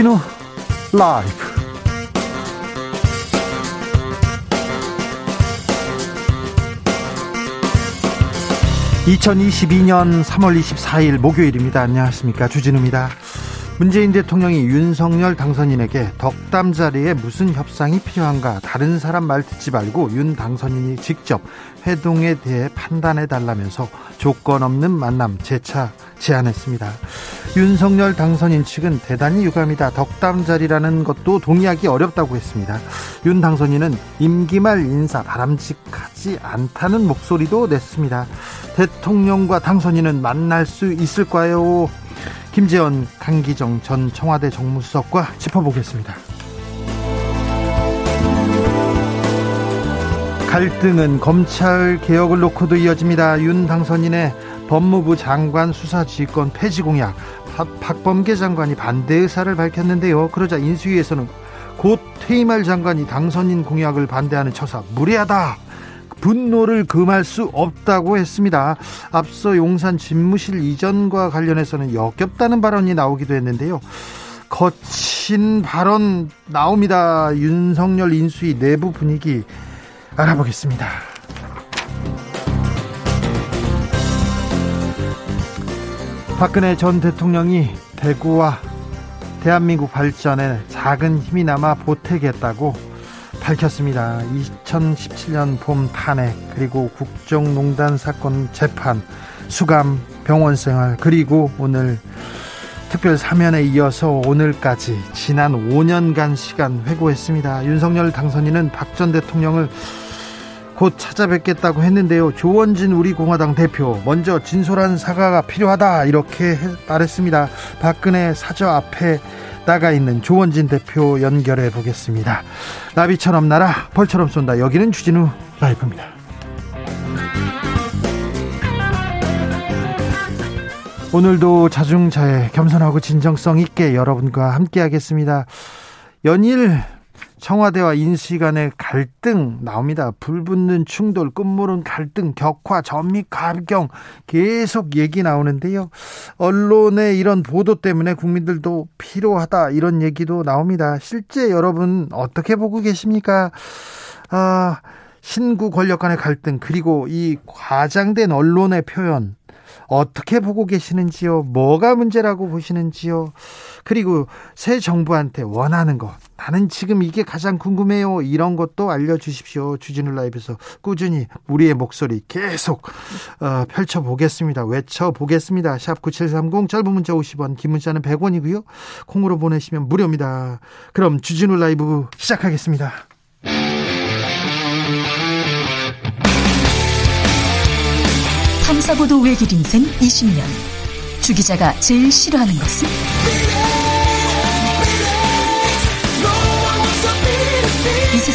주진우 라이브. (2022년 3월 24일) 목요일입니다. 안녕하십니까. 주진우입니다 문재인 대통령이 윤석열 당선인에게 덕담 자리에 무슨 협상이 필요한가 다른 사람 말 듣지 말고 윤 당선인이 직접 회동에 대해 판단해 달라면서 조건 없는 만남 재차 제안했습니다. 윤석열 당선인 측은 대단히 유감이다. 덕담 자리라는 것도 동의하기 어렵다고 했습니다. 윤 당선인은 임기 말 인사 바람직하지 않다는 목소리도 냈습니다. 대통령과 당선인은 만날 수 있을까요? 김재원, 강기정 전 청와대 정무수석과 짚어보겠습니다. 갈등은 검찰 개혁을 놓고도 이어집니다. 윤 당선인의 법무부 장관 수사 지휘권 폐지 공약 박범계 장관이 반대 의사를 밝혔는데요. 그러자 인수위에서는 곧 퇴임할 장관이 당선인 공약을 반대하는 처사 무례하다. 분노를 금할 수 없다고 했습니다. 앞서 용산 집무실 이전과 관련해서는 역겹다는 발언이 나오기도 했는데요. 거친 발언 나옵니다. 윤석열 인수위 내부 분위기 알아보겠습니다. 박근혜 전 대통령이 대구와 대한민국 발전에 작은 힘이 남아 보태겠다고 밝혔습니다. 2017년 봄 탄핵 그리고 국정농단 사건 재판 수감 병원 생활 그리고 오늘 특별 사면에 이어서 오늘까지 지난 5년간 시간 회고했습니다. 윤석열 당선인은 박 전 대통령을 곧 찾아뵙겠다고 했는데요. 조원진 우리 공화당 대표 먼저 진솔한 사과가 필요하다 이렇게 말했습니다. 박근혜 사저 앞에 나가 있는 조원진 대표 연결해 보겠습니다. 나비처럼 날아 벌처럼 쏜다. 여기는 주진우 라이브입니다. 오늘도 자중자애 겸손하고 진정성 있게 여러분과 함께 하겠습니다. 연일 청와대와 인수위 간의 갈등 나옵니다. 불붙는 충돌, 끝모른 갈등, 격화, 전미 가경 계속 얘기 나오는데요. 언론의 이런 보도 때문에 국민들도 필요하다 이런 얘기도 나옵니다. 실제 여러분 어떻게 보고 계십니까? 아, 신구 권력 간의 갈등 그리고 이 과장된 언론의 표현 어떻게 보고 계시는지요? 뭐가 문제라고 보시는지요? 그리고 새 정부한테 원하는 것. 나는 지금 이게 가장 궁금해요. 이런 것도 알려주십시오. 주진우 라이브에서 꾸준히 우리의 목소리 계속 어, 펼쳐보겠습니다. 외쳐보겠습니다. 샵 9730 짧은 문자 50원 긴 문자는 100원이고요. 콩으로 보내시면 무료입니다. 그럼 주진우 라이브 시작하겠습니다. 탐사보도 외길 인생 20년. 주 기자가 제일 싫어하는 것은?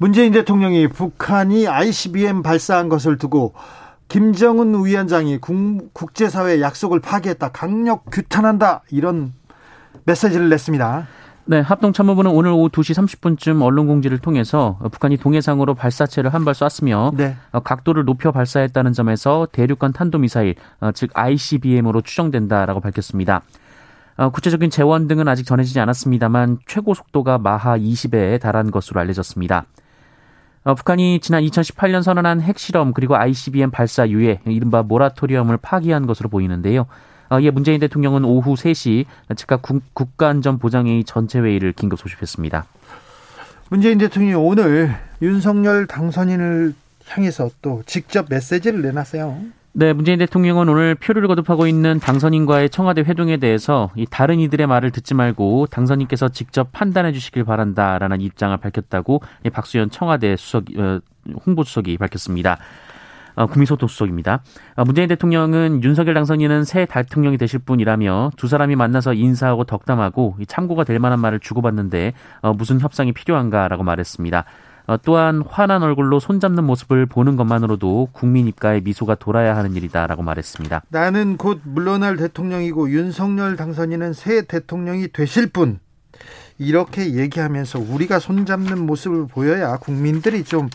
문재인 대통령이 북한이 ICBM 발사한 것을 두고 김정은 위원장이 국제사회 약속을 파기했다. 강력 규탄한다. 이런 메시지를 냈습니다. 네, 합동참모부는 오늘 오후 2시 30분쯤 언론 공지를 통해서 북한이 동해상으로 발사체를 한 발 쐈으며 네. 각도를 높여 발사했다는 점에서 대륙간 탄도미사일, 어, 즉 ICBM으로 추정된다라고 밝혔습니다. 어, 구체적인 재원 등은 아직 전해지지 않았습니다만 최고 속도가 마하 20에 달한 것으로 알려졌습니다. 어, 북한이 지난 2018년 선언한 핵실험 그리고 ICBM 발사 이후에 이른바 모라토리엄을 파기한 것으로 보이는데요. 어, 이에 문재인 대통령은 오후 3시 즉각 국가안전보장회의 전체 회의를 긴급 소집했습니다. 문재인 대통령이 오늘 윤석열 당선인을 향해서 또 직접 메시지를 내놨어요. 네, 문재인 대통령은 오늘 표류를 거듭하고 있는 당선인과의 청와대 회동에 대해서 이 다른 이들의 말을 듣지 말고 당선인께서 직접 판단해 주시길 바란다라는 입장을 밝혔다고 박수현 청와대 수석 어, 홍보수석이 밝혔습니다. 어, 구미소통 수석입니다. 어, 문재인 대통령은 윤석열 당선인은 새 대통령이 되실 분이라며 두 사람이 만나서 인사하고 덕담하고 참고가 될 만한 말을 주고받는데 어, 무슨 협상이 필요한가라고 말했습니다. 어, 또한 환한 얼굴로 손잡는 모습을 보는 것만으로도 국민 입가에 미소가 돌아야 하는 일이다라고 말했습니다. 나는 곧 물러날 대통령이고 윤석열 당선인은 새 대통령이 되실 분. 이렇게 얘기하면서 우리가 손잡는 모습을 보여야 국민들이 좀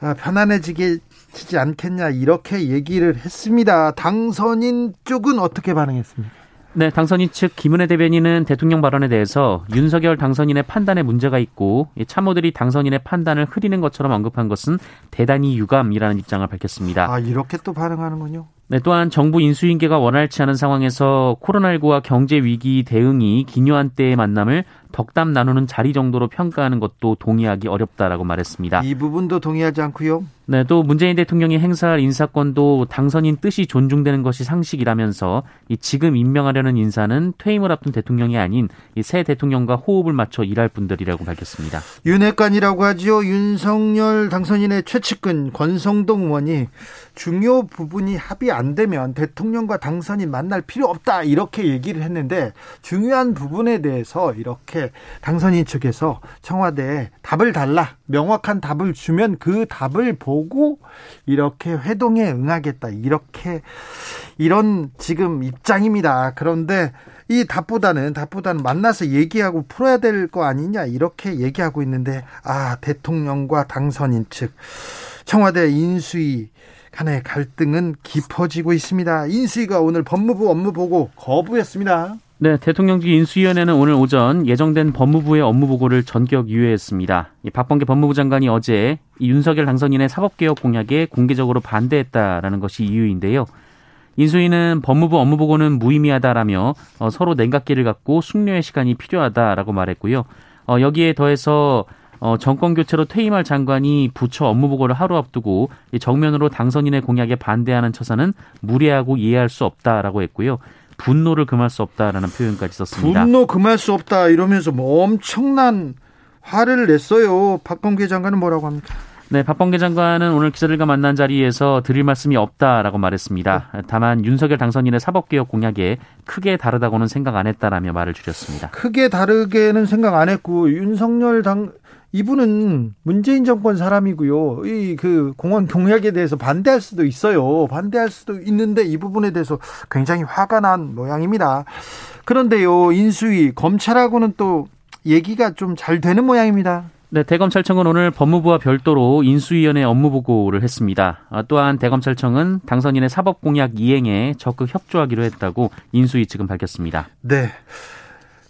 아, 편안해지게 지지 않겠냐 이렇게 얘기를 했습니다. 당선인 쪽은 어떻게 반응했습니까? 네, 당선인 측 김은혜 대변인은 대통령 발언에 대해서 윤석열 당선인의 판단에 문제가 있고 참모들이 당선인의 판단을 흐리는 것처럼 언급한 것은 대단히 유감이라는 입장을 밝혔습니다. 아, 이렇게 또 반응하는군요. 네, 또한 정부 인수인계가 원활치 않은 상황에서 코로나19와 경제 위기 대응이 기묘한 때의 만남을 덕담 나누는 자리 정도로 평가하는 것도 동의하기 어렵다라고 말했습니다. 이 부분도 동의하지 않고요. 네, 또 문재인 대통령이 행사할 인사권도 당선인 뜻이 존중되는 것이 상식이라면서 이 지금 임명하려는 인사는 퇴임을 앞둔 대통령이 아닌 이 새 대통령과 호흡을 맞춰 일할 분들이라고 밝혔습니다. 윤핵관이라고 하지요. 윤석열 당선인의 최측근 권성동 의원이 중요 부분이 합의 안 되면 대통령과 당선인 만날 필요 없다 이렇게 얘기를 했는데 중요한 부분에 대해서 이렇게 당선인 측에서 청와대에 답을 달라 명확한 답을 주면 그 답을 보고 이렇게 회동에 응하겠다 이렇게 이런 지금 입장입니다. 그런데 이 답보다는 답보다는 만나서 얘기하고 풀어야 될 거 아니냐 이렇게 얘기하고 있는데 아 대통령과 당선인 측 청와대 인수위 간의 갈등은 깊어지고 있습니다. 인수위가 오늘 법무부 업무 보고 거부했습니다. 네, 대통령직 인수위원회는 오늘 오전 예정된 법무부의 업무 보고를 전격 유예했습니다. 박범계 법무부 장관이 어제 윤석열 당선인의 사법개혁 공약에 공개적으로 반대했다라는 것이 이유인데요. 인수위는 법무부 업무 보고는 무의미하다라며 어, 서로 냉각기를 갖고 숙려의 시간이 필요하다라고 말했고요. 어, 여기에 더해서 어, 정권 교체로 퇴임할 장관이 부처 업무 보고를 하루 앞두고 정면으로 당선인의 공약에 반대하는 처사는 무례하고 이해할 수 없다라고 했고요. 분노를 금할 수 없다라는 표현까지 썼습니다. 분노 금할 수 없다 이러면서 뭐 엄청난 화를 냈어요. 박범계 장관은 뭐라고 합니까? 네, 박범계 장관은 오늘 기자들과 만난 자리에서 드릴 말씀이 없다라고 말했습니다. 다만 윤석열 당선인의 사법개혁 공약에 크게 다르다고는 생각 안 했다라며 말을 줄였습니다. 크게 다르게는 생각 안 했고 윤석열 당 이분은 문재인 정권 사람이고요. 이 그 공원 공약에 대해서 반대할 수도 있어요. 반대할 수도 있는데 이 부분에 대해서 굉장히 화가 난 모양입니다. 그런데요, 인수위 검찰하고는 또 얘기가 좀 잘 되는 모양입니다. 네, 대검찰청은 오늘 법무부와 별도로 인수위원회 업무 보고를 했습니다. 아, 또한 대검찰청은 당선인의 사법 공약 이행에 적극 협조하기로 했다고 인수위 측은 밝혔습니다. 네.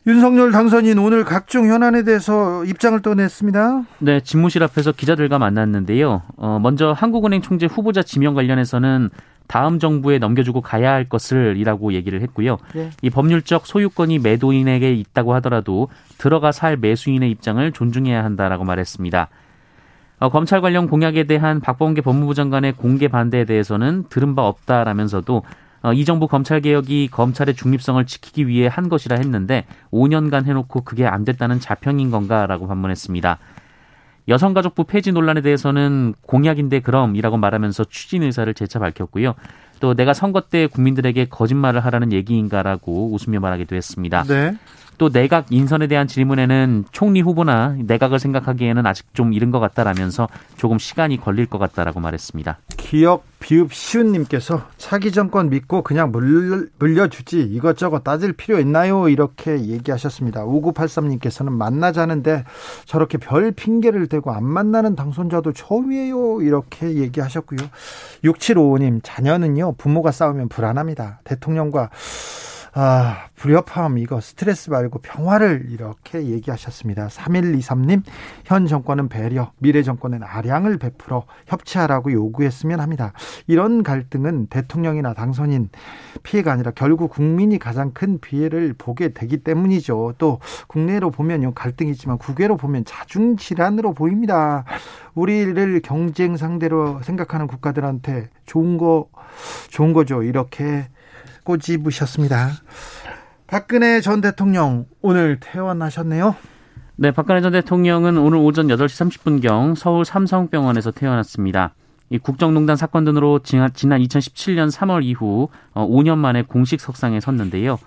윤석열 당선인 오늘 각종 현안에 대해서 입장을 또 냈습니다. 네, 집무실 앞에서 기자들과 만났는데요. 어, 먼저 한국은행 총재 후보자 지명 관련해서는 다음 정부에 넘겨주고 가야 할 것을이라고 얘기를 했고요. 네. 이 법률적 소유권이 매도인에게 있다고 하더라도 들어가 살 매수인의 입장을 존중해야 한다라고 말했습니다. 어, 검찰 관련 공약에 대한 박범계 법무부 장관의 공개 반대에 대해서는 들은 바 없다라면서도 어, 이 정부 검찰 개혁이 검찰의 중립성을 지키기 위해 한 것이라 했는데 5년간 해놓고 그게 안 됐다는 자평인 건가라고 반문했습니다. 여성가족부 폐지 논란에 대해서는 공약인데 그럼이라고 말하면서 추진 의사를 재차 밝혔고요. 또 내가 선거 때 국민들에게 거짓말을 하라는 얘기인가라고 웃으며 말하기도 했습니다. 네. 또 내각 인선에 대한 질문에는 총리 후보나 내각을 생각하기에는 아직 좀 이른 것 같다라면서 조금 시간이 걸릴 것 같다라고 말했습니다. 기억 비읍 시운님께서 차기 정권 믿고 그냥 물려, 주지 이것저것 따질 필요 있나요? 이렇게 얘기하셨습니다. 5983님께서는 만나자는데 저렇게 별 핑계를 대고 안 만나는 당선자도 처음이에요. 이렇게 얘기하셨고요. 6755님 자녀는요 부모가 싸우면 불안합니다. 대통령과 아, 불협화음 이거 스트레스 말고 평화를 이렇게 얘기하셨습니다. 3123님, 현 정권은 배려, 미래 정권은 아량을 베풀어 협치하라고 요구했으면 합니다. 이런 갈등은 대통령이나 당선인 피해가 아니라 결국 국민이 가장 큰 피해를 보게 되기 때문이죠. 또 국내로 보면요 갈등이 있지만 국외로 보면 자중질환으로 보입니다. 우리를 경쟁 상대로 생각하는 국가들한테 좋은 거 좋은 거죠. 이렇게 꼬집으셨습니다. 박근혜 전 대통령 오늘 퇴원하셨네요. 네, 박근혜 전 대통령은 오늘 오전 8시 30분경 서울 삼성병원에서 퇴원했습니다. 이 국정농단 사건 등으로 지난 2017년 3월 이후 5년 어, 만에 공식 석상에 섰는데요.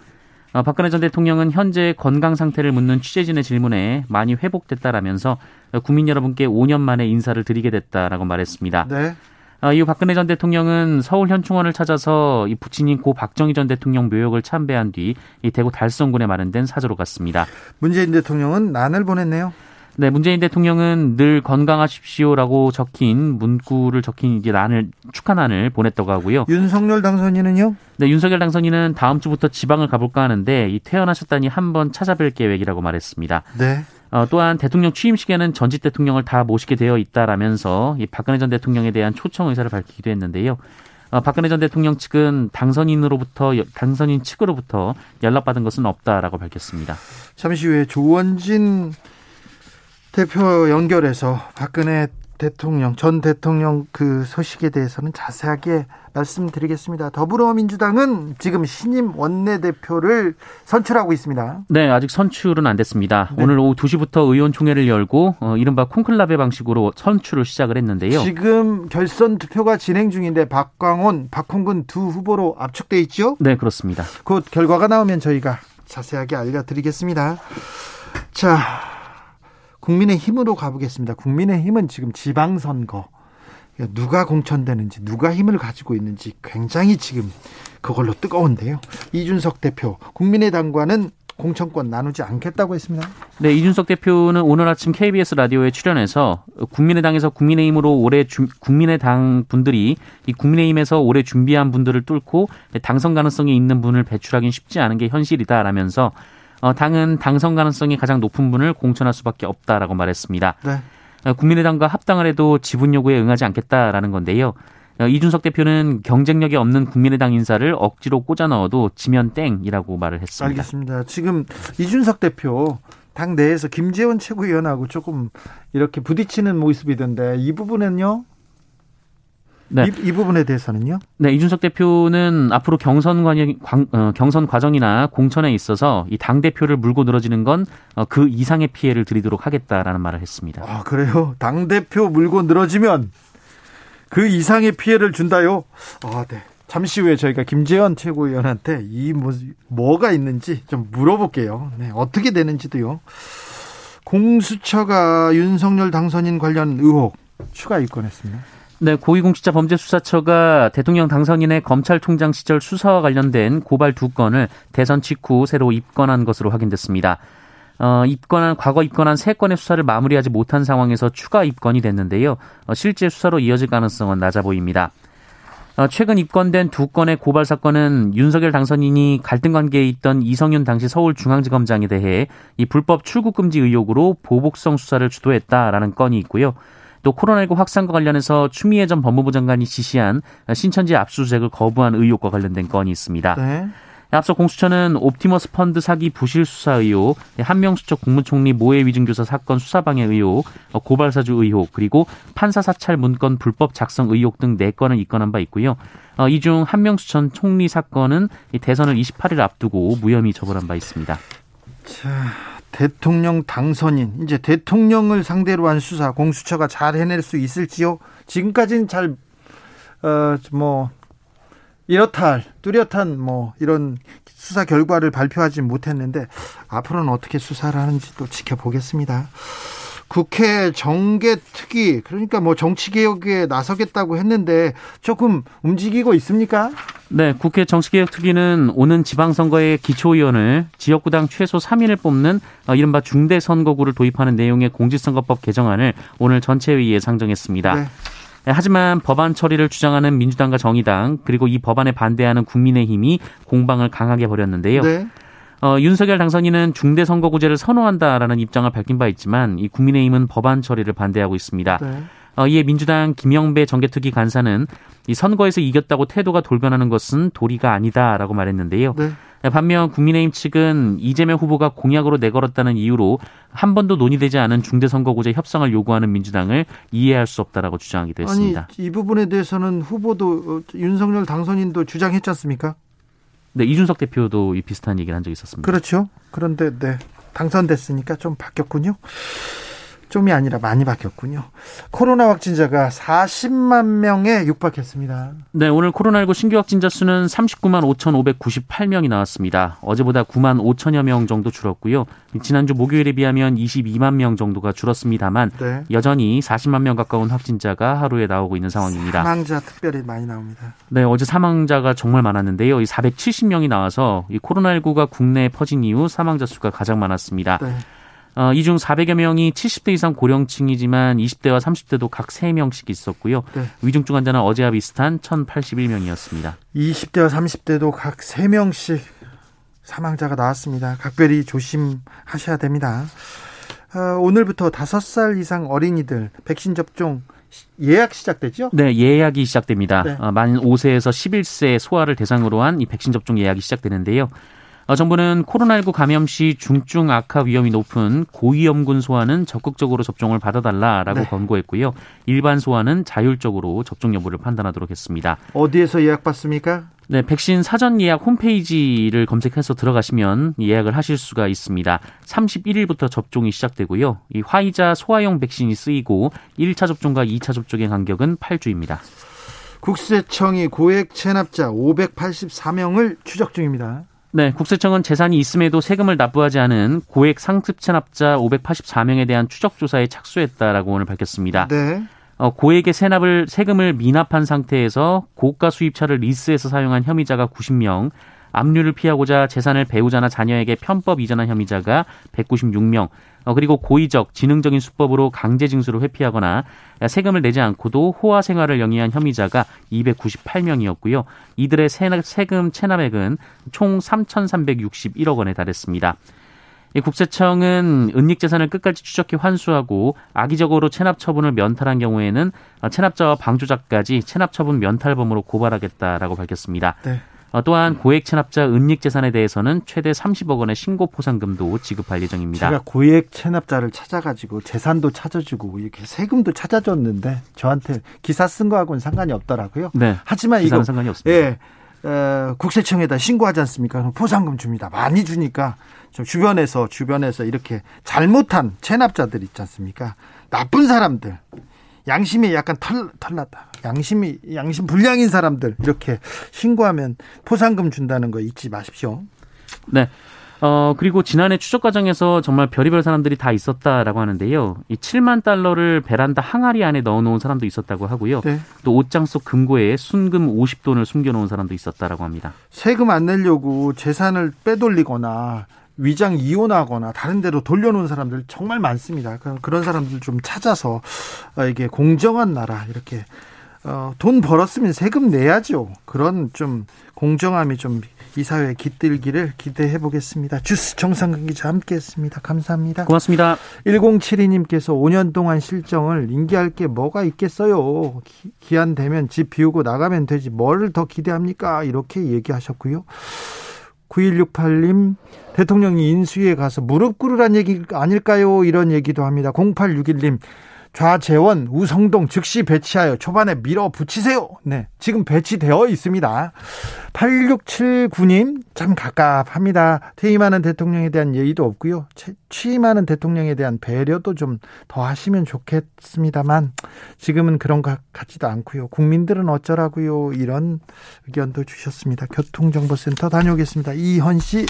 어, 박근혜 전 대통령은 현재 건강 상태를 묻는 취재진의 질문에 많이 회복됐다라면서 국민 여러분께 5년 만에 인사를 드리게 됐다라고 말했습니다. 네. 어, 이후 박근혜 전 대통령은 서울 현충원을 찾아서 이 부친인 고 박정희 전 대통령 묘역을 참배한 뒤 이 대구 달성군에 마련된 사저로 갔습니다. 문재인 대통령은 난을 보냈네요. 네, 문재인 대통령은 늘 건강하십시오라고 적힌 문구를 적힌 이제 난을 축하난을 보냈다고 하고요. 윤석열 당선인은요? 네, 윤석열 당선인은 다음 주부터 지방을 가볼까 하는데 이 퇴원하셨다니 한번 찾아뵐 계획이라고 말했습니다. 네. 어, 또한 대통령 취임식에는 전직 대통령을 다 모시게 되어 있다라면서 이 박근혜 전 대통령에 대한 초청 의사를 밝히기도 했는데요. 어, 박근혜 전 대통령 측은 당선인으로부터 당선인 측으로부터 연락받은 것은 없다라고 밝혔습니다. 잠시 후에 조원진 대표 연결해서 박근혜 대통령 전 대통령 그 소식에 대해서는 자세하게 말씀드리겠습니다. 더불어민주당은 지금 신임 원내대표를 선출하고 있습니다. 네, 아직 선출은 안 됐습니다. 네. 오늘 오후 2시부터 의원총회를 열고 어, 이른바 콩클라베 방식으로 선출을 시작을 했는데요. 지금 결선 투표가 진행 중인데 박광원, 박홍근 두 후보로 압축돼 있죠? 네, 그렇습니다. 곧 결과가 나오면 저희가 자세하게 알려드리겠습니다. 자, 국민의 힘으로 가보겠습니다. 국민의 힘은 지금 지방선거 누가 공천되는지 누가 힘을 가지고 있는지 굉장히 지금 그걸로 뜨거운데요. 이준석 대표 국민의당과는 공천권 나누지 않겠다고 했습니다. 네, 이준석 대표는 오늘 아침 KBS 라디오에 출연해서 국민의당에서 국민의힘으로 올해 주, 국민의당 분들이 이 국민의힘에서 올해 준비한 분들을 뚫고 당선 가능성이 있는 분을 배출하기는 쉽지 않은 게 현실이다라면서 어, 당은 당선 가능성이 가장 높은 분을 공천할 수밖에 없다라고 말했습니다. 네. 어, 국민의당과 합당을 해도 지분 요구에 응하지 않겠다라는 건데요. 어, 이준석 대표는 경쟁력이 없는 국민의당 인사를 억지로 꽂아 넣어도 지면 땡이라고 말을 했습니다. 알겠습니다. 지금 이준석 대표 당 내에서 김재원 최고위원하고 조금 이렇게 부딪히는 모습이던데 이 부분은요? 네. 이, 이, 부분에 대해서는요? 네, 이준석 대표는 앞으로 경선 과정, 어, 경선 과정이나 공천에 있어서 이 당 대표를 물고 늘어지는 건그 어, 이상의 피해를 드리도록 하겠다라는 말을 했습니다. 아 그래요? 당 대표 물고 늘어지면 그 이상의 피해를 준다요? 아 네. 잠시 후에 저희가 김재원 최고위원한테 이 뭐, 뭐가 있는지 좀 물어볼게요. 네, 어떻게 되는지도요. 공수처가 윤석열 당선인 관련 의혹 추가 입건했습니다. 네, 고위공직자범죄수사처가 대통령 당선인의 검찰총장 시절 수사와 관련된 고발 두 건을 대선 직후 새로 입건한 것으로 확인됐습니다. 어, 입건한 과거 입건한 세 건의 수사를 마무리하지 못한 상황에서 추가 입건이 됐는데요. 어, 실제 수사로 이어질 가능성은 낮아 보입니다. 어, 최근 입건된 두 건의 고발 사건은 윤석열 당선인이 갈등 관계에 있던 이성윤 당시 서울중앙지검장에 대해 이 불법 출국 금지 의혹으로 보복성 수사를 주도했다라는 건이 있고요. 또 코로나19 확산과 관련해서 추미애 전 법무부 장관이 지시한 신천지 압수수색을 거부한 의혹과 관련된 건이 있습니다. 네. 앞서 공수처는 옵티머스 펀드 사기 부실 수사 의혹, 한명수처 국무총리 모해 위증교사 사건 수사방해 의혹, 고발사주 의혹, 그리고 판사 사찰 문건 불법 작성 의혹 등 4건을 입건한 바 있고요. 어, 이중 한명수천 총리 사건은 대선을 28일 앞두고 무혐의 처벌한 바 있습니다. 자, 대통령 당선인 이제 대통령을 상대로 한 수사 공수처가 잘 해낼 수 있을지요? 지금까지는 잘 어 뭐 이렇다 뚜렷한 뭐 이런 수사 결과를 발표하지 못했는데 앞으로는 어떻게 수사를 하는지 또 지켜보겠습니다. 국회 정계특위 그러니까 뭐 정치개혁에 나서겠다고 했는데 조금 움직이고 있습니까? 네, 국회 정치개혁특위는 오는 지방선거의 기초위원을 지역구당 최소 3인을 뽑는 어, 이른바 중대선거구를 도입하는 내용의 공직선거법 개정안을 오늘 전체회의에 상정했습니다. 네. 네 하지만 법안 처리를 주장하는 민주당과 정의당 그리고 이 법안에 반대하는 국민의힘이 공방을 강하게 벌였는데요. 네. 어, 윤석열 당선인은 중대 선거구제를 선호한다라는 입장을 밝힌 바 있지만 이 국민의힘은 법안 처리를 반대하고 있습니다. 네. 어, 이에 민주당 김영배 정계특위 간사는 이 선거에서 이겼다고 태도가 돌변하는 것은 도리가 아니다라고 말했는데요. 네. 반면 국민의힘 측은 이재명 후보가 공약으로 내걸었다는 이유로 한 번도 논의되지 않은 중대선거구제 협상을 요구하는 민주당을 이해할 수 없다라고 주장하기도 했습니다. 아니, 이 부분에 대해서는 후보도 어, 윤석열 당선인도 주장했지 않습니까? 네, 이준석 대표도 이 비슷한 얘기를 한 적이 있었습니다. 그렇죠. 그런데 네, 당선됐으니까 좀 바뀌었군요. 좀이 아니라 많이 바뀌었군요. 코로나 확진자가 40만 명에 육박했습니다. 네, 오늘 코로나19 신규 확진자 수는 39만 5,598명이 나왔습니다. 어제보다 9만 5천여 명 정도 줄었고요. 지난주 목요일에 비하면 22만 명 정도가 줄었습니다만 네. 여전히 40만 명 가까운 확진자가 하루에 나오고 있는 상황입니다. 사망자 특별히 많이 나옵니다. 네, 어제 사망자가 정말 많았는데요. 470명이 나와서 이 코로나19가 국내에 퍼진 이후 사망자 수가 가장 많았습니다. 네. 어, 이중 400여 명이 70대 이상 고령층이지만 20대와 30대도 각 3명씩 있었고요. 네. 위중증 환자는 어제와 비슷한 1,081명이었습니다. 20대와 30대도 각 3명씩 사망자가 나왔습니다. 각별히 조심하셔야 됩니다. 어, 오늘부터 5살 이상 어린이들 백신 접종 예약 시작되죠? 네, 예약이 시작됩니다. 네. 어, 만 5세에서 11세 소아를 대상으로 한 이 백신 접종 예약이 시작되는데요. 어, 정부는 코로나19 감염 시 중증 악화 위험이 높은 고위험군 소아는 적극적으로 접종을 받아달라라고 네. 권고했고요. 일반 소아는 자율적으로 접종 여부를 판단하도록 했습니다. 어디에서 예약받습니까? 네, 백신 사전 예약 홈페이지를 검색해서 들어가시면 예약을 하실 수가 있습니다. 31일부터 접종이 시작되고요. 이 화이자 소아용 백신이 쓰이고 1차 접종과 2차 접종의 간격은 8주입니다. 국세청이 고액 체납자 584명을 추적 중입니다. 네, 국세청은 재산이 있음에도 세금을 납부하지 않은 고액 상습 체납자 584명에 대한 추적 조사에 착수했다라고 오늘 밝혔습니다. 네. 어, 고액의 세납을 세금을 미납한 상태에서 고가 수입차를 리스해서 사용한 혐의자가 90명, 압류를 피하고자 재산을 배우자나 자녀에게 편법 이전한 혐의자가 196명, 어, 그리고 고의적, 지능적인 수법으로 강제 징수를 회피하거나 세금을 내지 않고도 호화 생활을 영위한 혐의자가 298명이었고요. 이들의 세금 체납액은 총 3,361억 원에 달했습니다. 국세청은 은닉 재산을 끝까지 추적해 환수하고 악의적으로 체납 처분을 면탈한 경우에는 체납자와 방조자까지 체납 처분 면탈범으로 고발하겠다라고 밝혔습니다. 네. 어, 또한 고액 체납자 은닉 재산에 대해서는 최대 30억 원의 신고 포상금도 지급할 예정입니다. 제가 고액 체납자를 찾아가지고 재산도 찾아주고 이렇게 세금도 찾아줬는데 저한테 기사 쓴 거하고는 상관이 없더라고요. 네. 하지만 이거 상관이 없습니다. 예. 어, 국세청에다 신고하지 않습니까? 포상금 줍니다. 많이 주니까 좀 주변에서 주변에서 이렇게 잘못한 체납자들 있지 않습니까? 나쁜 사람들 양심이 약간 털, 털났다. 양심이, 양심 불량인 사람들, 이렇게 신고하면 포상금 준다는 거 잊지 마십시오. 네. 어, 그리고 지난해 추적 과정에서 정말 별의별 사람들이 다 있었다라고 하는데요. 이 7만 달러를 베란다 항아리 안에 넣어 놓은 사람도 있었다고 하고요. 네. 또 옷장 속 금고에 순금 50돈을 숨겨 놓은 사람도 있었다라고 합니다. 세금 안 내려고 재산을 빼돌리거나 위장 이혼하거나 다른 데로 돌려놓은 사람들 정말 많습니다. 그런 사람들 좀 찾아서 어, 이게 공정한 나라 이렇게 어, 돈 벌었으면 세금 내야죠. 그런 좀 공정함이 좀 이 사회에 깃들기를 기대해 보겠습니다. 주스 정상근 기자 함께 했습니다. 감사합니다. 고맙습니다. 1072님께서 5년 동안 실정을 인기할 게 뭐가 있겠어요. 기, 한 되면 집 비우고 나가면 되지 뭘더 기대합니까? 이렇게 얘기하셨고요. 9168님 대통령이 인수위에 가서 무릎 꿇으란 얘기 아닐까요? 이런 얘기도 합니다. 0861님 좌재원 우성동 즉시 배치하여 초반에 밀어붙이세요. 네. 지금 배치되어 있습니다. 8679님 참 갑갑합니다. 퇴임하는 대통령에 대한 예의도 없고요. 취임하는 대통령에 대한 배려도 좀 더 하시면 좋겠습니다만 지금은 그런 것 같지도 않고요. 국민들은 어쩌라고요. 이런 의견도 주셨습니다. 교통정보센터 다녀오겠습니다. 이현 씨.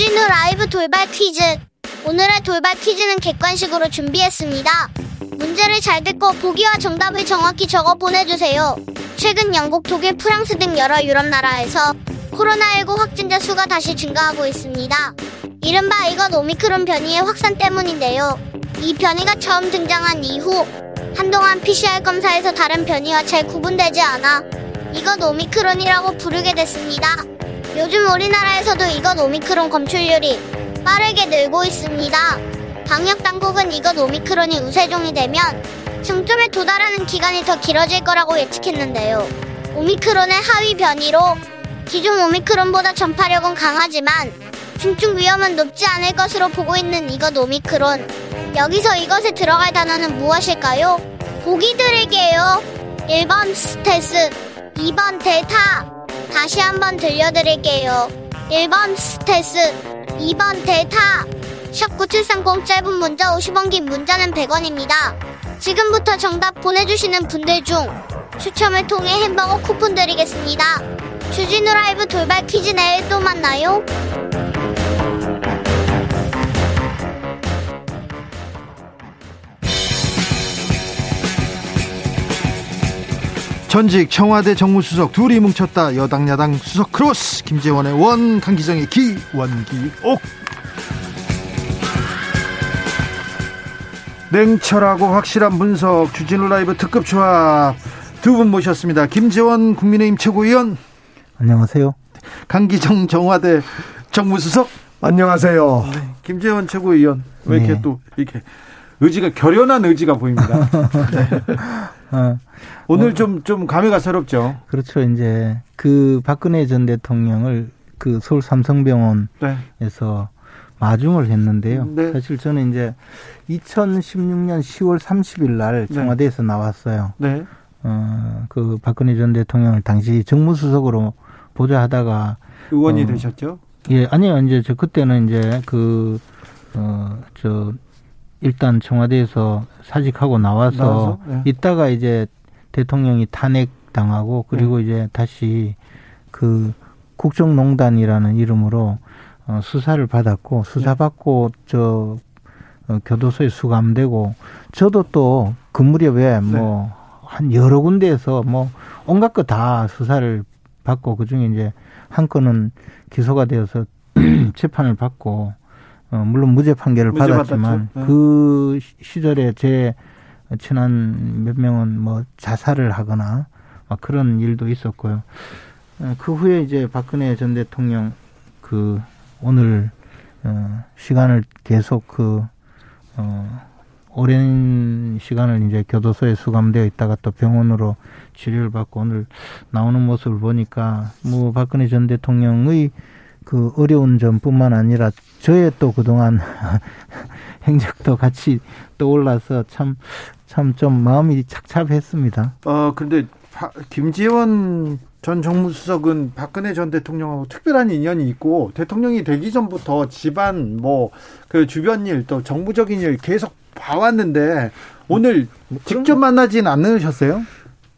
주진우 라이브 돌발 퀴즈. 오늘의 돌발 퀴즈는 객관식으로 준비했습니다. 문제를 잘 듣고 보기와 정답을 정확히 적어 보내주세요. 최근 영국, 독일, 프랑스 등 여러 유럽 나라에서 코로나19 확진자 수가 다시 증가하고 있습니다. 이른바 이것 오미크론 변이의 확산 때문인데요. 이 변이가 처음 등장한 이후 한동안 PCR 검사에서 다른 변이와 잘 구분되지 않아 이것 오미크론이라고 부르게 됐습니다. 요즘 우리나라에서도 이것 오미크론 검출률이 빠르게 늘고 있습니다. 방역 당국은 이것 오미크론이 우세종이 되면 중점에 도달하는 기간이 더 길어질 거라고 예측했는데요. 오미크론의 하위 변이로 기존 오미크론보다 전파력은 강하지만 중증 위험은 높지 않을 것으로 보고 있는 이것 오미크론. 여기서 이것에 들어갈 단어는 무엇일까요? 보기 드릴게요. 1번 스텔스, 2번 대타. 다시 한번 들려드릴게요. 1번 스텔스, 2번 대타. 샵9730 짧은 문자 50원 긴 문자는 100원입니다. 지금부터 정답 보내주시는 분들 중 추첨을 통해 햄버거 쿠폰 드리겠습니다. 주진우 라이브 돌발 퀴즈 내일 또 만나요. 전직 청와대 정무수석 둘이 뭉쳤다. 여당 야당 수석 크로스 김재원의 원 강기정의 기 원기옥. 냉철하고 확실한 분석 주진우 라이브 특급 조합 두 분 모셨습니다. 김재원 국민의힘 최고위원. 안녕하세요. 강기정 전 청와대 정무수석. 안녕하세요. 네, 김재원 최고위원. 왜 이렇게 네. 또 이렇게 의지가 결연한 의지가 보입니다. 네. 어. 오늘 좀좀 좀 감회가 새롭죠. 그렇죠. 이제 그 박근혜 전 대통령을 그 서울 삼성병원에서 네. 마중을 했는데요. 네. 사실 저는 이제 2016년 10월 30일 날 청와대에서 네. 나왔어요. 네. 어, 그 박근혜 전 대통령을 당시 정무수석으로 보좌하다가 의원이 어, 되셨죠? 예, 아니요. 이제 저 그때는 이제 그 어, 저 일단 청와대에서 사직하고 나와서, 나와서? 네. 있다가 이제 대통령이 탄핵 당하고 그리고 네. 이제 다시 그 국정농단이라는 이름으로 어, 수사를 받았고 수사받고 네. 저 어, 교도소에 수감되고 저도 또 그 무렵에 네. 뭐한 여러 군데에서 뭐 온갖 거 다 수사를 받고 그 중에 이제 한 건은 기소가 되어서 재판을 받고 어, 물론 무죄 판결을 무죄 받았지만 네. 그 시절에 제 친한 몇 명은 뭐 자살을 하거나 막 그런 일도 있었고요. 어, 그 후에 이제 박근혜 전 대통령 그 오늘 어, 시간을 계속 그 어, 오랜 시간을 이제 교도소에 수감되어 있다가 또 병원으로 치료를 받고 오늘 나오는 모습을 보니까 뭐 박근혜 전 대통령의 그 어려운 점뿐만 아니라 저의 또 그동안 행적도 같이 떠올라서 참 참 좀 마음이 착잡했습니다. 어 근데 김지원 전 정무수석은 박근혜 전 대통령하고 특별한 인연이 있고 대통령이 되기 전부터 집안 뭐 그 주변 일 또 정부적인 일 계속 봐왔는데 오늘 직접 만나진 않으셨어요?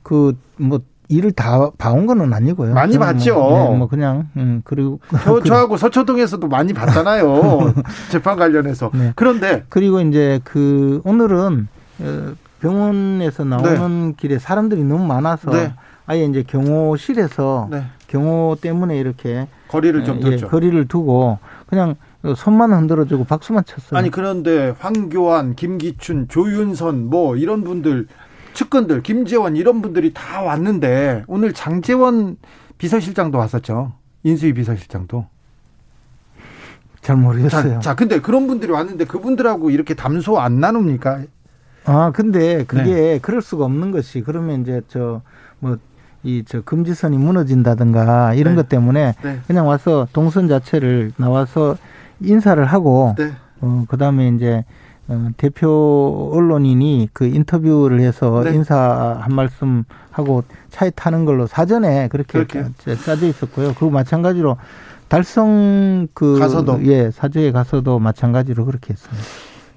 그 뭐 일을 다 봐온 거는 아니고요. 많이 봤죠. 뭐, 네, 뭐 그냥 음 그리고 저, 저하고 서초동에서도 많이 봤잖아요. 재판 관련해서. 네. 그런데 그리고 이제 그 오늘은 어, 병원에서 나오는 네. 길에 사람들이 너무 많아서 네. 아예 이제 경호실에서 네. 경호 때문에 이렇게 거리를 좀 예, 뒀죠. 거리를 두고 그냥 손만 흔들어주고 박수만 쳤어요. 아니 그런데 황교안, 김기춘, 조윤선 뭐 이런 분들 측근들 김재원 이런 분들이 다 왔는데 오늘 장재원 비서실장도 왔었죠. 인수위 비서실장도. 잘 모르겠어요. 자, 자, 근데 그런 분들이 왔는데 그분들하고 이렇게 담소 안 나눕니까? 아, 근데 그게 네. 그럴 수가 없는 것이 그러면 이제 저 뭐 이 저 금지선이 무너진다든가 이런 네. 것 때문에 네. 그냥 와서 동선 자체를 나와서 인사를 하고 네. 어 그다음에 이제 어, 대표 언론인이 그 인터뷰를 해서 네. 인사 한 말씀 하고 차에 타는 걸로 사전에 그렇게 그렇게. 짜져 있었고요. 그 마찬가지로 달성 그 가서도 예 사주에 가서도 마찬가지로 그렇게 했습니다.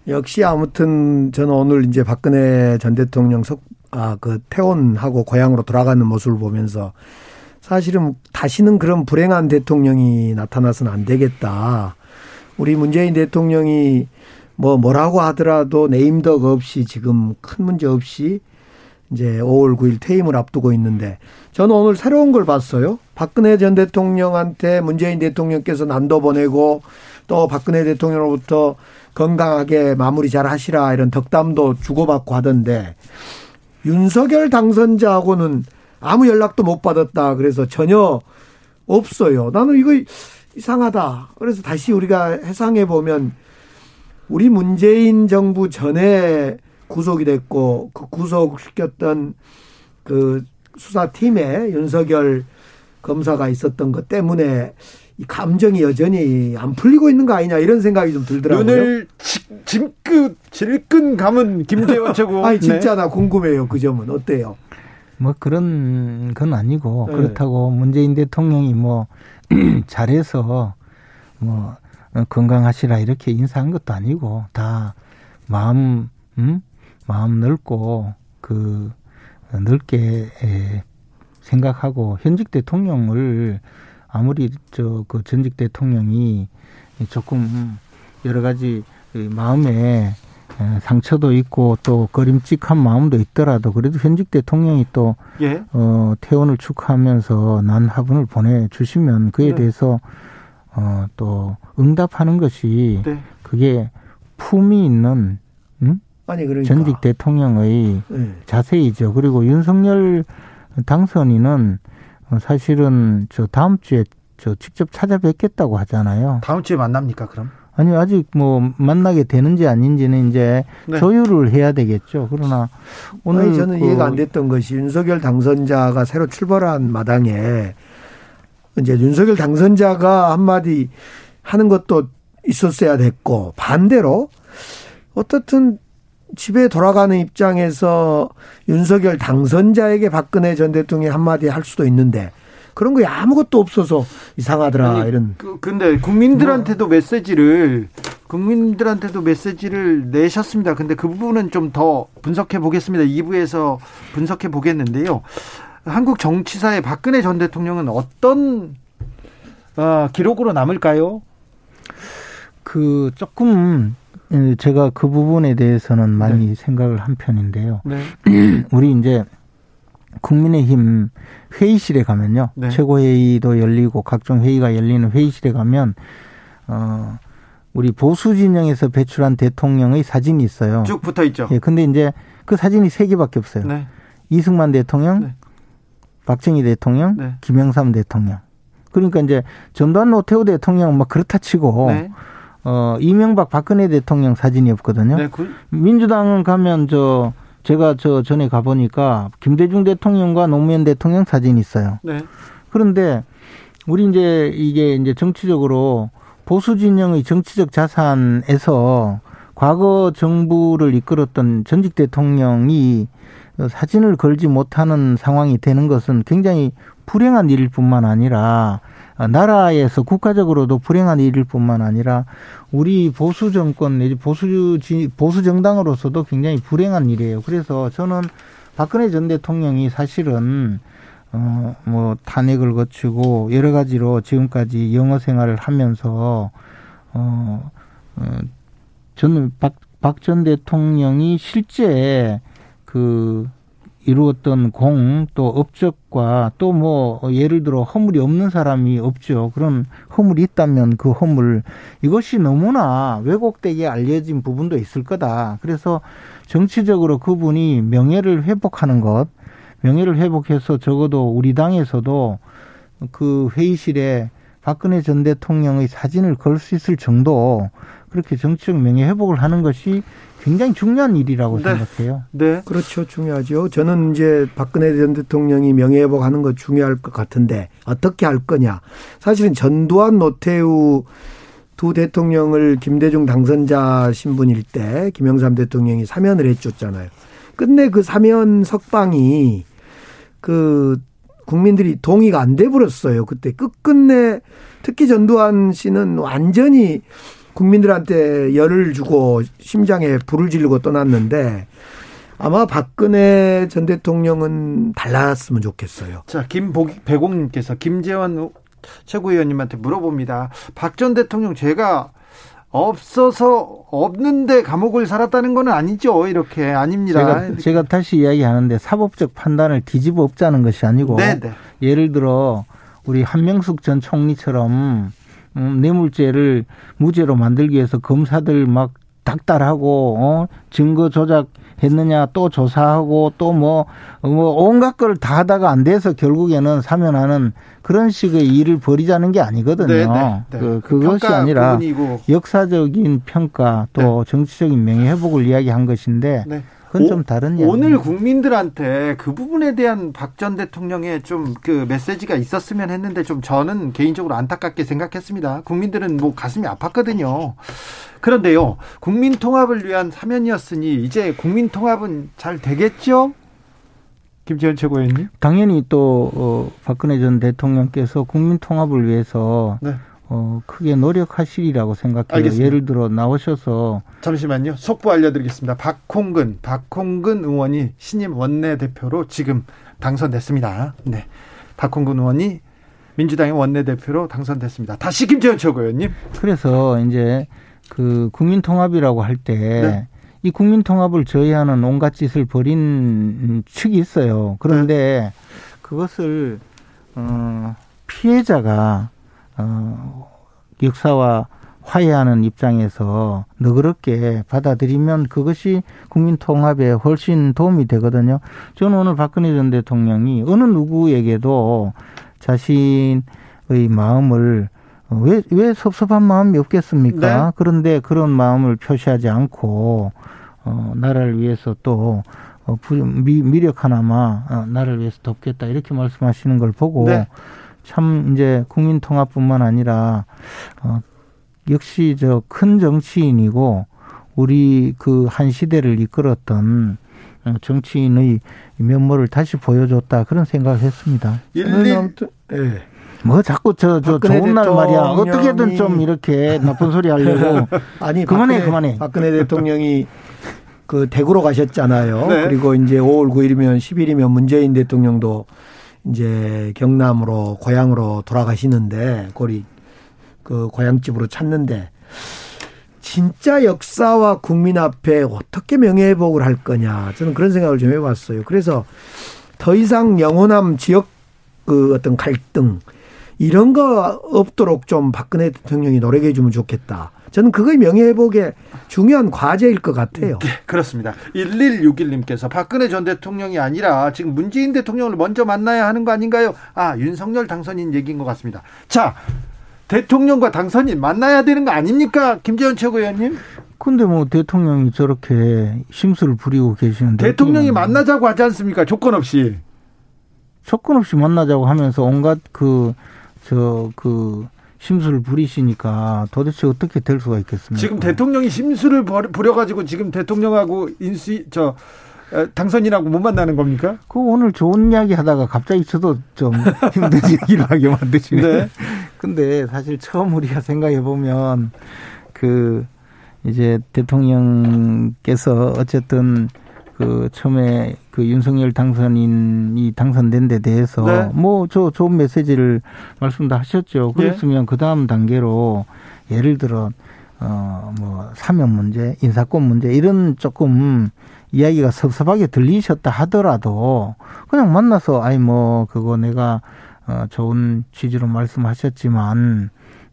역시 아무튼 저는 오늘 이제 박근혜 전 대통령 석 아 그 퇴원하고 고향으로 돌아가는 모습을 보면서 사실은 다시는 그런 불행한 대통령이 나타나서는 안 되겠다. 우리 문재인 대통령이 뭐 뭐라고 하더라도 네임덕 없이 지금 큰 문제 없이 이제 5월 9일 퇴임을 앞두고 있는데 저는 오늘 새로운 걸 봤어요. 박근혜 전 대통령한테 문재인 대통령께서 난도 보내고 또 박근혜 대통령으로부터 건강하게 마무리 잘 하시라 이런 덕담도 주고받고 하던데 윤석열 당선자하고는 아무 연락도 못 받았다. 그래서 전혀 없어요. 나는 이거 이상하다. 그래서 다시 우리가 해상해 보면 우리 문재인 정부 전에 구속이 됐고 그 구속시켰던 그 수사팀에 윤석열 검사가 있었던 것 때문에 이 감정이 여전히 안 풀리고 있는 거 아니냐 이런 생각이 좀 들더라고요. 눈을 질끈 질끈 감은 김재원 최고. 아니 진짜 네. 나 궁금해요 그 점은 어때요? 뭐 그런 건 아니고 네. 그렇다고 문재인 대통령이 뭐 잘해서 뭐 건강하시라 이렇게 인사한 것도 아니고 다 마음 음? 마음 넓고 그 넓게 생각하고 현직 대통령을 아무리 저 그 전직 대통령이 조금 여러 가지 마음에 상처도 있고 또 그림직한 마음도 있더라도 그래도 현직 대통령이 또 예. 어, 퇴원을 축하하면서 난 화분을 보내주시면 그에 네. 대해서 어, 또 응답하는 것이 네. 그게 품이 있는 음? 아니 그러니까. 전직 대통령의 네. 자세이죠. 그리고 윤석열 당선인은 사실은 저 다음 주에 저 직접 찾아뵙겠다고 하잖아요. 다음 주에 만납니까 그럼? 아니 아직 뭐 만나게 되는지 아닌지는 이제 네. 조율을 해야 되겠죠. 그러나 오늘 아니, 저는 그 이해가 안 됐던 것이 윤석열 당선자가 새로 출발한 마당에 이제 윤석열 당선자가 한마디 하는 것도 있었어야 됐고 반대로 어떻든 집에 돌아가는 입장에서 윤석열 당선자에게 박근혜 전 대통령이 한마디 할 수도 있는데 그런 거 아무것도 없어서 이상하더라 아니, 이런. 그, 근데 국민들한테도 메시지를 국민들한테도 메시지를 내셨습니다. 근데 그 부분은 좀 더 분석해 보겠습니다. 2부에서 분석해 보겠는데요. 한국 정치사에 박근혜 전 대통령은 어떤 어, 기록으로 남을까요? 그 조금 예, 제가 그 부분에 대해서는 많이 네. 생각을 한 편인데요. 네. 우리 이제 국민의힘 회의실에 가면요. 네. 최고회의도 열리고 각종 회의가 열리는 회의실에 가면 어 우리 보수 진영에서 배출한 대통령의 사진이 있어요. 쭉 붙어 있죠. 예. 근데 이제 그 사진이 세 개밖에 없어요. 네. 이승만 대통령, 네. 박정희 대통령, 네. 김영삼 대통령. 그러니까 이제 전두환 노태우 대통령 막 그렇다 치고 네. 어 이명박 박근혜 대통령 사진이 없거든요. 네, 그... 민주당은 가면 저 제가 저 전에 가 보니까 김대중 대통령과 노무현 대통령 사진이 있어요. 네. 그런데 우리 이제 이게 이제 정치적으로 보수 진영의 정치적 자산에서 과거 정부를 이끌었던 전직 대통령이 사진을 걸지 못하는 상황이 되는 것은 굉장히 불행한 일일 뿐만 아니라 나라에서 국가적으로도 불행한 일일 뿐만 아니라 우리 보수 정권 내지 보수 보수 정당으로서도 굉장히 불행한 일이에요. 그래서 저는 박근혜 전 대통령이 사실은 어뭐 탄핵을 거치고 여러 가지로 지금까지 영어 생활을 하면서 어, 어 저는 박 박 전 대통령이 실제 그 이루었던 공 또 업적과 또 뭐 예를 들어 허물이 없는 사람이 없죠. 그런 허물이 있다면 그 허물 이것이 너무나 왜곡되게 알려진 부분도 있을 거다. 그래서 정치적으로 그분이 명예를 회복하는 것, 명예를 회복해서 적어도 우리 당에서도 그 회의실에 박근혜 전 대통령의 사진을 걸 수 있을 정도 그렇게 정치적 명예 회복을 하는 것이 굉장히 중요한 일이라고 네. 생각해요. 네. 그렇죠. 중요하죠. 저는 이제 박근혜 전 대통령이 명예회복하는 거 중요할 것 같은데 어떻게 할 거냐. 사실은 전두환 노태우 두 대통령을 김대중 당선자 신분일 때 김영삼 대통령이 사면을 해줬잖아요. 끝내 그 사면 석방이 그 국민들이 동의가 안 돼 버렸어요. 그때 끝끝내 특히 전두환 씨는 완전히 국민들한테 열을 주고 심장에 불을 지르고 떠났는데 아마 박근혜 전 대통령은 달랐으면 좋겠어요. 자, 김배공님께서 김재원 최고위원님한테 물어봅니다. 박 전 대통령 제가 없어서 없는데 감옥을 살았다는 건 아니죠. 이렇게 아닙니다. 제가, 제가 다시 이야기하는데 사법적 판단을 뒤집어 엎자는 것이 아니고 네네. 네. 예를 들어 우리 한명숙 전 총리처럼 음, 뇌물죄를 무죄로 만들기 위해서 검사들 막 닥달하고 어 증거 조작 했느냐 또 조사하고 또 뭐뭐 뭐 온갖 걸 다 하다가 안 돼서 결국에는 사면하는 그런 식의 일을 벌이자는 게 아니거든요. 네, 네, 네. 그 그것이 아니라 부분이고. 역사적인 평가 또 네. 정치적인 명예 회복을 이야기한 것인데 네. 그건 좀 다른 이야기. 오늘 국민들한테 그 부분에 대한 박 전 대통령의 좀 그 메시지가 있었으면 했는데 좀 저는 개인적으로 안타깝게 생각했습니다. 국민들은 뭐 가슴이 아팠거든요. 그런데요, 국민 통합을 위한 사면이었으니 이제 국민 통합은 잘 되겠죠? 김재현 최고위원님? 당연히 또 어, 박근혜 전 대통령께서 국민 통합을 위해서 네. 어, 크게 노력하시리라고 생각해요. 알겠습니다. 예를 들어 나오셔서 잠시만요. 속보 알려드리겠습니다. 박홍근, 박홍근 의원이 신임 원내대표로 지금 당선됐습니다. 네. 박홍근 의원이 민주당의 원내대표로 당선됐습니다. 다시 김재현 최고위원님. 그래서 이제 그 국민통합이라고 할 때, 네. 이 국민통합을 저해하는 온갖 짓을 벌인 측이 있어요. 그런데 네. 그것을, 어, 피해자가, 어, 역사와 화해하는 입장에서 너그럽게 받아들이면 그것이 국민 통합에 훨씬 도움이 되거든요. 저는 오늘 박근혜 전 대통령이 어느 누구에게도 자신의 마음을 왜, 왜 섭섭한 마음이 없겠습니까? 네. 그런데 그런 마음을 표시하지 않고, 어, 나라를 위해서 또, 어, 미, 미력 하나마, 어, 나를 위해서 돕겠다. 이렇게 말씀하시는 걸 보고, 네. 참, 이제 국민 통합뿐만 아니라, 어, 역시 저 큰 정치인이고, 우리 그 한 시대를 이끌었던 어, 정치인의 면모를 다시 보여줬다. 그런 생각을 했습니다. 1, 2, 예. 뭐 자꾸 저, 저 좋은 날 말이야. 어떻게든 좀 이렇게 나쁜 소리 하려고. 아니, 그만해, 박근혜, 그만해. 박근혜 대통령이 그 대구로 가셨잖아요. 네. 그리고 이제 5월 9일이면 10일이면 문재인 대통령도 이제 경남으로 고향으로 돌아가시는데 거리 그 고향집으로 찾는데 진짜 역사와 국민 앞에 어떻게 명예회복을 할 거냐 저는 그런 생각을 좀 해봤어요. 그래서 더 이상 영원함 지역 그 어떤 갈등 이런 거 없도록 좀 박근혜 대통령이 노력해 주면 좋겠다. 저는 그거의 명예회복의 중요한 과제일 것 같아요. 네, 그렇습니다. 1161님께서 박근혜 전 대통령이 아니라 지금 문재인 대통령을 먼저 만나야 하는 거 아닌가요? 아, 윤석열 당선인 얘기인 것 같습니다. 자, 대통령과 당선인 만나야 되는 거 아닙니까? 김재원 최고위원님? 근데 뭐 대통령이 저렇게 심술을 부리고 계시는데 대통령이 만나자고 하지 않습니까? 조건 없이. 조건 없이 만나자고 하면서 온갖 그 저그 심술을 부리시니까 도대체 어떻게 될 수가 있겠습니까? 지금 대통령이 심술을 부려가지고 지금 대통령하고 인수 저 당선인하고 못 만나는 겁니까? 그 오늘 좋은 이야기 하다가 갑자기 저도 좀 힘든 얘기를 하게 만드시네. 네. 근데 사실 처음 우리가 생각해 보면 그 이제 대통령께서 어쨌든 그 처음에 그 윤석열 당선인이 당선된 데 대해서 네. 뭐저 좋은 메시지를 말씀도 하셨죠. 네. 그랬으면 네. 그 다음 단계로 예를 들어 어뭐 사면 문제, 인사권 문제 이런 조금 이야기가 섭섭하게 들리셨다 하더라도 그냥 만나서 아이 뭐 그거 내가 어 좋은 취지로 말씀하셨지만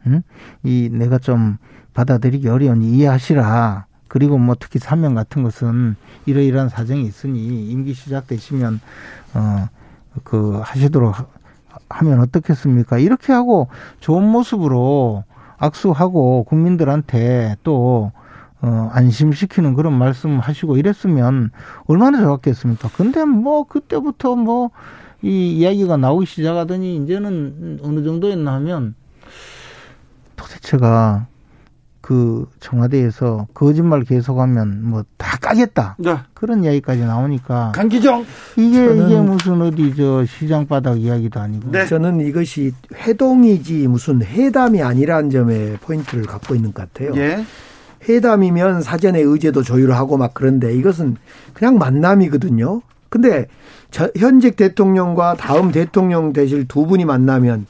음? 이 내가 좀 받아들이기 어려우니 이해하시라. 그리고 뭐 특히 사명 같은 것은 이러이러한 사정이 있으니 임기 시작되시면 어 그 하시도록 하면 어떻겠습니까? 이렇게 하고 좋은 모습으로 악수하고 국민들한테 또 어, 안심시키는 그런 말씀 하시고 이랬으면 얼마나 좋았겠습니까? 근데 뭐 그때부터 뭐 이 이야기가 나오기 시작하더니 이제는 어느 정도였나 하면 도대체가 그 청와대에서 거짓말 계속하면 뭐 다 까겠다. 네. 그런 이야기까지 나오니까. 강기정. 이게 이게 무슨 어디 저 시장 바닥 이야기도 아니고. 네. 저는 이것이 회동이지 무슨 회담이 아니라는 점에 포인트를 갖고 있는 것 같아요. 예. 회담이면 사전에 의제도 조율하고 막 그런데 이것은 그냥 만남이거든요. 근데 현직 대통령과 다음 대통령 되실 두 분이 만나면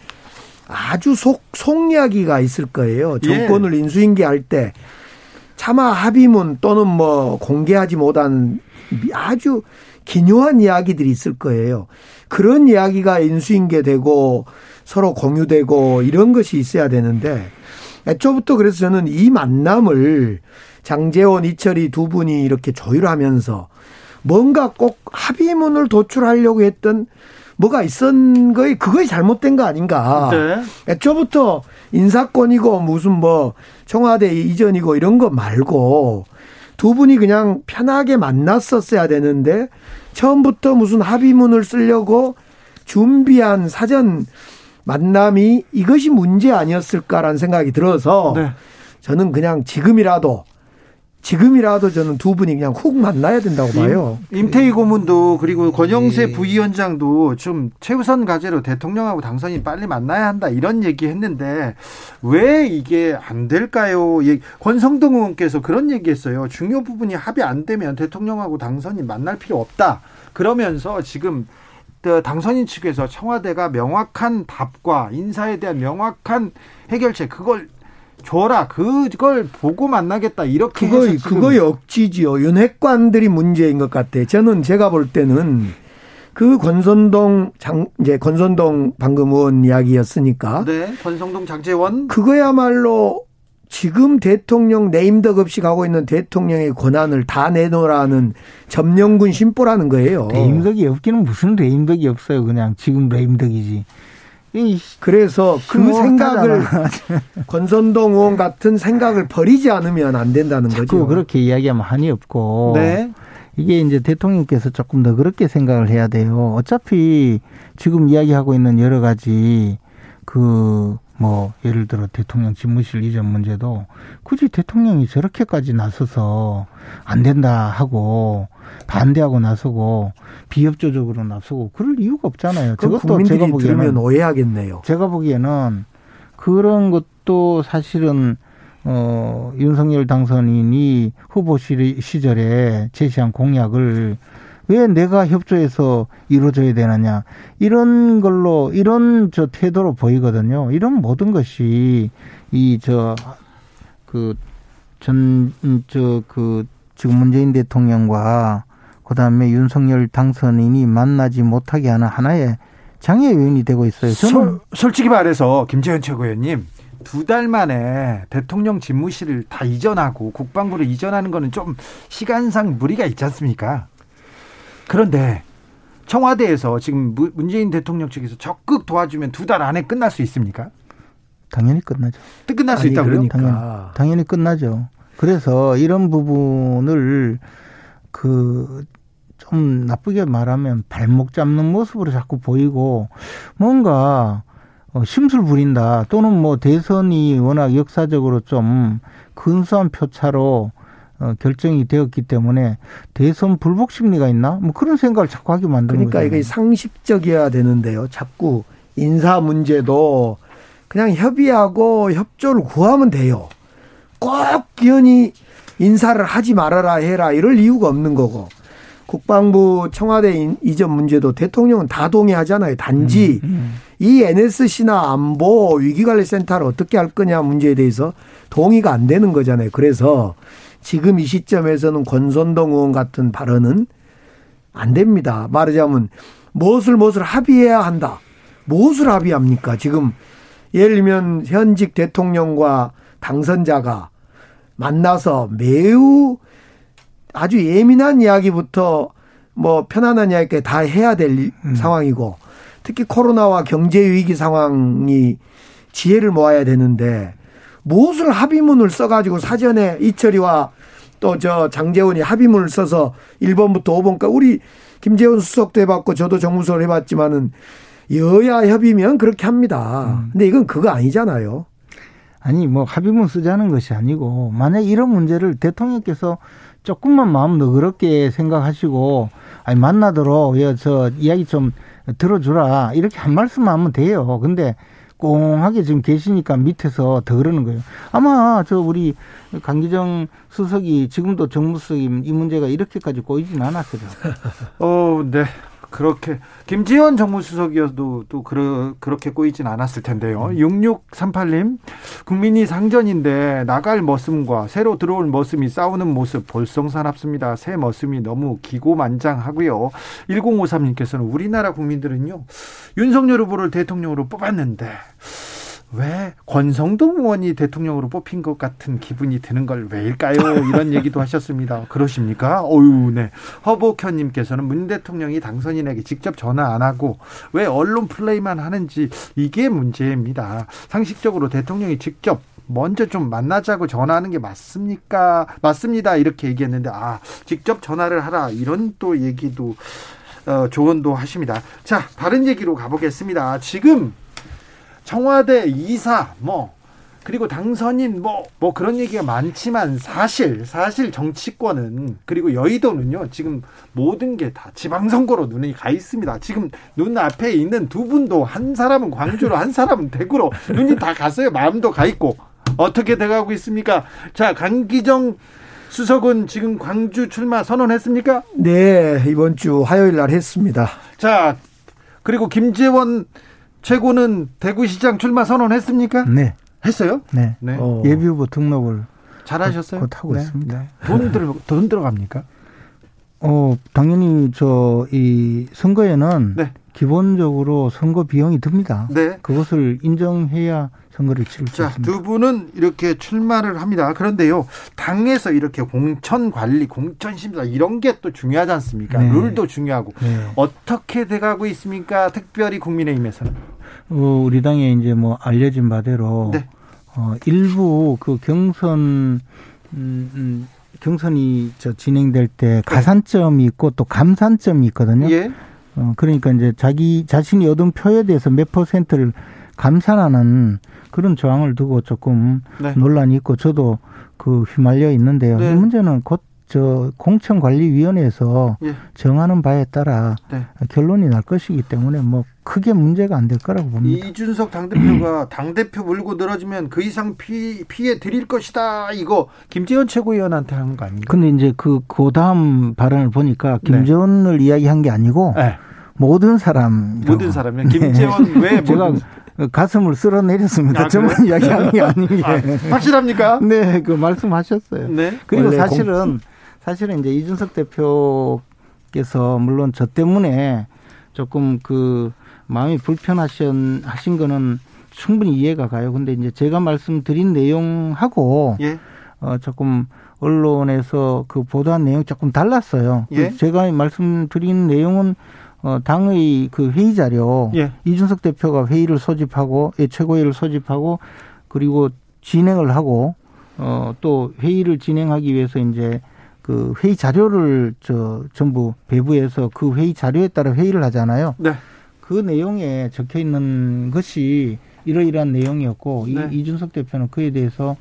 아주 속, 속이야기가 있을 거예요. 정권을 예. 인수인계할 때 차마 합의문 또는 뭐 공개하지 못한 아주 기묘한 이야기들이 있을 거예요. 그런 이야기가 인수인계되고 서로 공유되고 이런 것이 있어야 되는데 애초부터 그래서 저는 이 만남을 장재원, 이철이 두 분이 이렇게 조율하면서 뭔가 꼭 합의문을 도출하려고 했던 뭐가 있었는 거에 그거에 잘못된 거 아닌가. 네. 애초부터 인사권이고 무슨 뭐 청와대 이전이고 이런 거 말고 두 분이 그냥 편하게 만났었어야 되는데 처음부터 무슨 합의문을 쓰려고 준비한 사전 만남이 이것이 문제 아니었을까라는 생각이 들어서 네. 저는 그냥 지금이라도 지금이라도 저는 두 분이 그냥 훅 만나야 된다고 봐요. 임, 태희 고문도 그리고 권영세 네. 부위원장도 좀 최우선 과제로 대통령하고 당선인 빨리 만나야 한다 이런 얘기 했는데 왜 이게 안 될까요? 권성동 의원께서 그런 얘기 했어요. 중요 부분이 합의 안 되면 대통령하고 당선인 만날 필요 없다. 그러면서 지금 당선인 측에서 청와대가 명확한 답과 인사에 대한 명확한 해결책 그걸 줘라 그걸 보고 만나겠다 이렇게 그거 그거 역지지요 윤핵관들이 문제인 것 같아. 저는 제가 볼 때는 그 권선동 장 이제 권선동 방금 의원 이야기였으니까. 네, 권성동 장재원. 그거야말로 지금 대통령 네임덕 없이 가고 있는 대통령의 권한을 다 내놓으라는 점령군 심보라는 거예요. 네임덕이 없기는 무슨 네임덕이 없어요. 그냥 지금 네임덕이지. 그래서 그 생각을 권선동 의원 같은 생각을 버리지 않으면 안 된다는 거죠. 그렇게 이야기하면 한이 없고 네. 이게 이제 대통령께서 조금 더 그렇게 생각을 해야 돼요. 어차피 지금 이야기하고 있는 여러 가지 그 뭐 예를 들어 대통령 집무실 이전 문제도 굳이 대통령이 저렇게까지 나서서 안 된다 하고 반대하고 나서고 비협조적으로 나서고 그럴 이유가 없잖아요. 저것도 제가 보기에는 오해하겠네요. 제가 보기에는 그런 것도 사실은 어 윤석열 당선인이 후보 시절에 제시한 공약을 왜 내가 협조해서 이루어져야 되느냐 이런 걸로 이런 저 태도로 보이거든요. 이런 모든 것이 이 저 그 전 저 그 지금 문재인 대통령과 그다음에 윤석열 당선인이 만나지 못하게 하는 하나의 장애 요인이 되고 있어요. 저는 솔직히 말해서 김재현 최고위원님 두 달 만에 대통령 집무실을 다 이전하고 국방부를 이전하는 거는 좀 시간상 무리가 있지 않습니까? 그런데 청와대에서 지금 문재인 대통령 측에서 적극 도와주면 두 달 안에 끝날 수 있습니까? 당연히 끝나죠. 끝날 수 있다고요? 그러니까. 당연히, 당연히 끝나죠. 그래서 이런 부분을 그 좀 나쁘게 말하면 발목 잡는 모습으로 자꾸 보이고 뭔가 어, 심술 부린다 또는 뭐 대선이 워낙 역사적으로 좀 근소한 표차로 어, 결정이 되었기 때문에 대선 불복 심리가 있나? 뭐 그런 생각을 자꾸 하게 만드는 그러니까 거잖아요. 이게 상식적이어야 되는데요. 자꾸 인사 문제도 그냥 협의하고 협조를 구하면 돼요. 꼭 기현이 인사를 하지 말아라 해라 이럴 이유가 없는 거고 국방부 청와대 이전 문제도 대통령은 다 동의하잖아요. 단지 음, 음. 이 NSC나 안보 위기관리센터를 어떻게 할 거냐 문제에 대해서 동의가 안 되는 거잖아요. 그래서 지금 이 시점에서는 권선동 의원 같은 발언은 안 됩니다. 말하자면 무엇을 무엇을 합의해야 한다. 무엇을 합의합니까? 지금 예를 들면 현직 대통령과 당선자가 만나서 매우 아주 예민한 이야기부터 뭐 편안한 이야기까지 다 해야 될 음. 상황이고 특히 코로나와 경제 위기 상황이 지혜를 모아야 되는데 무엇을 합의문을 써가지고 사전에 이철이와 또 저 장재원이 합의문을 써서 1번부터 5번까지 우리 김재원 수석도 해봤고 저도 정무수석을 해봤지만은 여야 협의면 그렇게 합니다. 음. 근데 이건 그거 아니잖아요. 아니 뭐 합의문 쓰자는 것이 아니고 만약 이런 문제를 대통령께서 조금만 마음 너그럽게 생각하시고 아니 만나도록 저 이야기 좀 들어주라 이렇게 한 말씀만 하면 돼요. 근데 꽁하게 지금 계시니까 밑에서 더 그러는 거예요. 아마 저 우리 강기정 수석이 지금도 정무수석이 이 문제가 이렇게까지 꼬이진 않았어요. 어, 네. 그렇게 김지현 정무수석이어도 또 그러, 그렇게 꼬이진 않았을 텐데요. 음. 6638님 국민이 상전인데 나갈 머슴과 새로 들어올 머슴이 싸우는 모습 볼썽사납습니다. 새 머슴이 너무 기고만장하고요. 1053님께서는 우리나라 국민들은요 윤석열 후보를 대통령으로 뽑았는데 왜 권성동 의원이 대통령으로 뽑힌 것 같은 기분이 드는 걸 왜일까요? 이런 얘기도 하셨습니다. 그러십니까? 어유, 네. 허복현님께서는 문 대통령이 당선인에게 직접 전화 안 하고 왜 언론 플레이만 하는지 이게 문제입니다. 상식적으로 대통령이 직접 먼저 좀 만나자고 전화하는 게 맞습니까? 맞습니다. 이렇게 얘기했는데 아 직접 전화를 하라 이런 또 얘기도 어, 조언도 하십니다. 자 다른 얘기로 가보겠습니다. 지금 청와대 이사 뭐 그리고 당선인 뭐, 뭐 그런 얘기가 많지만 사실, 사실 정치권은 그리고 여의도는요, 지금 모든 게 다 지방선거로 눈이 가 있습니다. 지금 눈 앞에 있는 두 분도 한 사람은 광주로, 한 사람은 대구로 눈이 다 갔어요. 마음도 가 있고. 어떻게 돼가고 있습니까? 자, 강기정 수석은 지금 광주 출마 선언했습니까? 네, 이번 주 화요일 날 했습니다. 자, 그리고 김재원 최고는 대구시장 출마 선언했습니까? 네. 했어요? 네. 네. 어. 예비 후보 등록을 잘하셨어요? 곧 하고 네. 있습니다. 네. 돈 들어 돈 들어갑니까? 어, 당연히 저 이 선거에는 네. 기본적으로 선거 비용이 듭니다. 네. 그것을 인정해야 선거를 치를 수 있습니다. 두 분은 이렇게 출마를 합니다. 그런데요, 당에서 이렇게 공천 관리, 공천 심사 이런 게 또 중요하지 않습니까? 네. 룰도 중요하고 네. 어떻게 돼가고 있습니까? 특별히 국민의힘에서는 어, 우리 당에 이제 뭐 알려진 바대로 네. 어, 일부 그 경선 음, 음, 경선이 저 진행될 때 네. 가산점이 있고 또 감산점이 있거든요. 예. 어, 그러니까 이제 자기 자신이 얻은 표에 대해서 몇 퍼센트를 감산하는 그런 조항을 두고 조금 네. 논란이 있고 저도 그 휘말려 있는데요. 네. 이 문제는 곧 저 공천관리위원회에서 예. 정하는 바에 따라 네. 결론이 날 것이기 때문에 뭐 크게 문제가 안 될 거라고 봅니다. 이준석 당대표가 당대표 물고 늘어지면 그 이상 피, 피해 드릴 것이다. 이거 김재원 최고위원한테 한 거 아닙니까? 근데 이제 그, 그 다음 발언을 보니까 김재원을 네. 이야기한 게 아니고 네. 모든 사람. 모든 사람이 김재원 왜 제가 가슴을 쓸어내렸습니다. 아, 저만 이야기하는 게 아니게. 아, 확실합니까? 네, 그 말씀하셨어요. 네. 그리고 사실은 공... 사실은 이제 이준석 대표께서 물론 저 때문에 조금 그 마음이 불편하신 하신 거는 충분히 이해가 가요. 근데 이제 제가 말씀드린 내용하고 예. 어 조금 언론에서 그 보도한 내용이 조금 달랐어요. 예. 제가 말씀드린 내용은 어, 당의 그 회의 자료 예. 이준석 대표가 회의를 소집하고 예, 최고위를 소집하고 그리고 진행을 하고 어, 또 회의를 진행하기 위해서 이제 그 회의 자료를 저 전부 배부해서 그 회의 자료에 따라 회의를 하잖아요. 네. 그 내용에 적혀 있는 것이 이러이러한 내용이었고 네. 이, 이준석 대표는 그에 대해서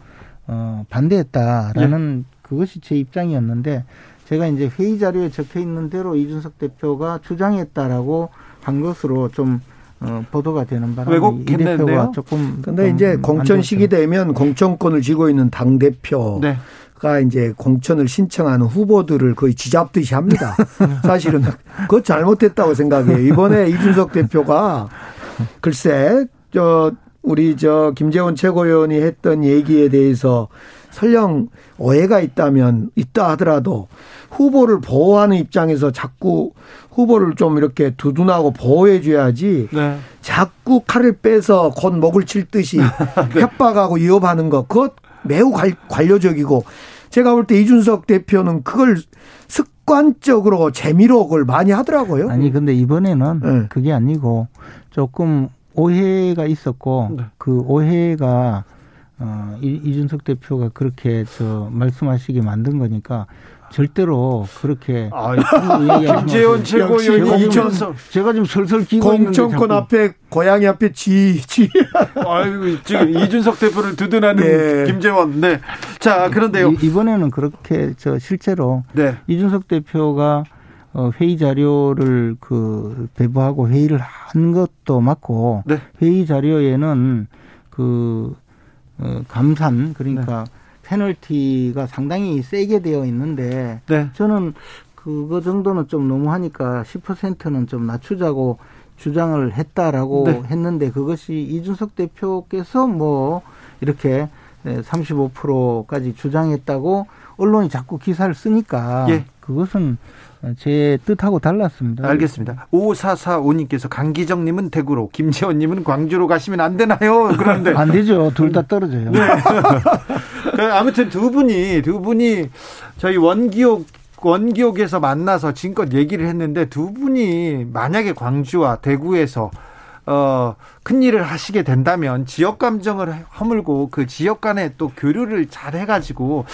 어, 반대했다라는 네. 그것이 제 입장이었는데 제가 이제 회의 자료에 적혀 있는 대로 이준석 대표가 주장했다라고 한 것으로 좀 어, 보도가 되는 바람에 이 대표가 조금 근데 이제 공천 시기 되면 공천권을 쥐고 있는 당 대표 네. 가 이제 공천을 신청하는 후보들을 거의 지잡듯이 합니다. 사실은 그거 잘못했다고 생각해요. 이번에 이준석 대표가 글쎄 저 우리 저 김재원 최고위원이 했던 얘기에 대해서 설령 오해가 있다면 있다 하더라도 후보를 보호하는 입장에서 자꾸 후보를 좀 이렇게 두둔하고 보호해 줘야지 네. 자꾸 칼을 빼서 곧 목을 칠 듯이 네. 협박하고 위협하는 거 그것 매우 관료적이고 제가 볼 때 이준석 대표는 그걸 습관적으로 재미로 그걸 많이 하더라고요. 아니 근데 이번에는 네. 그게 아니고 조금 오해가 있었고 네. 그 오해가 어, 이준석 대표가 그렇게 저 말씀하시게 만든 거니까 절대로 그렇게 아, 김재원 최고위원이 공천 제가 지금 설설 기고 공천권 앞에 고양이 앞에 쥐 쥐. 아이고 지금 이준석 대표를 두둔하는 네. 김재원. 네. 자 그런데요 이, 번에는 그렇게 저 실제로 네. 이준석 대표가 어, 회의 자료를 그 배부하고 회의를 한 것도 맞고 네. 회의 자료에는 그 어, 감산 그러니까 네. 페널티가 상당히 세게 되어 있는데 네. 저는 그거 정도는 좀 너무하니까 10%는 좀 낮추자고 주장을 했다라고 네. 했는데 그것이 이준석 대표께서 뭐 이렇게 35%까지 주장했다고 언론이 자꾸 기사를 쓰니까 예. 그것은 제 뜻하고 달랐습니다. 알겠습니다. 5445님께서 강기정님은 대구로, 김재원님은 광주로 가시면 안 되나요? 그런데. 안 되죠. 둘 다 떨어져요. 네. 그 아무튼 두 분이, 두 분이 저희 원기옥 원기옥에서 만나서 지금껏 얘기를 했는데 두 분이 만약에 광주와 대구에서 어, 큰 일을 하시게 된다면 지역 감정을 허물고 그 지역 간에 또 교류를 잘 해가지고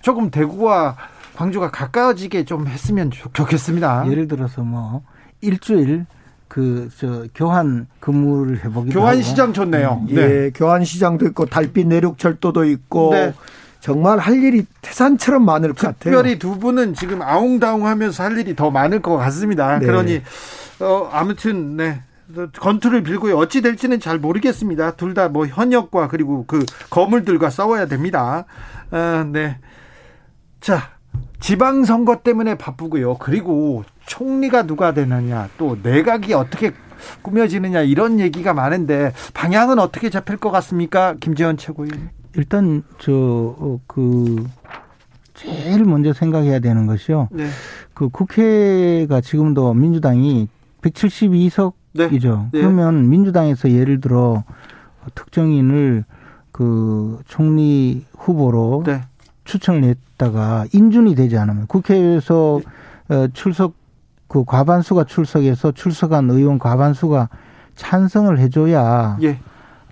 조금 대구와 광주가 가까워지게 좀 했으면 좋겠습니다. 예를 들어서 뭐 일주일 그저 교환 근무를 해보기도 교환 하고. 시장 좋네요. 예, 네. 교환 시장도 있고 달빛 내륙 철도도 있고 네. 정말 할 일이 태산처럼 많을 것 같아요. 특별히 두 분은 지금 아웅다웅하면서 할 일이 더 많을 것 같습니다. 네. 그러니 어 아무튼 네. 건투를 빌고요. 어찌 될지는 잘 모르겠습니다. 둘 다 뭐 현역과 그리고 그 거물들과 싸워야 됩니다. 아, 네. 자, 지방선거 때문에 바쁘고요. 그리고 총리가 누가 되느냐, 또 내각이 어떻게 꾸며지느냐 이런 얘기가 많은데 방향은 어떻게 잡힐 것 같습니까, 김재원 최고위원? 일단 저그 어, 제일 먼저 생각해야 되는 것이요. 네. 그 국회가 지금도 민주당이 172석이죠. 네. 네. 그러면 민주당에서 예를 들어 특정인을 그 총리 후보로 네. 추천을 했다가 인준이 되지 않으면 국회에서 어, 출석 그 과반수가 출석해서 출석한 의원 과반수가 찬성을 해줘야 예.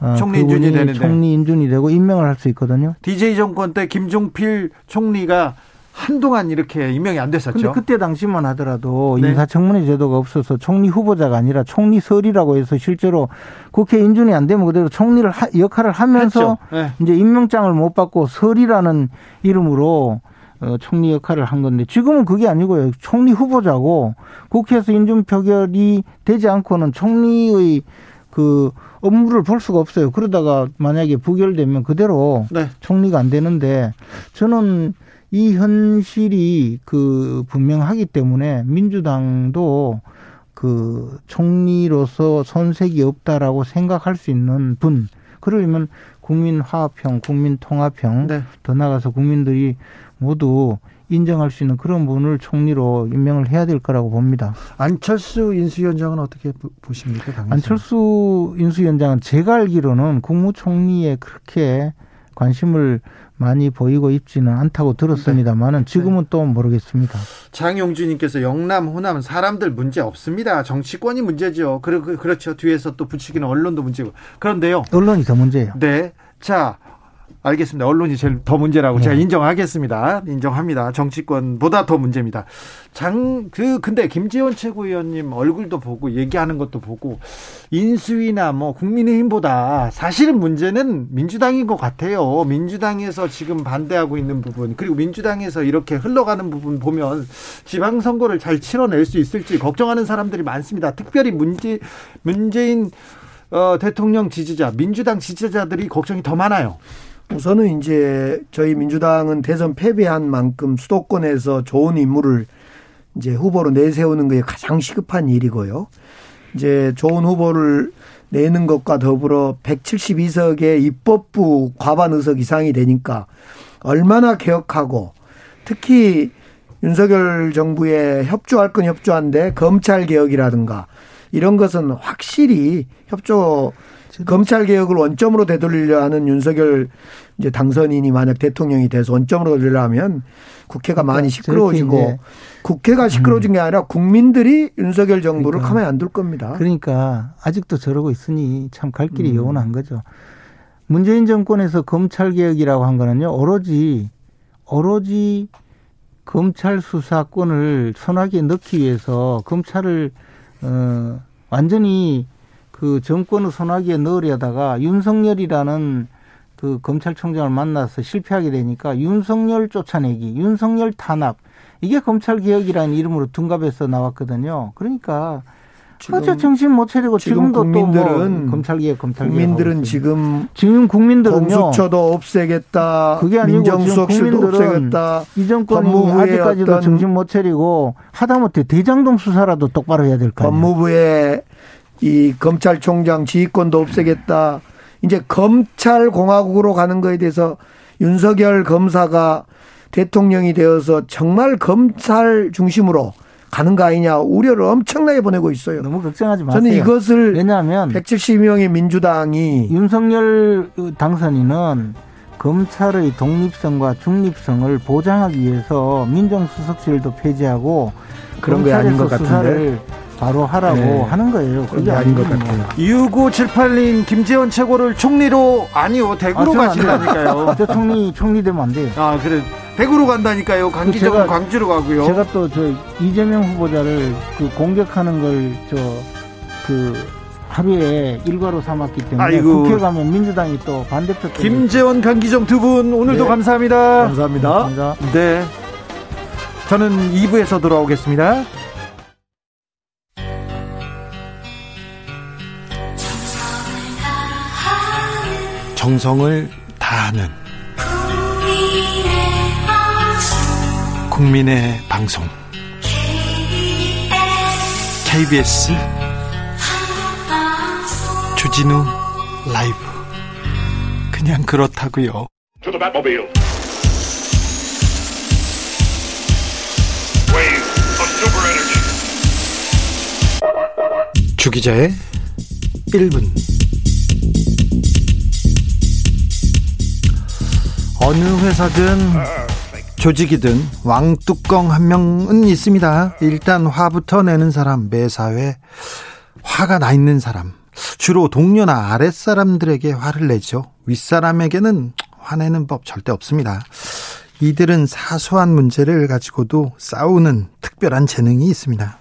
어, 총리 인준이 되는데 총리 인준이 되고 임명을 할 수 있거든요. DJ 정권 때 김종필 총리가 한동안 이렇게 임명이 안 됐었죠. 그때 당시만 하더라도 네. 인사청문회 제도가 없어서 총리 후보자가 아니라 총리설이라고 해서 실제로 국회 인준이 안 되면 그대로 총리를 하, 역할을 하면서 네. 이제 임명장을 못 받고 설이라는 이름으로 어, 총리 역할을 한 건데 지금은 그게 아니고요. 총리 후보자고 국회에서 인준 표결이 되지 않고는 총리의 그 업무를 볼 수가 없어요. 그러다가 만약에 부결되면 그대로 네. 총리가 안 되는데 저는 이 현실이 그 분명하기 때문에 민주당도 그 총리로서 손색이 없다라고 생각할 수 있는 분 그러려면 국민 화합형, 국민 통합형 네. 더 나가서 국민들이 모두 인정할 수 있는 그런 분을 총리로 임명을 해야 될 거라고 봅니다. 안철수 인수위원장은 어떻게 보십니까? 당에서? 안철수 인수위원장은 제가 알기로는 국무총리에 그렇게 관심을 많이 보이고 있지는 않다고 들었습니다만은 네. 지금은 네. 또 모르겠습니다. 장용주님께서 영남, 호남 사람들 문제 없습니다. 정치권이 문제죠. 그, 그렇죠. 뒤에서 또 붙이기는 언론도 문제고. 그런데요. 언론이 더 문제예요. 네. 자, 알겠습니다. 언론이 제일 더 문제라고 네. 제가 인정하겠습니다. 인정합니다. 정치권보다 더 문제입니다. 장, 그, 근데 김재원 최고위원님 얼굴도 보고 얘기하는 것도 보고 인수위나 뭐 국민의힘보다 사실은 문제는 민주당인 것 같아요. 민주당에서 지금 반대하고 있는 부분, 그리고 민주당에서 이렇게 흘러가는 부분 보면 지방선거를 잘 치러낼 수 있을지 걱정하는 사람들이 많습니다. 특별히 문제, 문재인 어, 대통령 지지자, 민주당 지지자들이 걱정이 더 많아요. 우선은 이제 저희 민주당은 대선 패배한 만큼 수도권에서 좋은 인물을 이제 후보로 내세우는 게 가장 시급한 일이고요. 이제 좋은 후보를 내는 것과 더불어 172석의 입법부 과반 의석 이상이 되니까 얼마나 개혁하고 특히 윤석열 정부에 협조할 건 협조한데 검찰 개혁이라든가 이런 것은 확실히 협조 검찰 개혁을 원점으로 되돌리려 하는 윤석열 이제 당선인이 만약 대통령이 돼서 원점으로 되려면 국회가 그러니까 많이 시끄러워지고 국회가 시끄러워진 게 아니라 국민들이 윤석열 정부를 그러니까. 가만히 안 둘 겁니다. 그러니까 아직도 저러고 있으니 참 갈 길이 음. 요원한 거죠. 문재인 정권에서 검찰 개혁이라고 한 거는요. 오로지 오로지 검찰 수사권을 손아귀에 넣기 위해서 검찰을 어 완전히 그 정권을 손아귀에 넣으려다가 윤석열이라는 그 검찰총장을 만나서 실패하게 되니까 윤석열 쫓아내기, 윤석열 탄압 이게 검찰 개혁이라는 이름으로 둔갑해서 나왔거든요. 그러니까 지금 정신 못 차리고 지금 지금도 국민들은 뭐 검찰 개혁, 검찰 국민들은 지금 지금 국민들은요 공수처도 없애겠다, 그게 아니고 민정수석실도 없애겠다, 이 정권이 아직까지도 정신 못 차리고 하다못해 대장동 수사라도 똑바로 해야 될거 아니에요. 법무부의 이 검찰총장 지휘권도 없애겠다. 이제 검찰 공화국으로 가는 거에 대해서 윤석열 검사가 대통령이 되어서 정말 검찰 중심으로 가는 거 아니냐 우려를 엄청나게 보내고 있어요. 너무 걱정하지 마세요. 저는 이것을 왜냐하면 170명의 민주당이 윤석열 당선인은 검찰의 독립성과 중립성을 보장하기 위해서 민정수석실도 폐지하고 그런 게 아닌 것 같은데 바로 하라고 네. 하는 거예요. 그게 아닌 것 같아요. 6978님 김재원 최고를 총리로 아니요 대구로 아, 가신다니까요. 저 총리 총리 되면 안 돼요. 아 그래 대구로 간다니까요. 강기정은 광주로 가고요. 제가 또 저 이재명 후보자를 그 공격하는 걸 저 그 하루에 일과로 삼았기 때문에 아이고. 국회 가면 민주당이 또 반대표 김재원 강기정 두 분 오늘도 네. 감사합니다. 감사합니다. 감사합니다. 네. 저는 2부에서 돌아오겠습니다. 정성을 다하는 국민의 방송 KBS 주진우 라이브 그냥 그렇다고요. 주기자의 1분 어느 회사든 조직이든 왕뚜껑 한 명은 있습니다. 일단 화부터 내는 사람, 매사회 화가 나 있는 사람, 주로 동료나 아랫사람들에게 화를 내죠. 윗사람에게는 화내는 법 절대 없습니다. 이들은 사소한 문제를 가지고도 싸우는 특별한 재능이 있습니다.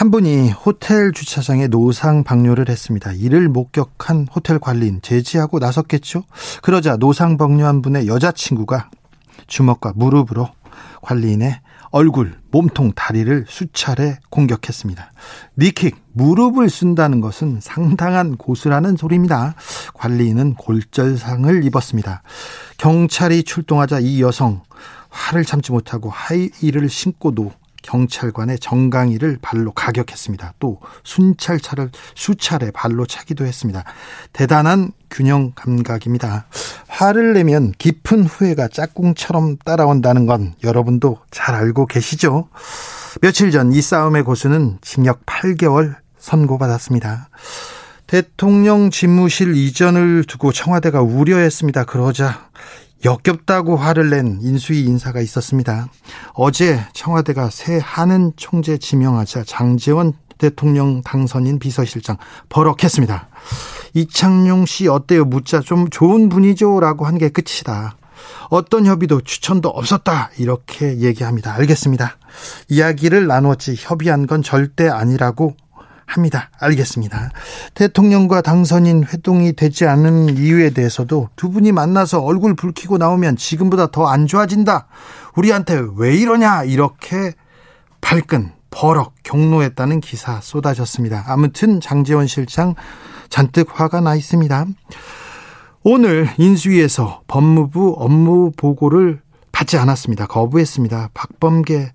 한 분이 호텔 주차장에 노상 방뇨를 했습니다. 이를 목격한 호텔 관리인 제지하고 나섰겠죠. 그러자 노상 방뇨한 분의 여자친구가 주먹과 무릎으로 관리인의 얼굴, 몸통, 다리를 수차례 공격했습니다. 니킥, 무릎을 쓴다는 것은 상당한 고수라는 소리입니다. 관리인은 골절상을 입었습니다. 경찰이 출동하자 이 여성 화를 참지 못하고 하이힐을 신고도 경찰관의 정강이를 발로 가격했습니다. 또 순찰차를 수차례 발로 차기도 했습니다. 대단한 균형 감각입니다. 화를 내면 깊은 후회가 짝꿍처럼 따라온다는 건 여러분도 잘 알고 계시죠? 며칠 전 이 싸움의 고수는 징역 8개월 선고받았습니다. 대통령 집무실 이전을 두고 청와대가 우려했습니다. 그러자 역겹다고 화를 낸 인수위 인사가 있었습니다. 어제 청와대가 새 한은 총재 지명하자 장재원 대통령 당선인 비서실장 버럭했습니다. 이창용 씨 어때요? 묻자 좀 좋은 분이죠? 라고 한 게 끝이다. 어떤 협의도 추천도 없었다. 이렇게 얘기합니다. 알겠습니다. 이야기를 나눴지 협의한 건 절대 아니라고 합니다. 알겠습니다. 대통령과 당선인 회동이 되지 않은 이유에 대해서도 두 분이 만나서 얼굴 붉히고 나오면 지금보다 더 안 좋아진다. 우리한테 왜 이러냐. 이렇게 발끈, 버럭, 경로했다는 기사 쏟아졌습니다. 아무튼 장재원 실장 잔뜩 화가 나 있습니다. 오늘 인수위에서 법무부 업무 보고를 받지 않았습니다. 거부했습니다. 박범계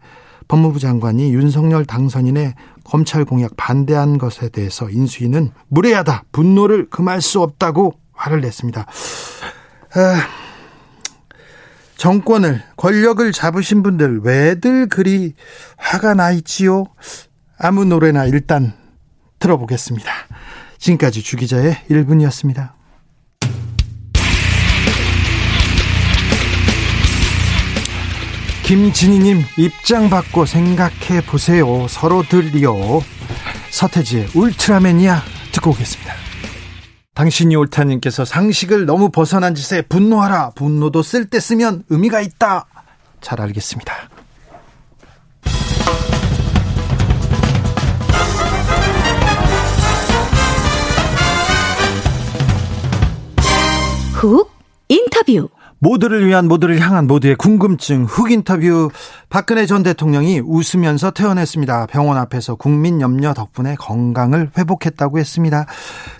법무부 장관이 윤석열 당선인의 검찰 공약 반대한 것에 대해서 인수위는 무례하다, 분노를 금할 수 없다고 화를 냈습니다. 아, 정권을 권력을 잡으신 분들 왜들 그리 화가 나 있지요? 아무 노래나 일단 들어보겠습니다. 지금까지 주기자의 1분이었습니다. 김진희님 입장 바꿔 생각해 보세요. 서로들이요. 서태지의 울트라맨이야 듣고 오겠습니다. 당신이 옳다님께서 상식을 너무 벗어난 짓에 분노하라. 분노도 쓸 때 쓰면 의미가 있다. 잘 알겠습니다. 훅 인터뷰 모두를 위한 모두를 향한 모두의 궁금증 흑 인터뷰 박근혜 전 대통령이 웃으면서 퇴원했습니다. 병원 앞에서 국민 염려 덕분에 건강을 회복했다고 했습니다.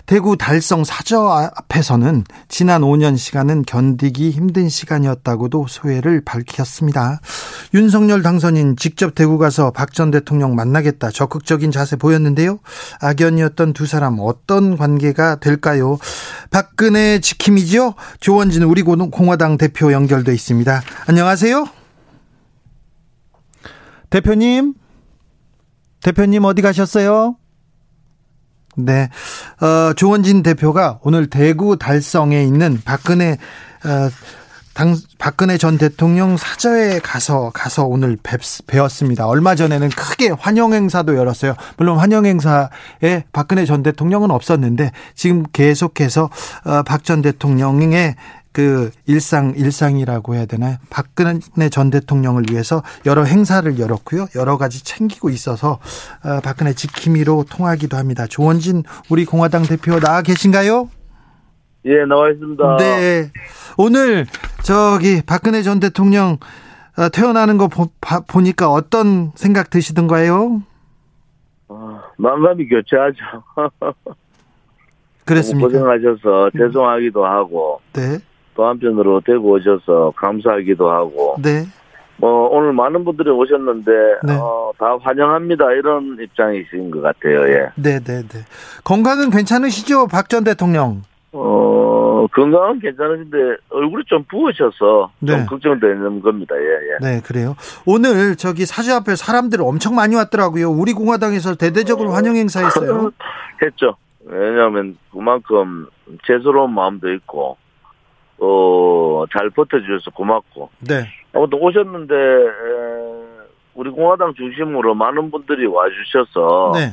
대구 달성 사저 앞에서는 지난 5년 시간은 견디기 힘든 시간이었다고도 소회를 밝혔습니다. 윤석열 당선인 직접 대구 가서 박 전 대통령 만나겠다 적극적인 자세 보였는데요. 악연이었던 두 사람 어떤 관계가 될까요? 박근혜 지킴이죠. 조원진 우리 공화 당 대표 연결돼 있습니다. 안녕하세요. 대표님, 대표님 어디 가셨어요? 네, 어, 조원진 대표가 오늘 대구 달성에 있는 박근혜 어, 당, 박근혜 전 대통령 사저에 가서 가서 오늘 뵙, 배웠습니다. 얼마 전에는 크게 환영 행사도 열었어요. 물론 환영 행사에 박근혜 전 대통령은 없었는데 지금 계속해서 어, 박전 대통령의 그 일상 일상이라고 해야 되나요? 박근혜 전 대통령을 위해서 여러 행사를 열었고요. 여러 가지 챙기고 있어서 어, 박근혜 지킴이로 통하기도 합니다. 조원진 우리 공화당 대표 나와 계신가요? 예, 나와 있습니다. 네. 오늘 저기 박근혜 전 대통령 어, 태어나는 거 보, 니까 어떤 생각 드시던가요? 어, 마음이 교체하죠. 그랬습니까? 고생하셔서 음. 죄송하기도 하고 네. 또 한편으로 대구 오셔서 감사하기도 하고 네. 뭐 오늘 많은 분들이 오셨는데 네. 어, 다 환영합니다 이런 입장이신 것 같아요. 예. 네, 네, 네. 건강은 괜찮으시죠, 박 전 대통령? 어 건강은 괜찮으신데 얼굴이 좀 부으셔서 네. 좀 걱정되는 겁니다. 예, 예. 네, 그래요. 오늘 저기 사주 앞에 사람들 엄청 많이 왔더라고요. 우리 공화당에서 대대적으로 어, 환영 행사했어요. 했죠. 왜냐하면 그만큼 죄스러운 마음도 있고 어 잘 버텨주셔서 고맙고. 네. 아무튼 오셨는데 우리 공화당 중심으로 많은 분들이 와주셔서 네.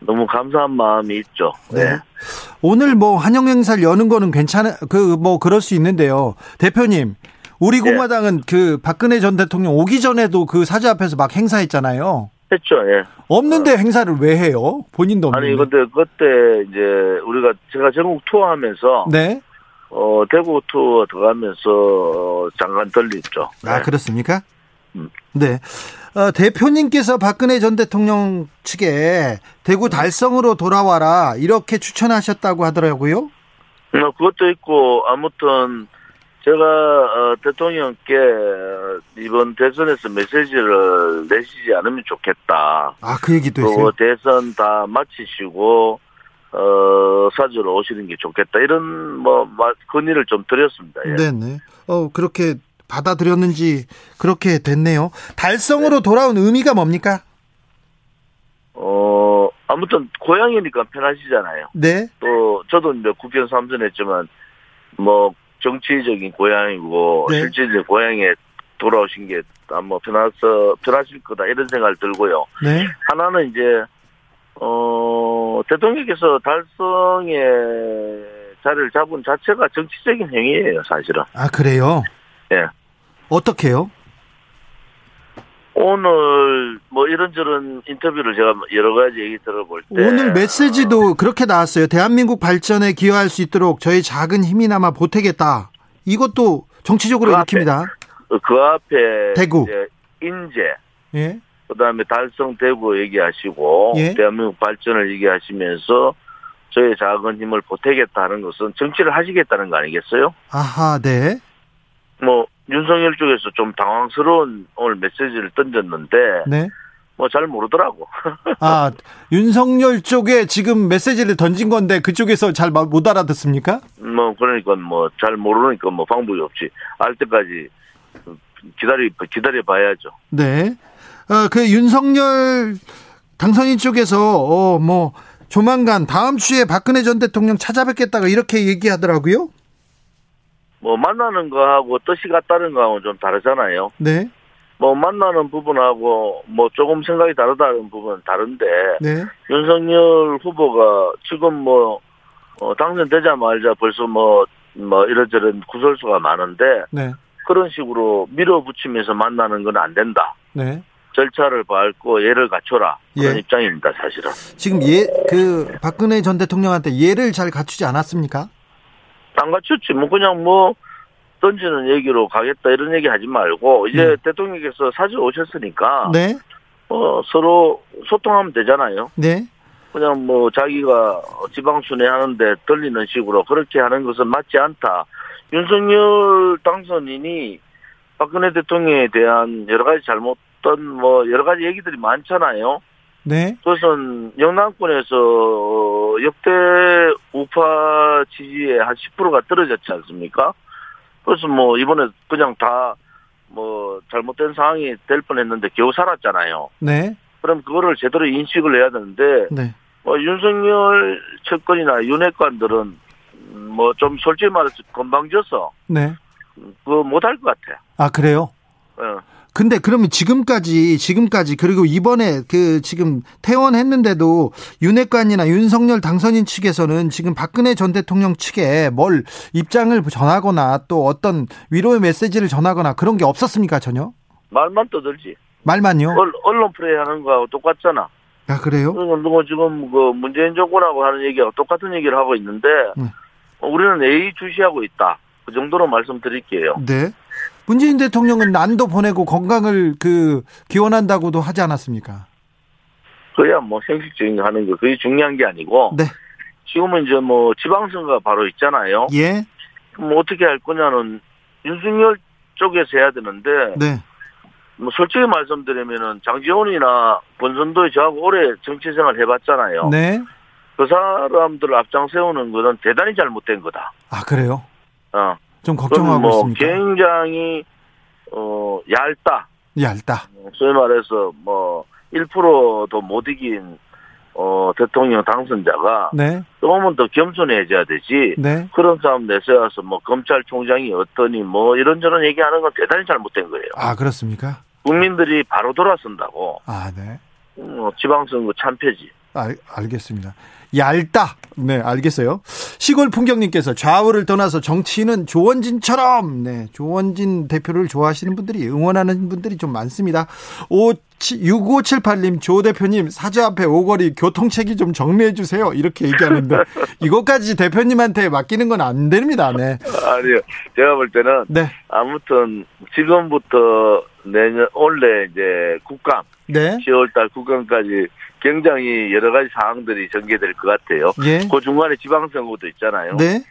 너무 감사한 마음이 있죠. 네. 네. 오늘 뭐 환영 행사를 여는 거는 괜찮아 그 뭐 그럴 수 있는데요. 대표님, 우리 네. 공화당은 네. 그 박근혜 전 대통령 오기 전에도 그 사주 앞에서 막 행사했잖아요. 했죠, 예. 없는데 어. 행사를 왜 해요? 본인도 없는데. 아니, 근데 그때 이제 우리가 제가 전국 투어하면서 네. 어, 대구 투어 들어가면서 어, 잠깐 들렸죠. 아, 네. 그렇습니까? 음. 네. 어, 대표님께서 박근혜 전 대통령 측에 대구 달성으로 돌아와라 이렇게 추천하셨다고 하더라고요. 어, 그것도 있고 아무튼 제가 어, 대통령께 이번 대선에서 메시지를 내시지 않으면 좋겠다. 아, 그 얘기도 했어요. 대선 다 마치시고 어, 사주로 오시는 게 좋겠다. 이런 뭐 건의를 좀 드렸습니다. 예. 네네. 어 그렇게 받아들였는지 그렇게 됐네요. 달성으로 네. 돌아온 의미가 뭡니까? 어 아무튼 고향이니까 편하시잖아요. 네. 또 저도 이제 국회의원 3선 했지만 뭐 정치적인 고향이고 네. 실질적인 고향에 돌아오신 게 아마 편하서 편하실 거다 이런 생각을 들고요. 네. 하나는 이제 어 대통령께서 달성에 자리를 잡은 자체가 정치적인 행위예요, 사실은. 아 그래요? 예. 어떻게요? 오늘 뭐 이런저런 인터뷰를 제가 여러 가지 얘기 들어볼 때 오늘 메시지도 그렇게 나왔어요. 대한민국 발전에 기여할 수 있도록 저희 작은 힘이나마 보태겠다. 이것도 정치적으로 그 일으킵니다. 앞에, 그 앞에 대구 인재 예. 그다음에 달성 대구 얘기하시고 예. 대한민국 발전을 얘기하시면서 저희 작은 힘을 보태겠다는 것은 정치를 하시겠다는 거 아니겠어요? 아하, 네. 뭐 윤석열 쪽에서 좀 당황스러운 오늘 메시지를 던졌는데 네. 뭐 잘 모르더라고. 아 윤석열 쪽에 지금 메시지를 던진 건데 그쪽에서 잘 못 알아듣습니까? 뭐 그러니까 뭐 잘 모르니까 뭐 방법이 없지. 알 때까지 기다리 기다려 봐야죠. 네. 어, 그 윤석열 당선인 쪽에서 어, 뭐 조만간 다음 주에 박근혜 전 대통령 찾아뵙겠다고 이렇게 얘기하더라고요. 뭐 만나는 거하고 뜻이 같다는 거하고 좀 다르잖아요. 네. 뭐 만나는 부분하고 뭐 조금 생각이 다르다는 부분은 다른데 네. 윤석열 후보가 지금 뭐 어, 당선되자마자 벌써 뭐뭐 뭐 이런저런 구설수가 많은데 네. 그런 식으로 밀어붙이면서 만나는 건 안 된다. 네. 절차를 밟고 예를 갖춰라 그런 예. 입장입니다 사실은. 지금 예 그 박근혜 전 대통령한테 예를 잘 갖추지 않았습니까? 안 갖췄지. 뭐 그냥 뭐 던지는 얘기로 가겠다 이런 얘기 하지 말고 이제 네. 대통령께서 사주 오셨으니까 네. 어, 서로 소통하면 되잖아요. 네. 그냥 뭐 자기가 지방 순회 하는데 들리는 식으로 그렇게 하는 것은 맞지 않다. 윤석열 당선인이 박근혜 대통령에 대한 여러 가지 잘못 된뭐 여러 가지 얘기들이 많잖아요. 네. 그것은 영남권에서 역대 우파 지지의 한 10%가 떨어졌지 않습니까? 그래서 뭐 이번에 그냥 다 뭐 잘못된 상황이 될 뻔했는데 겨우 살았잖아요. 네. 그럼 그거를 제대로 인식을 해야 되는데 네. 뭐 윤석열 측근이나 윤핵관들은 뭐 좀 솔직히 말해서 건방져서 네. 그거 못할 것 같아. 아 그래요? 어. 근데 그러면 지금까지 지금까지 그리고 이번에 그 지금 퇴원했는데도 윤핵관이나 윤석열 당선인 측에서는 지금 박근혜 전 대통령 측에 뭘 입장을 전하거나 또 어떤 위로의 메시지를 전하거나 그런 게 없었습니까 전혀? 말만 떠들지. 말만요? 언론 플레이 하는 거하고 똑같잖아. 아 그래요? 뭐 지금 그 문재인 정권하고 하는 얘기하고 똑같은 얘기를 하고 있는데 네. 우리는 A 주시하고 있다. 그 정도로 말씀드릴게요. 네. 문재인 대통령은 난도 보내고 건강을 그 기원한다고도 하지 않았습니까? 그야 뭐 형식적인 거 하는 거 그게 중요한 게 아니고. 네. 지금은 이제 뭐 지방선거가 바로 있잖아요. 예. 뭐 어떻게 할 거냐는 윤석열 쪽에서 해야 되는데. 네. 뭐 솔직히 말씀드리면은 장지원이나 권선도의 저하고 오래 정치 생활 해봤잖아요. 네. 그 사람들 앞장 세우는 거는 대단히 잘못된 거다. 아 그래요? 어. 좀 걱정하고 뭐 있습니다. 굉장히 어 얇다. 얇다. 소위 말해서 뭐 1%도 못 이긴 어 대통령 당선자가 네. 조금은 더 겸손해져야 되지. 네. 그런 사람 내세워서 뭐 검찰총장이 어떠니 뭐 이런저런 얘기하는 건 대단히 잘못된 거예요. 아 그렇습니까? 국민들이 바로 돌아선다고. 아 네. 음, 지방선거 참패지. 알, 알겠습니다. 얇다. 네, 알겠어요. 시골 풍경님께서 좌우를 떠나서 정치인은 조원진처럼, 네, 조원진 대표를 좋아하시는 분들이, 응원하는 분들이 좀 많습니다. 5, 6578님, 조 대표님, 사주 앞에 오거리 교통체계 좀 정리해주세요. 이렇게 얘기하는데, 이것까지 대표님한테 맡기는 건 안 됩니다. 네. 아니요. 제가 볼 때는, 네. 아무튼, 지금부터 내년, 원래 이제 국감, 네. 10월달 국감까지 굉장히 여러 가지 사항들이 전개될 것 같아요. 예. 그 중간에 지방선거도 있잖아요. 네.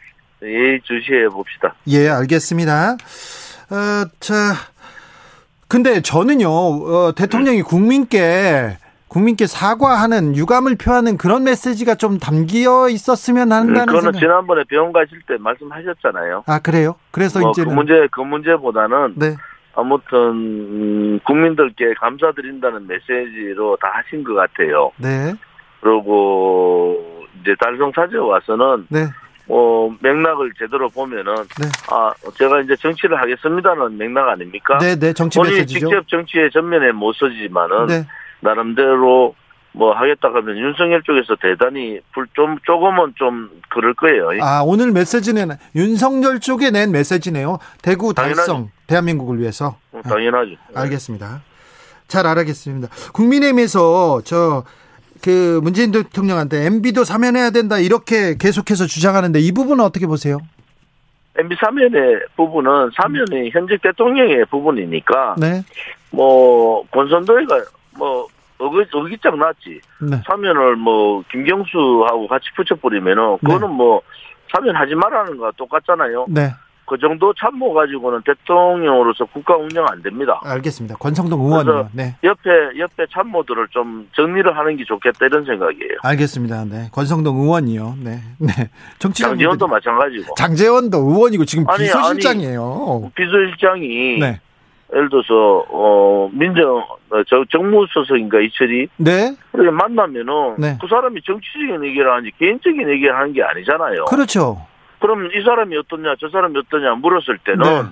예, 주시해 봅시다. 예, 알겠습니다. 어, 자, 근데 저는요, 어, 대통령이 국민께 국민께 사과하는 유감을 표하는 그런 메시지가 좀 담겨 있었으면 한다는 그거는 생각. 지난번에 병원 가실 때 말씀하셨잖아요. 아 그래요? 그래서 뭐 이제는 그 문제 그 문제보다는 네. 아무튼 음, 국민들께 감사드린다는 메시지로 다 하신 것 같아요. 네. 그리고 이제 달성 사제 와서는 네. 뭐 맥락을 제대로 보면은 네. 아 제가 이제 정치를 하겠습니다는 맥락 아닙니까? 네, 네. 정치 본인이 메시지죠. 직접 정치에 전면에 못 서지만은 네. 나름대로 뭐 하겠다 하면 윤석열 쪽에서 대단히 불좀 조금은 좀 그럴 거예요. 아 오늘 메시지는 윤석열 쪽에 낸 메시지네요. 대구 달성 당연하지. 대한민국을 위해서. 어, 당연하죠. 아, 알겠습니다. 잘 알아겠습니다. 국민의힘에서 저 그 문재인 대통령한테 MB도 사면해야 된다 이렇게 계속해서 주장하는데 이 부분은 어떻게 보세요? MB 사면의 부분은 사면이 현직 대통령의 부분이니까 네. 뭐 권선도회가 뭐 어기 어기짝 났지. 네. 사면을 뭐 김경수하고 같이 붙여버리면은 그거는 뭐 사면하지 말라는 거와 똑같잖아요. 네. 그 정도 참모 가지고는 대통령으로서 국가 운영 안 됩니다. 알겠습니다. 권성동 의원이요. 네. 옆에 옆에 참모들을 좀 정리를 하는 게 좋겠다 이런 생각이에요. 알겠습니다. 네. 권성동 의원이요. 네. 네. 정치적 장재원도 마찬가지고. 장재원도 의원이고 지금 아니, 비서실장이에요. 비서실장이 네. 예를 들어서 어 민정 어, 저 정무수석인가 이철이 네. 만나면은 네. 그 사람이 정치적인 얘기를 하는지 개인적인 얘기를 하는 게 아니잖아요. 그렇죠. 그럼 이 사람이 어떠냐 저 사람이 어떠냐 물었을 때는 네.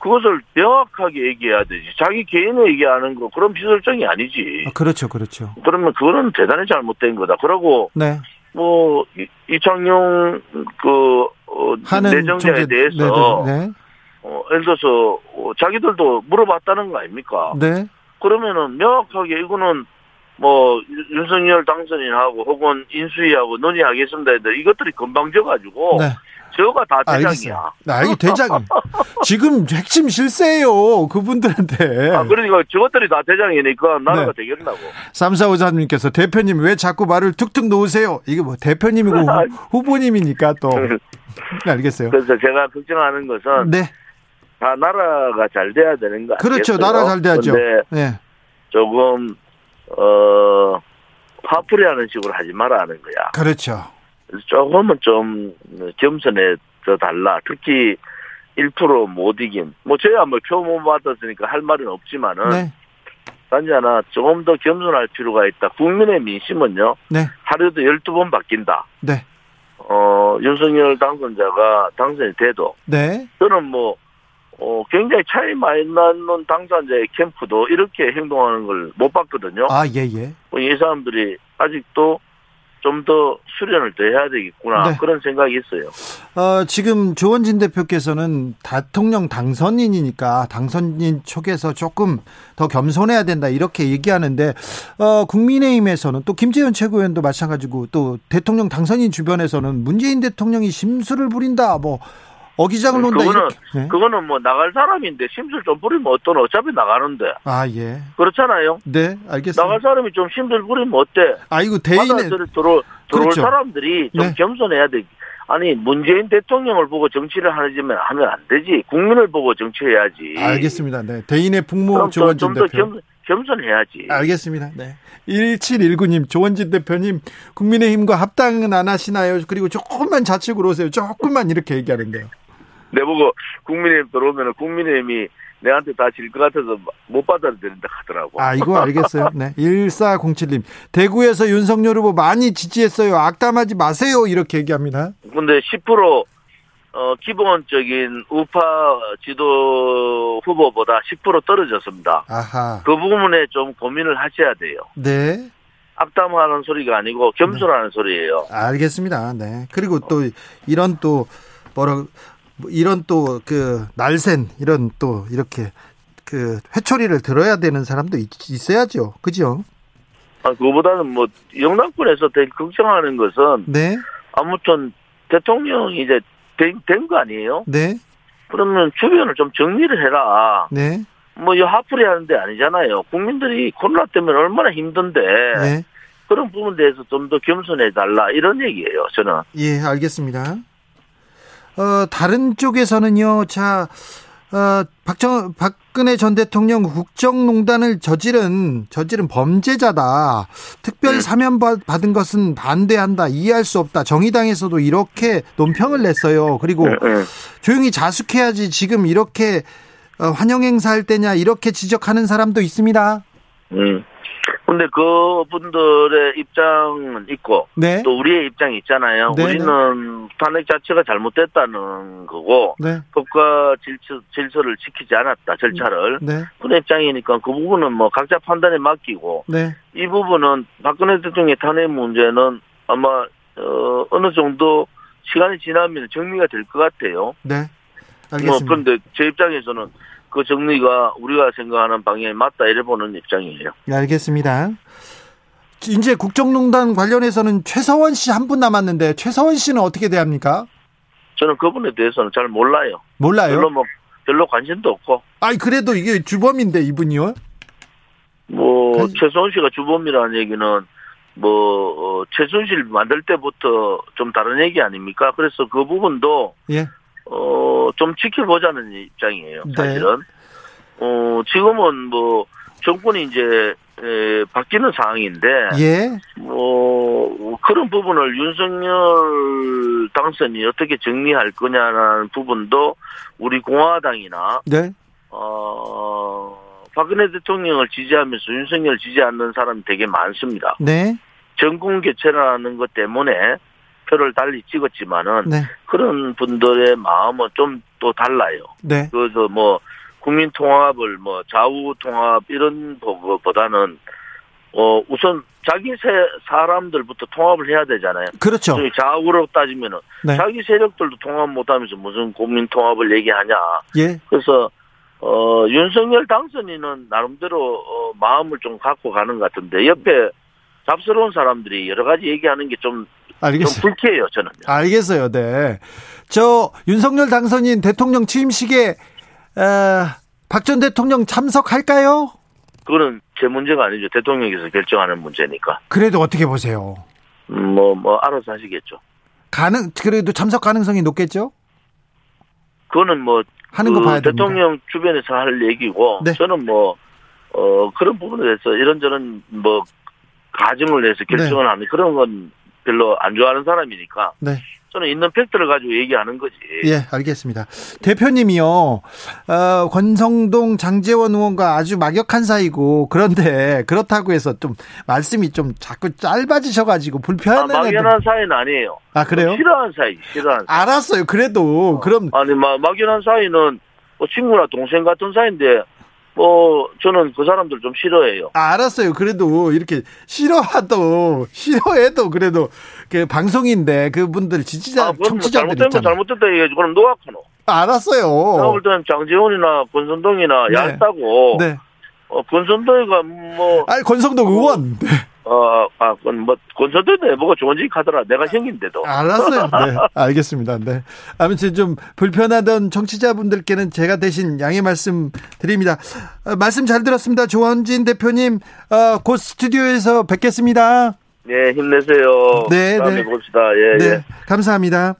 그것을 명확하게 얘기해야 되지. 자기 개인의 얘기하는 거 그런 비설정이 아니지. 아, 그렇죠. 그렇죠. 그러면 그거는 대단히 잘못된 거다. 그러고 네. 뭐 이- 이창용 그 어, 내정자에 총재- 대해서 네. 네. 어, 예를 들어서 어, 자기들도 물어봤다는 거 아닙니까? 네. 그러면은 명확하게 이거는 뭐 윤- 윤석열 당선인하고 혹은 인수위하고 논의하겠습니다. 이것들이 건방져가지고 네. 저가 다 대장이야. 알겠어요. 아, 이게 대장. 지금 핵심 실세예요. 그분들한테. 아, 그러니까 저것들이 다 대장이니까 나라가 네. 되겠나고. 삼사오사님께서 대표님 왜 자꾸 말을 툭툭 놓으세요? 이게 뭐 대표님이고 후, 후보님이니까 또. 네, 알겠어요. 그래서 제가 걱정하는 것은 네. 다 나라가 잘 돼야 되는 거 그렇죠. 아니겠어요? 나라 잘 돼야죠. 근데 네. 조금 어 화풀이하는 식으로 하지 말아 하는 거야. 그렇죠. 조금은 좀 겸손해져 달라. 특히 1%못 이긴. 뭐 저야 뭐 표 못 받았으니까 할 말은 없지만은 네. 단지 하나 조금 더 겸손할 필요가 있다. 국민의 민심은요. 네. 하루에도 12번 바뀐다. 네. 어, 윤석열 당선자가 당선이 돼도 네. 저는 뭐 어, 굉장히 차이 많이 나는 당사자의 캠프도 이렇게 행동하는 걸 못 봤거든요. 아, 예, 예. 뭐이 사람들이 아직도 좀 더 수련을 더 해야 되겠구나. 네. 그런 생각이 있어요. 어, 지금 조원진 대표께서는 대통령 당선인이니까 당선인 쪽에서 조금 더 겸손해야 된다. 이렇게 얘기하는데, 어, 국민의힘에서는 또 김재현 최고위원도 마찬가지고 또 대통령 당선인 주변에서는 문재인 대통령이 심술을 부린다. 뭐, 어기장을 놓는다. 그거는 네. 그거는 뭐 나갈 사람인데 심술 좀 부리면 어떤 어차피 나가는데. 아 예. 그렇잖아요. 네, 알겠습니다. 나갈 사람이 좀 심술 부리면 어때? 아이고 대인에 들어 들어올 그렇죠. 사람들이 좀 네. 겸손해야 돼. 아니 문재인 대통령을 보고 정치를 하지면 하면 안 되지. 국민을 보고 정치해야지. 알겠습니다. 네. 대인의 북모 조원진 대표. 겸, 겸손해야지. 알겠습니다. 네. 1719님, 조원진 대표님, 국민의힘과 합당은 안 하시나요? 그리고 조금만 좌측으로 오세요. 조금만 이렇게 얘기하는데요. 내보고 국민의힘 들어오면 국민의힘이 내한테 다 질 것 같아서 못 받아들인다 하더라고. 아, 이거 알겠어요. 네. 1407님. 대구에서 윤석열 후보 많이 지지했어요. 악담하지 마세요. 이렇게 얘기합니다. 근데 10% 어, 기본적인 우파 지도 후보보다 10% 떨어졌습니다. 아하. 그 부분에 좀 고민을 하셔야 돼요. 네. 악담하는 소리가 아니고 겸손하는 네. 소리예요. 알겠습니다. 네. 그리고 또 이런 또 뭐라 뭐 이런 또 그 날쌘 이런 또 이렇게 그 회초리를 들어야 되는 사람도 있, 어야죠 그죠? 아, 그거보다는 뭐 영남권에서 되게 걱정하는 것은 네. 아무튼 대통령이 이제 된 거 아니에요? 네. 그러면 주변을 좀 정리를 해라. 네. 뭐 이 하풀이 하는데 아니잖아요. 국민들이 코로나 때문에 얼마나 힘든데 네. 그런 부분에 대해서 좀 더 겸손해 달라 이런 얘기예요. 저는. 예, 알겠습니다. 어, 다른 쪽에서는요, 자, 어, 박정, 박근혜 전 대통령 국정농단을 저지른, 저지른 범죄자다. 특별 네. 사면 받은 것은 반대한다. 이해할 수 없다. 정의당에서도 이렇게 논평을 냈어요. 그리고 네, 네. 조용히 자숙해야지 지금 이렇게 어, 환영 행사할 때냐 이렇게 지적하는 사람도 있습니다. 음. 근데 그분들의 입장은 있고 네. 또 우리의 입장이 있잖아요. 네. 우리는 탄핵 자체가 잘못됐다는 거고 네. 법과 질서, 질서를 지키지 않았다 절차를 네. 그런 입장이니까 그 부분은 뭐 각자 판단에 맡기고 네. 이 부분은 박근혜 대통령의 탄핵 문제는 아마 어, 어느 정도 시간이 지나면 정리가 될 것 같아요. 네. 알겠습니다. 뭐 그런데 제 입장에서는 그 정리가 우리가 생각하는 방향에 맞다 이래 보는 입장이에요. 네, 알겠습니다. 이제 국정농단 관련해서는 최서원 씨 한 분 남았는데 최서원 씨는 어떻게 대합니까? 저는 그분에 대해서는 잘 몰라요. 몰라요. 별로 뭐 별로 관심도 없고. 아니 그래도 이게 주범인데 이분이요? 뭐 관... 최서원 씨가 주범이라는 얘기는 뭐 어, 최순실 만들 때부터 좀 다른 얘기 아닙니까? 그래서 그 부분도 예. 어, 좀 지켜보자는 입장이에요, 네. 사실은. 네. 어, 지금은 뭐, 정권이 이제, 에, 바뀌는 상황인데. 예. 뭐, 그런 부분을 윤석열 당선이 어떻게 정리할 거냐라는 부분도 우리 공화당이나. 네. 어, 박근혜 대통령을 지지하면서 윤석열 지지 않는 사람이 되게 많습니다. 네. 정권 교체라는 것 때문에 표를 달리 찍었지만은 네. 그런 분들의 마음은 좀 또 달라요. 네. 그래서 뭐 국민 통합을 뭐 좌우 통합 이런 보다는 어 우선 자기 세 사람들부터 통합을 해야 되잖아요. 그렇죠. 좌우로 따지면은 네. 자기 세력들도 통합 못하면서 무슨 국민 통합을 얘기하냐. 예. 그래서 어 윤석열 당선인은 나름대로 어, 마음을 좀 갖고 가는 것 같은데 옆에 잡스러운 사람들이 여러 가지 얘기하는 게 좀 알겠어요. 좀 불쾌해요, 저는. 알겠어요, 네. 저 윤석열 당선인 대통령 취임식에 박 전 대통령 참석할까요? 그거는 제 문제가 아니죠. 대통령께서 결정하는 문제니까. 그래도 어떻게 보세요? 뭐, 뭐, 알아서 하시겠죠. 가능, 그래도 참석 가능성이 높겠죠? 그거는 뭐, 하는 그 봐야 대통령 됩니다. 주변에서 할 얘기고, 네. 저는 뭐, 어, 그런 부분에 대해서 이런저런 뭐, 가정을 내서 결정을 네. 하는 그런 건 별로 안 좋아하는 사람이니까. 네. 저는 있는 팩트를 가지고 얘기하는 거지. 예, 알겠습니다. 대표님이요, 어, 권성동 장재원 의원과 아주 막역한 사이고, 그런데 그렇다고 해서 좀 말씀이 좀 자꾸 짧아지셔가지고 불편한. 아, 막연한 사이는 아니에요. 아, 그래요? 싫어하는 사이, 싫어하는 사이. 알았어요. 그래도, 어. 그럼. 아니, 막, 막연한 사이는 뭐 친구나 동생 같은 사이인데 뭐 저는 그 사람들 좀 싫어해요. 아, 알았어요. 그래도 이렇게 싫어하도 싫어해도 그래도 그 방송인데 그분들 지지자 아, 청취자들 잘못된 거 잘못됐다 얘기하지. 그럼 하노? 아, 알았어요. 볼 때는 장재원이나 권선동이나 네. 얇다고. 네. 어, 권선동이가 뭐. 아니 권성동 의원. 네. 어, 아, 뭐, 권선도 내보고 좋은 짓 하더라. 내가 형인데도. 알았어요. 네. 알겠습니다. 네. 아무튼 좀 불편하던 청취자분들께는 제가 대신 양해 말씀 드립니다. 어, 말씀 잘 들었습니다. 조원진 대표님, 어, 곧 스튜디오에서 뵙겠습니다. 네, 힘내세요. 네, 다음에 네. 봅시다. 예, 네. 예. 감사합니다.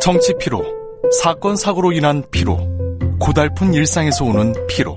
정치 피로, 사건 사고로 인한 피로, 고달픈 일상에서 오는 피로.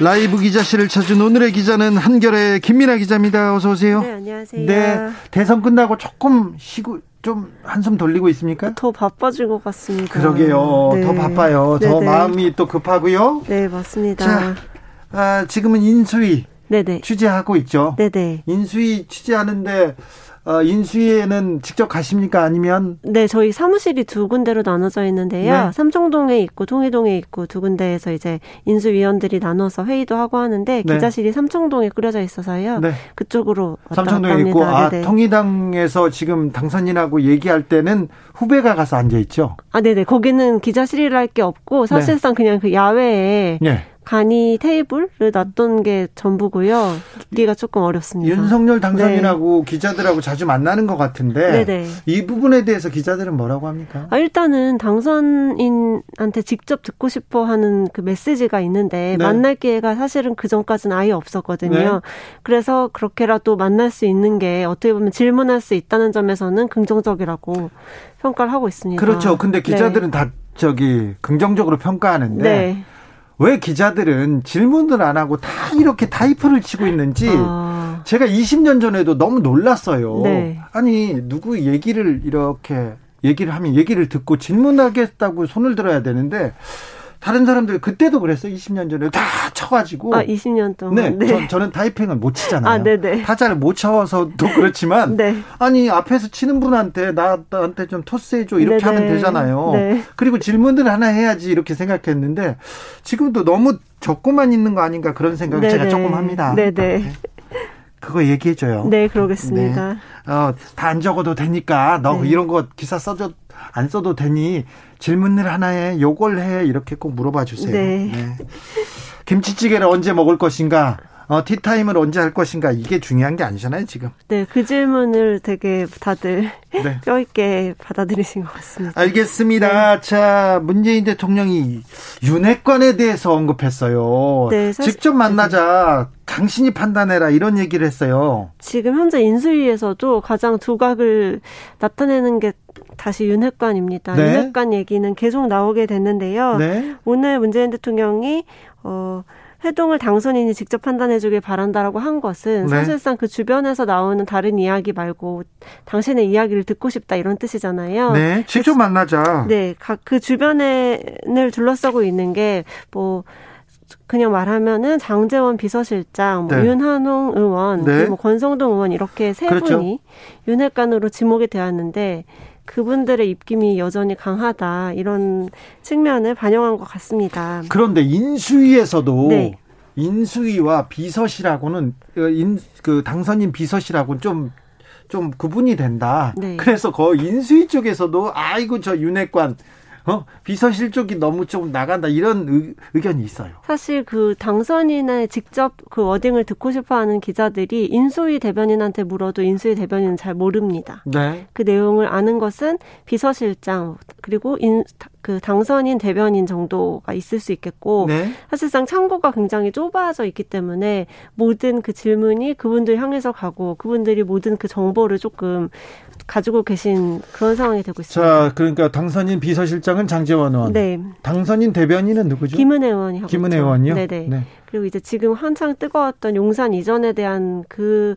라이브 기자실을 찾은 오늘의 기자는 한결의 김민아 기자입니다. 어서 오세요. 네, 안녕하세요. 네, 대선 끝나고 조금 쉬고 좀 한숨 돌리고 있습니까? 더 바빠진 것 같습니다. 그러게요. 네. 더 바빠요. 더 네네. 마음이 또 급하고요. 네, 맞습니다. 자, 아, 지금은 인수위 네네. 취재하고 있죠. 네네. 인수위 취재하는데 어, 인수위에는 직접 가십니까? 아니면? 네, 저희 사무실이 두 군데로 나눠져 있는데요. 네. 삼청동에 있고 통일동에 있고 두 군데에서 이제 인수위원들이 나눠서 회의도 하고 하는데 네. 기자실이 삼청동에 꾸려져 있어서요. 네. 그쪽으로 왔다 삼청동에 갔다 있고 아, 네네. 통일당에서 지금 당선인하고 얘기할 때는 후배가 가서 앉아 있죠. 아, 네 네. 거기는 기자실이랄 게 없고 사실상 네. 그냥 그 야외에 네. 간이 테이블을 놨던 게 전부고요. 듣기가 조금 어렵습니다. 윤석열 당선인하고 네. 기자들하고 자주 만나는 것 같은데 네네. 이 부분에 대해서 기자들은 뭐라고 합니까? 아, 일단은 당선인한테 직접 듣고 싶어 하는 그 메시지가 있는데 네. 만날 기회가 사실은 그 전까지는 아예 없었거든요. 네. 그래서 그렇게라도 만날 수 있는 게 어떻게 보면 질문할 수 있다는 점에서는 긍정적이라고 평가를 하고 있습니다. 그렇죠. 근데 기자들은 네. 다 저기 긍정적으로 평가하는데 네. 왜 기자들은 질문을 안 하고 다 이렇게 타이프를 치고 있는지 아. 제가 20년 전에도 너무 놀랐어요. 네. 아니 누구 얘기를 이렇게 얘기를 하면 얘기를 듣고 질문하겠다고 손을 들어야 되는데 다른 사람들 그때도 그랬어요. 20년 전에 다 쳐가지고. 아, 20년 동안. 네. 네. 저, 는 타이핑을 못 치잖아요. 아, 네네. 타자를 못 쳐서도 그렇지만. 네. 아니, 앞에서 치는 분한테 나, 나한테 좀 토스해줘. 이렇게 네네. 하면 되잖아요. 네. 그리고 질문들 하나 해야지 이렇게 생각했는데 지금도 너무 적고만 있는 거 아닌가 그런 생각을 네네. 제가 조금 합니다. 네네. 네. 그거 얘기해줘요. 네, 그러겠습니다. 네. 어, 다 안 적어도 되니까 너 네. 이런 거 기사 써줘 안 써도 되니 질문을 하나에 요걸 해 이렇게 꼭 물어봐 주세요. 네. 네. 김치찌개를 언제 먹을 것인가? 어, 티타임을 언제 할 것인가 이게 중요한 게 아니잖아요 지금. 네, 그 질문을 되게 다들 네. 뼈 있게 받아들이신 것 같습니다. 알겠습니다. 네. 자, 문재인 대통령이 윤핵관에 대해서 언급했어요. 네, 사실, 직접 만나자. 당신이 판단해라 이런 얘기를 했어요. 지금 현재 인수위에서도 가장 두각을 나타내는 게 다시 윤핵관입니다. 네. 윤핵관 얘기는 계속 나오게 됐는데요. 네. 오늘 문재인 대통령이 어 회동을 당선인이 직접 판단해주길 바란다라고 한 것은 네. 사실상 그 주변에서 나오는 다른 이야기 말고 당신의 이야기를 듣고 싶다 이런 뜻이잖아요. 네, 직접 그, 만나자. 네, 그 주변을 둘러싸고 있는 게 뭐. 그냥 말하면은 장재원 비서실장, 뭐 네. 윤한홍 의원, 네. 뭐 권성동 의원 이렇게 세 그렇죠. 분이 윤핵관으로 지목이 되었는데 그분들의 입김이 여전히 강하다 이런 측면을 반영한 것 같습니다. 그런데 인수위에서도 네. 인수위와 비서실하고는 어, 인, 그 당선인 비서실하고는 좀, 좀 구분이 된다. 네. 그래서 그 인수위 쪽에서도 아이고 저 윤핵관 어? 비서실 쪽이 너무 좀 나간다 이런 의, 의견이 있어요. 사실 그 당선인의 직접 그 워딩을 듣고 싶어하는 기자들이 인수위 대변인한테 물어도 인수위 대변인은 잘 모릅니다. 네. 그 내용을 아는 것은 비서실장 그리고 인, 그 당선인 대변인 정도가 있을 수 있겠고 네. 사실상 창구가 굉장히 좁아져 있기 때문에 모든 그 질문이 그분들 향해서 가고 그분들이 모든 그 정보를 조금 가지고 계신 그런 상황이 되고 있습니다. 자, 그러니까 당선인 비서실장은 장재원 의원. 네. 당선인 대변인은 누구죠? 김은혜 의원이 하고 김은혜. 의원이요? 네네. 네. 그리고 이제 지금 한창 뜨거웠던 용산 이전에 대한 그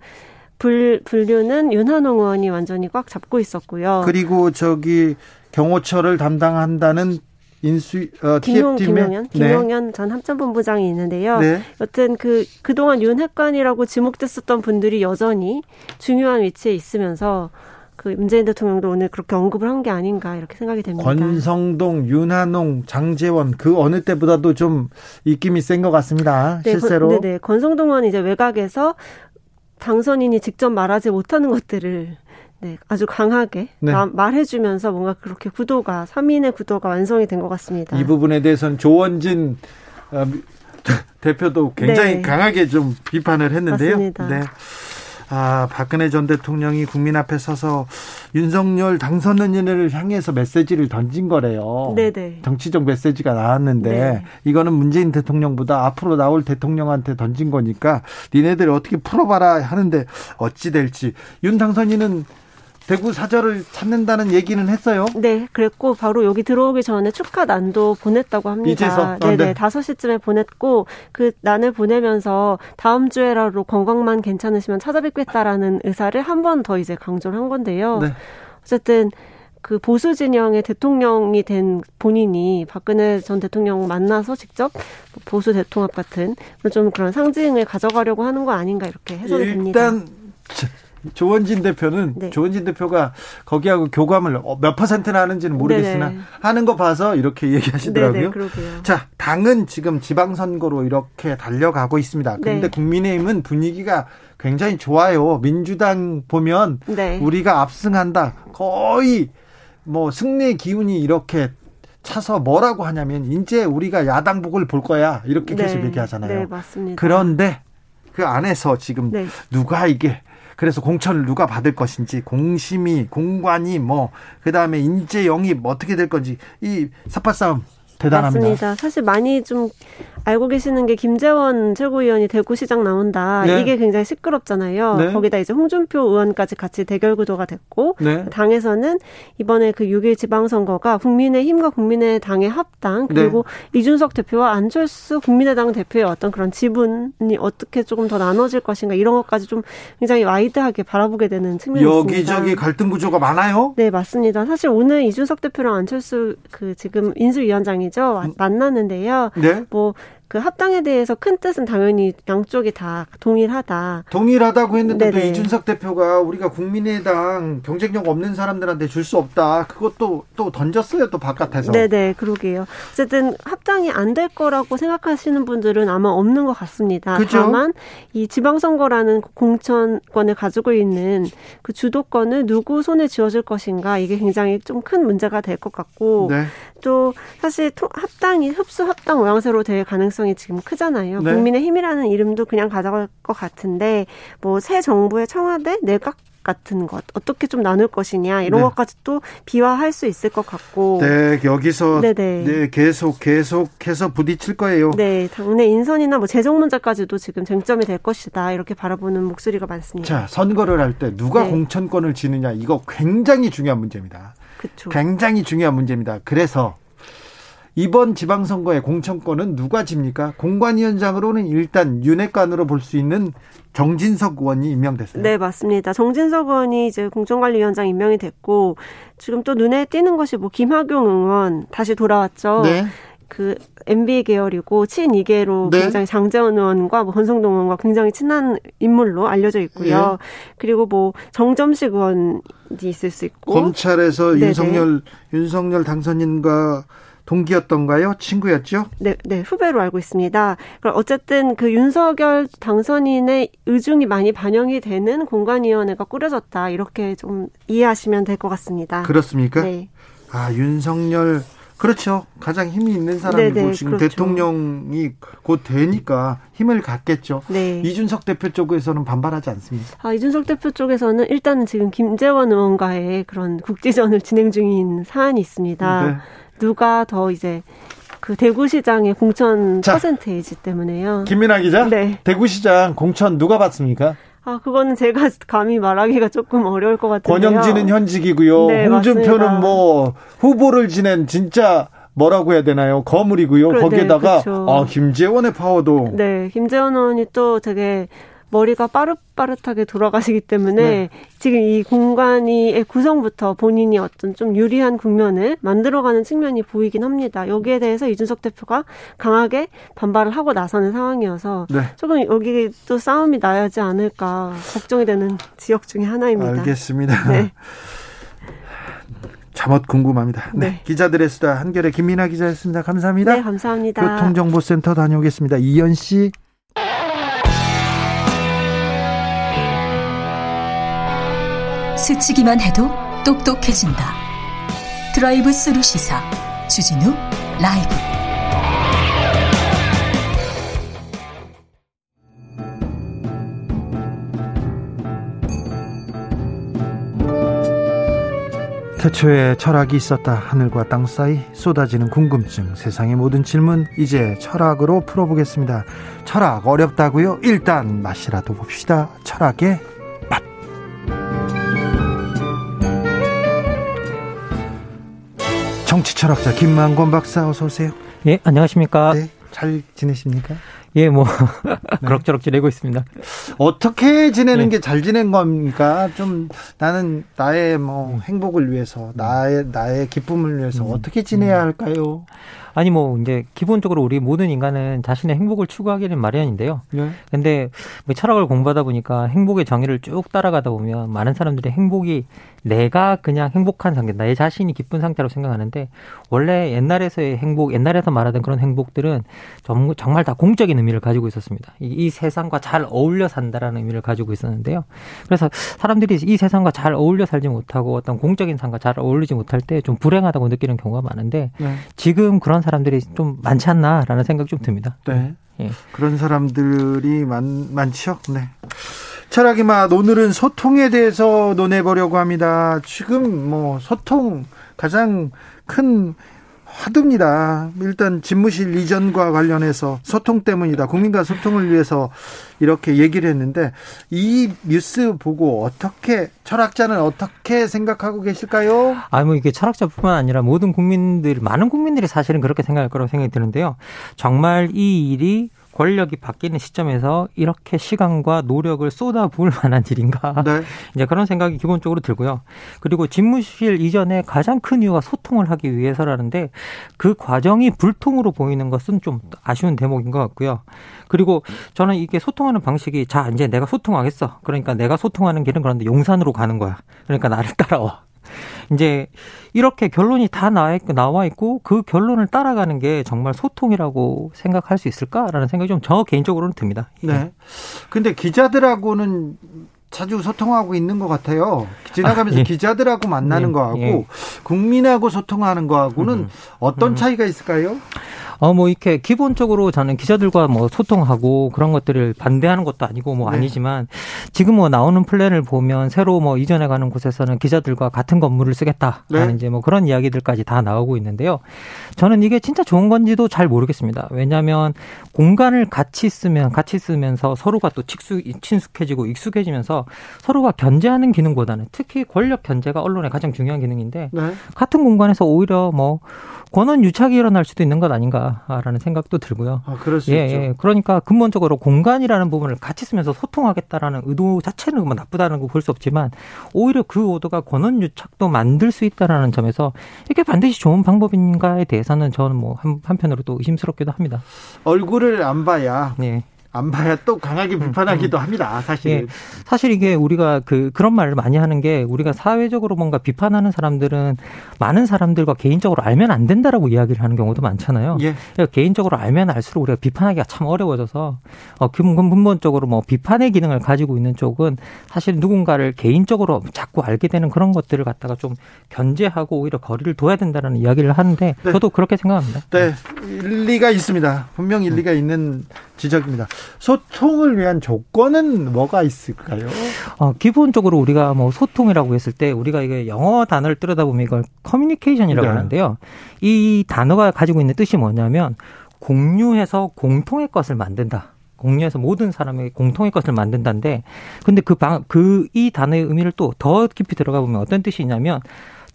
불, 분류는 윤한홍 의원이 완전히 꽉 잡고 있었고요. 그리고 저기 경호처를 담당한다는 인수 어, 김용, 김용현 네. 김용현 전 합참본부장이 있는데요. 네. 여튼 그 그동안 윤핵관이라고 지목됐었던 분들이 여전히 중요한 위치에 있으면서 그 문재인 대통령도 오늘 그렇게 언급을 한 게 아닌가 이렇게 생각이 됩니다. 권성동, 윤한홍, 장재원 그 어느 때보다도 좀 입김이 센 것 같습니다. 네, 실제로. 건, 네네. 권성동은 이제 외곽에서 당선인이 직접 말하지 못하는 것들을 네, 아주 강하게 네. 말해주면서 뭔가 그렇게 구도가 3인의 구도가 완성이 된 것 같습니다. 이 부분에 대해서는 조원진 어, 대표도 굉장히 네. 강하게 좀 비판을 했는데요. 맞습니다. 네. 아, 박근혜 전 대통령이 국민 앞에 서서 윤석열 당선인을 향해서 메시지를 던진 거래요. 네네. 정치적 메시지가 나왔는데 네. 이거는 문재인 대통령보다 앞으로 나올 대통령한테 던진 거니까 니네들 어떻게 풀어봐라 하는데 어찌 될지 윤 당선인은 대구 사절을 찾는다는 얘기는 했어요. 네, 그랬고 바로 여기 들어오기 전에 축하 난도 보냈다고 합니다. 이제서 네네 네. 다섯 시쯤에 보냈고 그 난을 보내면서 다음 주에라도 건강만 괜찮으시면 찾아뵙겠다라는 의사를 한 번 더 이제 강조를 한 건데요. 네. 어쨌든 그 보수 진영의 대통령이 된 본인이 박근혜 전 대통령 만나서 직접 보수 대통합 같은 좀 그런 상징을 가져가려고 하는 거 아닌가 이렇게 해석이 됩니다. 일단 조원진 대표는 네. 조원진 대표가 거기하고 교감을 어, 몇 퍼센트나 하는지는 모르겠으나 네네. 하는 거 봐서 이렇게 얘기하시더라고요. 네네, 자, 당은 지금 지방선거로 이렇게 달려가고 있습니다. 그런데 네. 국민의힘은 분위기가 굉장히 좋아요. 민주당 보면 네. 우리가 압승한다. 거의 뭐 승리의 기운이 이렇게 차서 뭐라고 하냐면 이제 우리가 야당복을 볼 거야. 이렇게 계속 네. 얘기하잖아요. 네, 맞습니다. 그런데 그 안에서 지금 네. 누가 이게 그래서 공천을 누가 받을 것인지 공심이 공관이 뭐 그다음에 인재 영입 어떻게 될 건지 이 삿바 싸움 대단합니다. 맞습니다. 사실 많이 좀 알고 계시는 게 김재원 최고위원이 대구시장 나온다. 네. 이게 굉장히 시끄럽잖아요. 네. 거기다 이제 홍준표 의원까지 같이 대결 구도가 됐고 네. 당에서는 이번에 그 6일 지방선거가 국민의힘과 국민의당의 합당 그리고 네. 이준석 대표와 안철수 국민의당 대표의 어떤 그런 지분이 어떻게 조금 더 나눠질 것인가 이런 것까지 좀 굉장히 wide하게 바라보게 되는 측면이 있습니다. 여기저기 갈등 구조가 많아요? 네, 맞습니다. 사실 오늘 이준석 대표랑 안철수 그 지금 인수위원장이죠. 음. 만났는데요. 네. 뭐 그 합당에 대해서 큰 뜻은 당연히 양쪽이 다 동일하다. 동일하다고 했는데 또 이준석 대표가 우리가 국민의당 경쟁력 없는 사람들한테 줄 수 없다. 그것도 또 던졌어요. 또 바깥에서. 네네, 그러게요. 어쨌든 합당이 안 될 거라고 생각하시는 분들은 아마 없는 것 같습니다. 그죠? 다만 이 지방선거라는 공천권을 가지고 있는 그 주도권을 누구 손에 쥐어줄 것인가 이게 굉장히 좀 큰 문제가 될 것 같고 네. 또 사실 합당이 흡수 합당 모양새로 될 가능성이 지금 크잖아요. 네. 국민의 힘이라는 이름도 그냥 가져갈 것 같은데 뭐 새 정부의 청와대 내각 같은 것 어떻게 좀 나눌 것이냐 이런 네. 것까지 또 비화할 수 있을 것 같고 네 여기서 네네. 네 계속 계속해서 부딪힐 거예요. 네 당내 인선이나 뭐 재정 문제까지도 지금 쟁점이 될 것이다 이렇게 바라보는 목소리가 많습니다. 자 선거를 할 때 누가 네. 공천권을 지느냐 이거 굉장히 중요한 문제입니다. 그쵸. 굉장히 중요한 문제입니다. 그래서 이번 지방선거의 공천권은 누가 집니까? 공관위원장으로는 일단 윤핵관으로 볼 수 있는 정진석 의원이 임명됐어요. 네, 맞습니다. 정진석 의원이 이제 공천관리위원장 임명이 됐고 지금 또 눈에 띄는 것이 뭐 김학용 의원 다시 돌아왔죠. 네. 그 MB 계열이고 친이계로 네. 굉장히 장재원 의원과 뭐 권성동 의원과 굉장히 친한 인물로 알려져 있고요. 네. 그리고 뭐 정점식 의원이 있을 수 있고 검찰에서 네네. 윤석열 윤석열 당선인과 동기였던가요? 친구였죠? 네, 네, 후배로 알고 있습니다. 그럼 어쨌든 그 윤석열 당선인의 의중이 많이 반영이 되는 공관위원회가 꾸려졌다. 이렇게 좀 이해하시면 될 것 같습니다. 그렇습니까? 네. 아, 윤석열 그렇죠. 가장 힘이 있는 사람이고 네네, 지금 그렇죠. 대통령이 곧 되니까 힘을 갖겠죠. 네. 이준석 대표 쪽에서는 반발하지 않습니다. 아, 이준석 대표 쪽에서는 일단 지금 김재원 의원과의 그런 국지전을 진행 중인 사안이 있습니다. 네. 누가 더 이제 그 대구시장의 공천 자, 퍼센테이지 때문에요. 김민아 기자. 네. 대구시장 공천 누가 받습니까? 아, 그거는 제가 감히 말하기가 조금 어려울 것 같은데요. 권영진은 현직이고요. 네, 홍준표는 맞습니다. 뭐 후보를 지낸 진짜 뭐라고 해야 되나요? 거물이고요. 그래, 거기에다가 네, 아, 김재원의 파워도 네, 김재원 의원이 또 되게 머리가 빠릇빠릇하게 돌아가시기 때문에 네. 지금 이 공간이 구성부터 본인이 어떤 좀 유리한 국면을 만들어가는 측면이 보이긴 합니다. 여기에 대해서 이준석 대표가 강하게 반발을 하고 나서는 상황이어서 네. 조금 여기 또 싸움이 나야지 않을까 걱정이 되는 지역 중에 하나입니다. 알겠습니다. 네. 잠옷 궁금합니다. 네. 네. 기자들의 수다 한결의 김민아 기자였습니다. 감사합니다. 네, 감사합니다. 교통정보센터 다녀오겠습니다. 이현 씨. 스치기만 해도 똑똑해진다. 드라이브 스루 시사 주진우 라이브. 태초에 철학이 있었다. 하늘과 땅 사이 쏟아지는 궁금증. 세상의 모든 질문 이제 철학으로 풀어보겠습니다. 철학 어렵다고요? 일단 맛이라도 봅시다. 철학의 정치 철학자 김만권 박사 어서 오세요. 예, 안녕하십니까? 네, 잘 지내십니까? 예, 뭐 네. 그럭저럭 지내고 있습니다. 어떻게 지내는 네. 게잘 지낸 겁니까? 좀 나는 나의 뭐 행복을 위해서, 나의 나의 기쁨을 위해서 음. 어떻게 지내야 음. 할까요? 아니 뭐 이제 기본적으로 우리 모든 인간은 자신의 행복을 추구하기는 마련인데요. 네. 근데 뭐 철학을 공부하다 보니까 행복의 정의를 쭉 따라가다 보면 많은 사람들이 행복이 내가 그냥 행복한 상태, 나의 자신이 기쁜 상태로 생각하는데 원래 옛날에서의 행복, 옛날에서 말하던 그런 행복들은 정말 다 공적인 의미를 가지고 있었습니다. 이, 이 세상과 잘 어울려 산다라는 의미를 가지고 있었는데요. 그래서 사람들이 이 세상과 잘 어울려 살지 못하고 어떤 공적인 삶과 잘 어울리지 못할 때 좀 불행하다고 느끼는 경우가 많은데 네. 지금 그런 사람들이 좀 많지 않나라는 생각이 좀 듭니다. 네. 예. 그런 사람들이 많, 많죠. 네. 철학의 맛 오늘은 소통에 대해서 논해보려고 합니다. 지금 뭐 소통 가장 큰 화두입니다. 일단 집무실 이전과 관련해서 소통 때문이다. 국민과 소통을 위해서 이렇게 얘기를 했는데 이 뉴스 보고 어떻게 철학자는 어떻게 생각하고 계실까요? 아, 뭐 이게 철학자뿐만 아니라 모든 국민들, 많은 국민들이 사실은 그렇게 생각할 거라고 생각이 드는데요. 정말 이 일이 권력이 바뀌는 시점에서 이렇게 시간과 노력을 쏟아부을 만한 일인가. 네. 이제 그런 생각이 기본적으로 들고요. 그리고 집무실 이전에 가장 큰 이유가 소통을 하기 위해서라는데 그 과정이 불통으로 보이는 것은 좀 아쉬운 대목인 것 같고요. 그리고 저는 이게 소통하는 방식이 자, 이제 내가 소통하겠어. 그러니까 내가 소통하는 길은 그런데 용산으로 가는 거야. 그러니까 나를 따라와. 이제 이렇게 결론이 다 나와 있고 그 결론을 따라가는 게 정말 소통이라고 생각할 수 있을까라는 생각이 좀 저 개인적으로는 듭니다. 네. 예. 근데 기자들하고는 자주 소통하고 있는 것 같아요. 지나가면서 아, 예. 기자들하고 만나는 예, 거하고 예. 국민하고 소통하는 거하고는 음, 어떤 음. 차이가 있을까요? 어, 뭐, 이렇게 기본적으로 저는 기자들과 뭐 소통하고 그런 것들을 반대하는 것도 아니고 뭐 네. 아니지만 지금 뭐 나오는 플랜을 보면 새로 뭐 이전해 가는 곳에서는 기자들과 같은 건물을 쓰겠다라는 네. 이제 뭐 그런 이야기들까지 다 나오고 있는데요. 저는 이게 진짜 좋은 건지도 잘 모르겠습니다. 왜냐하면 공간을 같이 쓰면 같이 쓰면서 서로가 또 친숙, 친숙해지고 익숙해지면서 서로가 견제하는 기능보다는 특히 권력 견제가 언론의 가장 중요한 기능인데 네. 같은 공간에서 오히려 뭐 권한 유착이 일어날 수도 있는 것 아닌가 라는 생각도 들고요. 아, 그럴 수 예, 있죠. 예. 그러니까 근본적으로 공간이라는 부분을 같이 쓰면서 소통하겠다라는 의도 자체는 뭐 나쁘다는 거 볼 수 없지만 오히려 그 의도가 권한 유착도 만들 수 있다라는 점에서 이게 반드시 좋은 방법인가에 대해서는 저는 뭐 한, 한편으로 또 의심스럽기도 합니다. 얼굴을 안 봐야 네. 안 봐야 또 강하게 음, 비판하기도 음. 합니다. 사실. 예, 사실 이게 우리가 그 그런 말을 많이 하는 게 우리가 사회적으로 뭔가 비판하는 사람들은 많은 사람들과 개인적으로 알면 안 된다라고 이야기를 하는 경우도 많잖아요. 예. 그러니까 개인적으로 알면 알수록 우리가 비판하기가 참 어려워져서 어 근본적으로 뭐 비판의 기능을 가지고 있는 쪽은 사실 누군가를 개인적으로 자꾸 알게 되는 그런 것들을 갖다가 좀 견제하고 오히려 거리를 둬야 된다는 이야기를 하는데 네. 저도 그렇게 생각합니다. 네. 일리가 있습니다. 분명 일리가 있는 지적입니다. 소통을 위한 조건은 뭐가 있을까요? 어, 기본적으로 우리가 뭐 소통이라고 했을 때 우리가 이게 영어 단어를 들여다보면 이걸 커뮤니케이션이라고 네. 하는데요. 이 단어가 가지고 있는 뜻이 뭐냐면 공유해서 공통의 것을 만든다. 공유해서 모든 사람에게 공통의 것을 만든다인데, 근데 그 방, 그, 이 단어의 의미를 또 더 깊이 들어가 보면 어떤 뜻이냐면,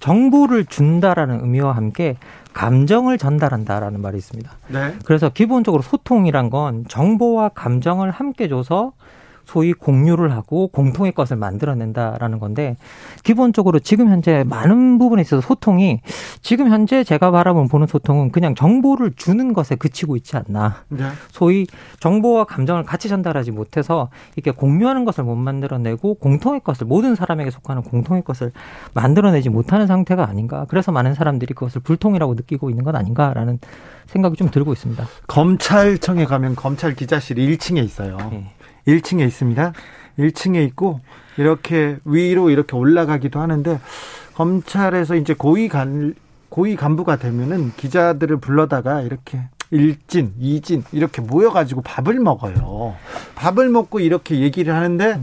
정보를 준다라는 의미와 함께 감정을 전달한다라는 말이 있습니다. 네. 그래서 기본적으로 소통이란 건 정보와 감정을 함께 줘서 소위 공유를 하고 공통의 것을 만들어낸다라는 건데 기본적으로 지금 현재 많은 부분에 있어서 소통이 지금 현재 제가 바라보는 보는 소통은 그냥 정보를 주는 것에 그치고 있지 않나. 네. 소위 정보와 감정을 같이 전달하지 못해서 이렇게 공유하는 것을 못 만들어내고 공통의 것을 모든 사람에게 속하는 공통의 것을 만들어내지 못하는 상태가 아닌가. 그래서 많은 사람들이 그것을 불통이라고 느끼고 있는 건 아닌가라는 생각이 좀 들고 있습니다. 검찰청에 가면 검찰 기자실이 1층에 있어요. 네. 1층에 있습니다. 1층에 있고 이렇게 위로 이렇게 올라가기도 하는데 검찰에서 이제 고위 간 고위 간부가 되면은 기자들을 불러다가 이렇게 일진, 이진 이렇게 모여가지고 밥을 먹어요. 밥을 먹고 이렇게 얘기를 하는데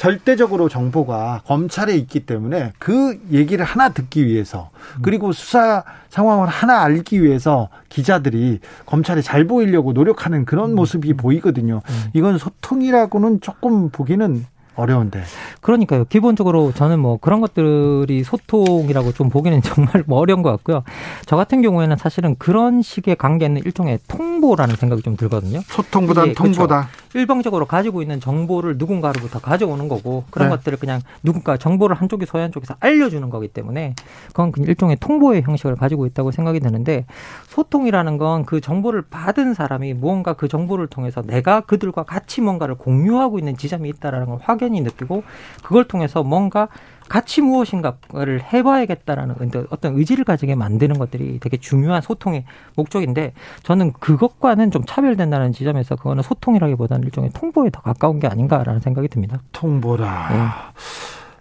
절대적으로 정보가 검찰에 있기 때문에 그 얘기를 하나 듣기 위해서 그리고 수사 상황을 하나 알기 위해서 기자들이 검찰에 잘 보이려고 노력하는 그런 모습이 보이거든요. 이건 소통이라고는 조금 보기는 어려운데. 그러니까요. 기본적으로 저는 뭐 그런 것들이 소통이라고 좀 보기는 정말 뭐 어려운 것 같고요. 저 같은 경우에는 사실은 그런 식의 관계는 일종의 통보라는 생각이 좀 들거든요. 소통보다는 통보다. 그렇죠. 일방적으로 가지고 있는 정보를 누군가로부터 가져오는 거고 그런 네. 것들을 그냥 누군가 정보를 한쪽이 소유 한쪽에서 알려주는 거기 때문에 그건 일종의 통보의 형식을 가지고 있다고 생각이 드는데 소통이라는 건 그 정보를 받은 사람이 무언가 그 정보를 통해서 내가 그들과 같이 뭔가를 공유하고 있는 지점이 있다라는 걸 확연히 느끼고 그걸 통해서 뭔가 가치 무엇인가를 해봐야겠다라는 어떤 의지를 가지게 만드는 것들이 되게 중요한 소통의 목적인데 저는 그것과는 좀 차별된다는 지점에서 그거는 소통이라기보다는 일종의 통보에 더 가까운 게 아닌가라는 생각이 듭니다. 통보라. 네.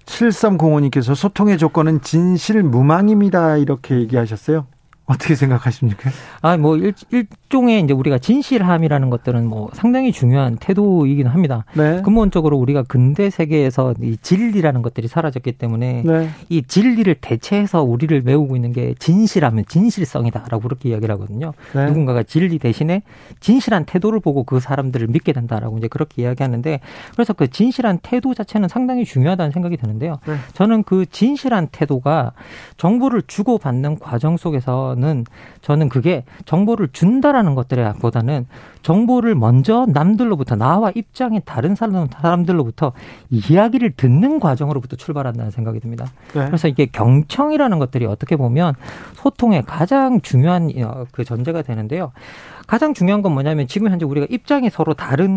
7305님께서 소통의 조건은 진실 무망입니다. 이렇게 얘기하셨어요. 어떻게 생각하십니까? 아, 뭐, 일, 일 종의 이제 우리가 진실함이라는 것들은 뭐 상당히 중요한 태도이긴 합니다. 네. 근본적으로 우리가 근대 세계에서 이 진리라는 것들이 사라졌기 때문에 네. 이 진리를 대체해서 우리를 메우고 있는 게 진실하면 진실성이다라고 그렇게 이야기를 하거든요. 네. 누군가가 진리 대신에 진실한 태도를 보고 그 사람들을 믿게 된다라고 이제 그렇게 이야기하는데 그래서 그 진실한 태도 자체는 상당히 중요하다는 생각이 드는데요. 네. 저는 그 진실한 태도가 정보를 주고받는 과정 속에서 보다는 저는 그게 정보를 준다라는 것들에 보다는 정보를 먼저 남들로부터 나와 입장이 다른 사람들로부터 이야기를 듣는 과정으로부터 출발한다는 생각이 듭니다. 네. 그래서 이게 경청이라는 것들이 어떻게 보면 소통의 가장 중요한 어, 그 전제가 되는데요. 가장 중요한 건 뭐냐면 지금 현재 우리가 입장이 서로 다른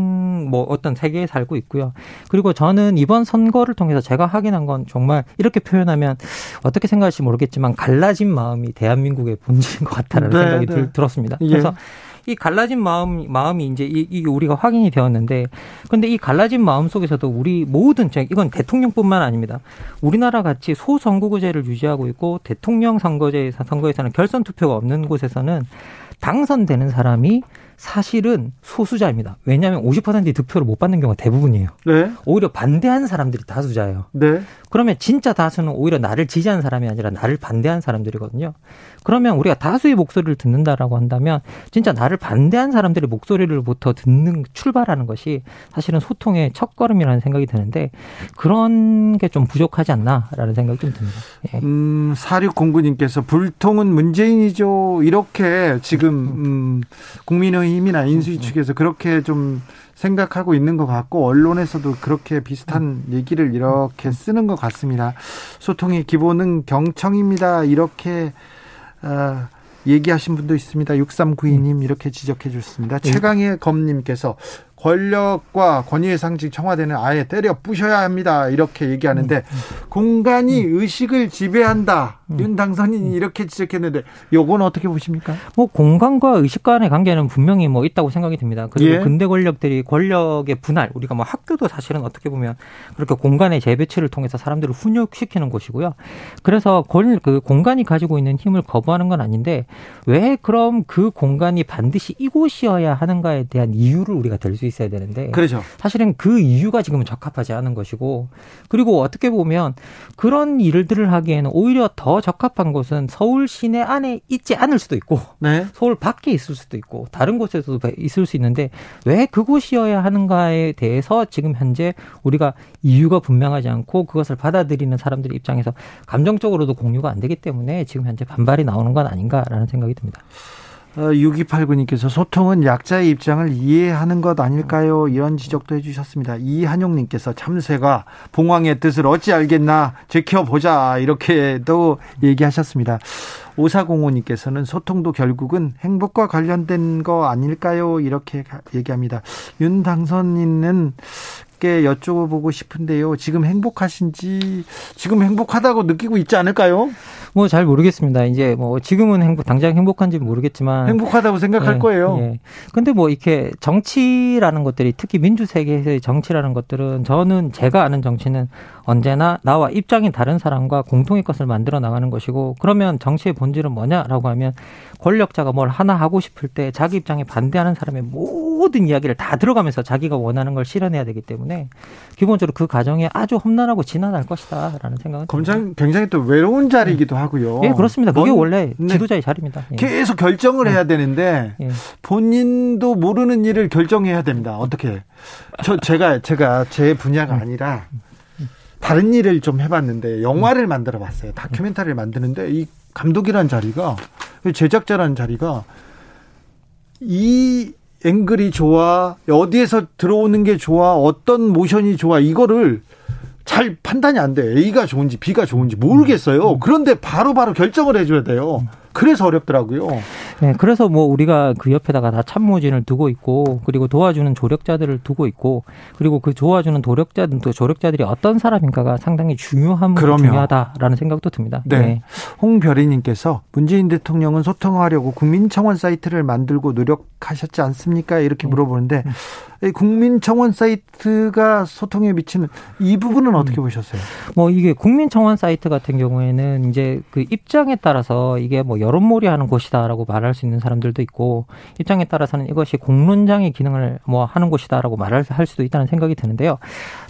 뭐 어떤 세계에 살고 있고요. 그리고 저는 이번 선거를 통해서 제가 확인한 건 정말 이렇게 표현하면 어떻게 생각할지 모르겠지만 갈라진 마음이 대한민국의 본질인 것 같다는 네, 생각이 네. 들었습니다. 예. 그래서 이 갈라진 마음 마음이 이제 이, 이 우리가 확인이 되었는데 근데 이 갈라진 마음 속에서도 우리 모든 이건 대통령뿐만 아닙니다. 우리나라 같이 소선거구제를 유지하고 있고 대통령 선거제 선거에서는 결선 투표가 없는 곳에서는 당선되는 사람이 사실은 소수자입니다. 왜냐하면 50%의 득표를 못 받는 경우가 대부분이에요. 네. 오히려 반대하는 사람들이 다수자예요. 네. 그러면 진짜 다수는 오히려 나를 지지하는 사람이 아니라 나를 반대하는 사람들이거든요. 그러면 우리가 다수의 목소리를 듣는다라고 한다면 진짜 나를 반대한 사람들의 목소리를부터 듣는 출발하는 것이 사실은 소통의 첫걸음이라는 생각이 드는데 그런 게 좀 부족하지 않나라는 생각이 좀 듭니다. 예. 음, 4609님께서 불통은 문재인이죠. 이렇게 지금 음, 국민의 힘이나 인수위 측에서 그렇게 좀 생각하고 있는 것 같고 언론에서도 그렇게 비슷한 얘기를 이렇게 쓰는 것 같습니다. 소통의 기본은 경청입니다. 이렇게 어, 얘기하신 분도 있습니다. 6392님 이렇게 지적해 주셨습니다. 최강의 검님께서 권력과 권위의 상징 청와대는 아예 때려 부셔야 합니다. 이렇게 얘기하는데 음, 음. 공간이 음. 의식을 지배한다. 음. 윤 당선인이 이렇게 지적했는데 요건 어떻게 보십니까? 뭐 공간과 의식 간의 관계는 분명히 뭐 있다고 생각이 듭니다. 그리고 예. 근대 권력들이 권력의 분할 우리가 뭐 학교도 사실은 어떻게 보면 그렇게 공간의 재배치를 통해서 사람들을 훈육시키는 곳이고요. 그래서 권, 그 공간이 가지고 있는 힘을 거부하는 건 아닌데 왜 그럼 그 공간이 반드시 이곳이어야 하는가에 대한 이유를 우리가 들수 있어야 되는데 그렇죠. 사실은 그 이유가 지금은 적합하지 않은 것이고 그리고 어떻게 보면 그런 일들을 하기에는 오히려 더 적합한 곳은 서울 시내 안에 있지 않을 수도 있고 네. 서울 밖에 있을 수도 있고 다른 곳에서도 있을 수 있는데 왜 그곳이어야 하는가에 대해서 지금 현재 우리가 이유가 분명하지 않고 그것을 받아들이는 사람들의 입장에서 감정적으로도 공유가 안 되기 때문에 지금 현재 반발이 나오는 건 아닌가라는 생각이 듭니다. 6289님께서 어, 소통은 약자의 입장을 이해하는 것 아닐까요? 이런 지적도 해주셨습니다. 이한용님께서 참새가 봉황의 뜻을 어찌 알겠나 지켜보자 이렇게도 얘기하셨습니다. 오사공호님께서는 소통도 결국은 행복과 관련된 거 아닐까요? 이렇게 얘기합니다. 윤 당선인은 께 여쭤보고 싶은데요. 지금 행복하신지 지금 행복하다고 느끼고 있지 않을까요? 뭐 잘 모르겠습니다. 이제 뭐 지금은 행복 당장 행복한지 모르겠지만 행복하다고 생각할 예, 거예요. 예. 근데 뭐 이렇게 정치라는 것들이 특히 민주 세계에서의 정치라는 것들은 저는 제가 아는 정치는 언제나 나와 입장이 다른 사람과 공통의 것을 만들어 나가는 것이고 그러면 정치의 본질은 뭐냐라고 하면 권력자가 뭘 하나 하고 싶을 때 자기 입장에 반대하는 사람의 모든 이야기를 다 들어가면서 자기가 원하는 걸 실현해야 되기 때문에 기본적으로 그 과정에 아주 험난하고 지난할 것이다라는 생각은 굉장히, 굉장히 또 외로운 자리이기도 하고요. 예, 그렇습니다. 그게 원래 네. 지도자의 자리입니다. 예. 계속 결정을 해야 네. 되는데 예. 본인도 모르는 일을 결정해야 됩니다. 어떻게? 저 제가 제가 제 분야가 아니라 다른 일을 좀 해봤는데 영화를 만들어 봤어요. 다큐멘터리를 만드는데 이 감독이란 자리가 제작자라는 자리가 이 앵글이 좋아 어디에서 들어오는 게 좋아 어떤 모션이 좋아 이거를 잘 판단이 안 돼. A가 좋은지 B가 좋은지 모르겠어요. 그런데 바로바로 바로 결정을 해줘야 돼요. 그래서 어렵더라고요. 네, 그래서 뭐 우리가 그 옆에다가 다 참모진을 두고 있고 그리고 도와주는 조력자들을 두고 있고 그리고 그 도와주는 도력자들 또 조력자들이 어떤 사람인가가 상당히 그럼요. 중요하다라는 생각도 듭니다. 네. 네. 홍별이님께서 문재인 대통령은 소통하려고 국민청원 사이트를 만들고 노력하셨지 않습니까? 이렇게 네. 물어보는데 음. 국민청원 사이트가 소통에 미치는 이 부분은 어떻게 음. 보셨어요? 뭐 이게 국민청원 사이트 같은 경우에는 이제 그 입장에 따라서 이게 뭐 여론몰이 하는 곳이다라고 말할 수 있는 사람들도 있고 입장에 따라서는 이것이 공론장의 기능을 뭐 하는 곳이다라고 말할 할 수도 있다는 생각이 드는데요.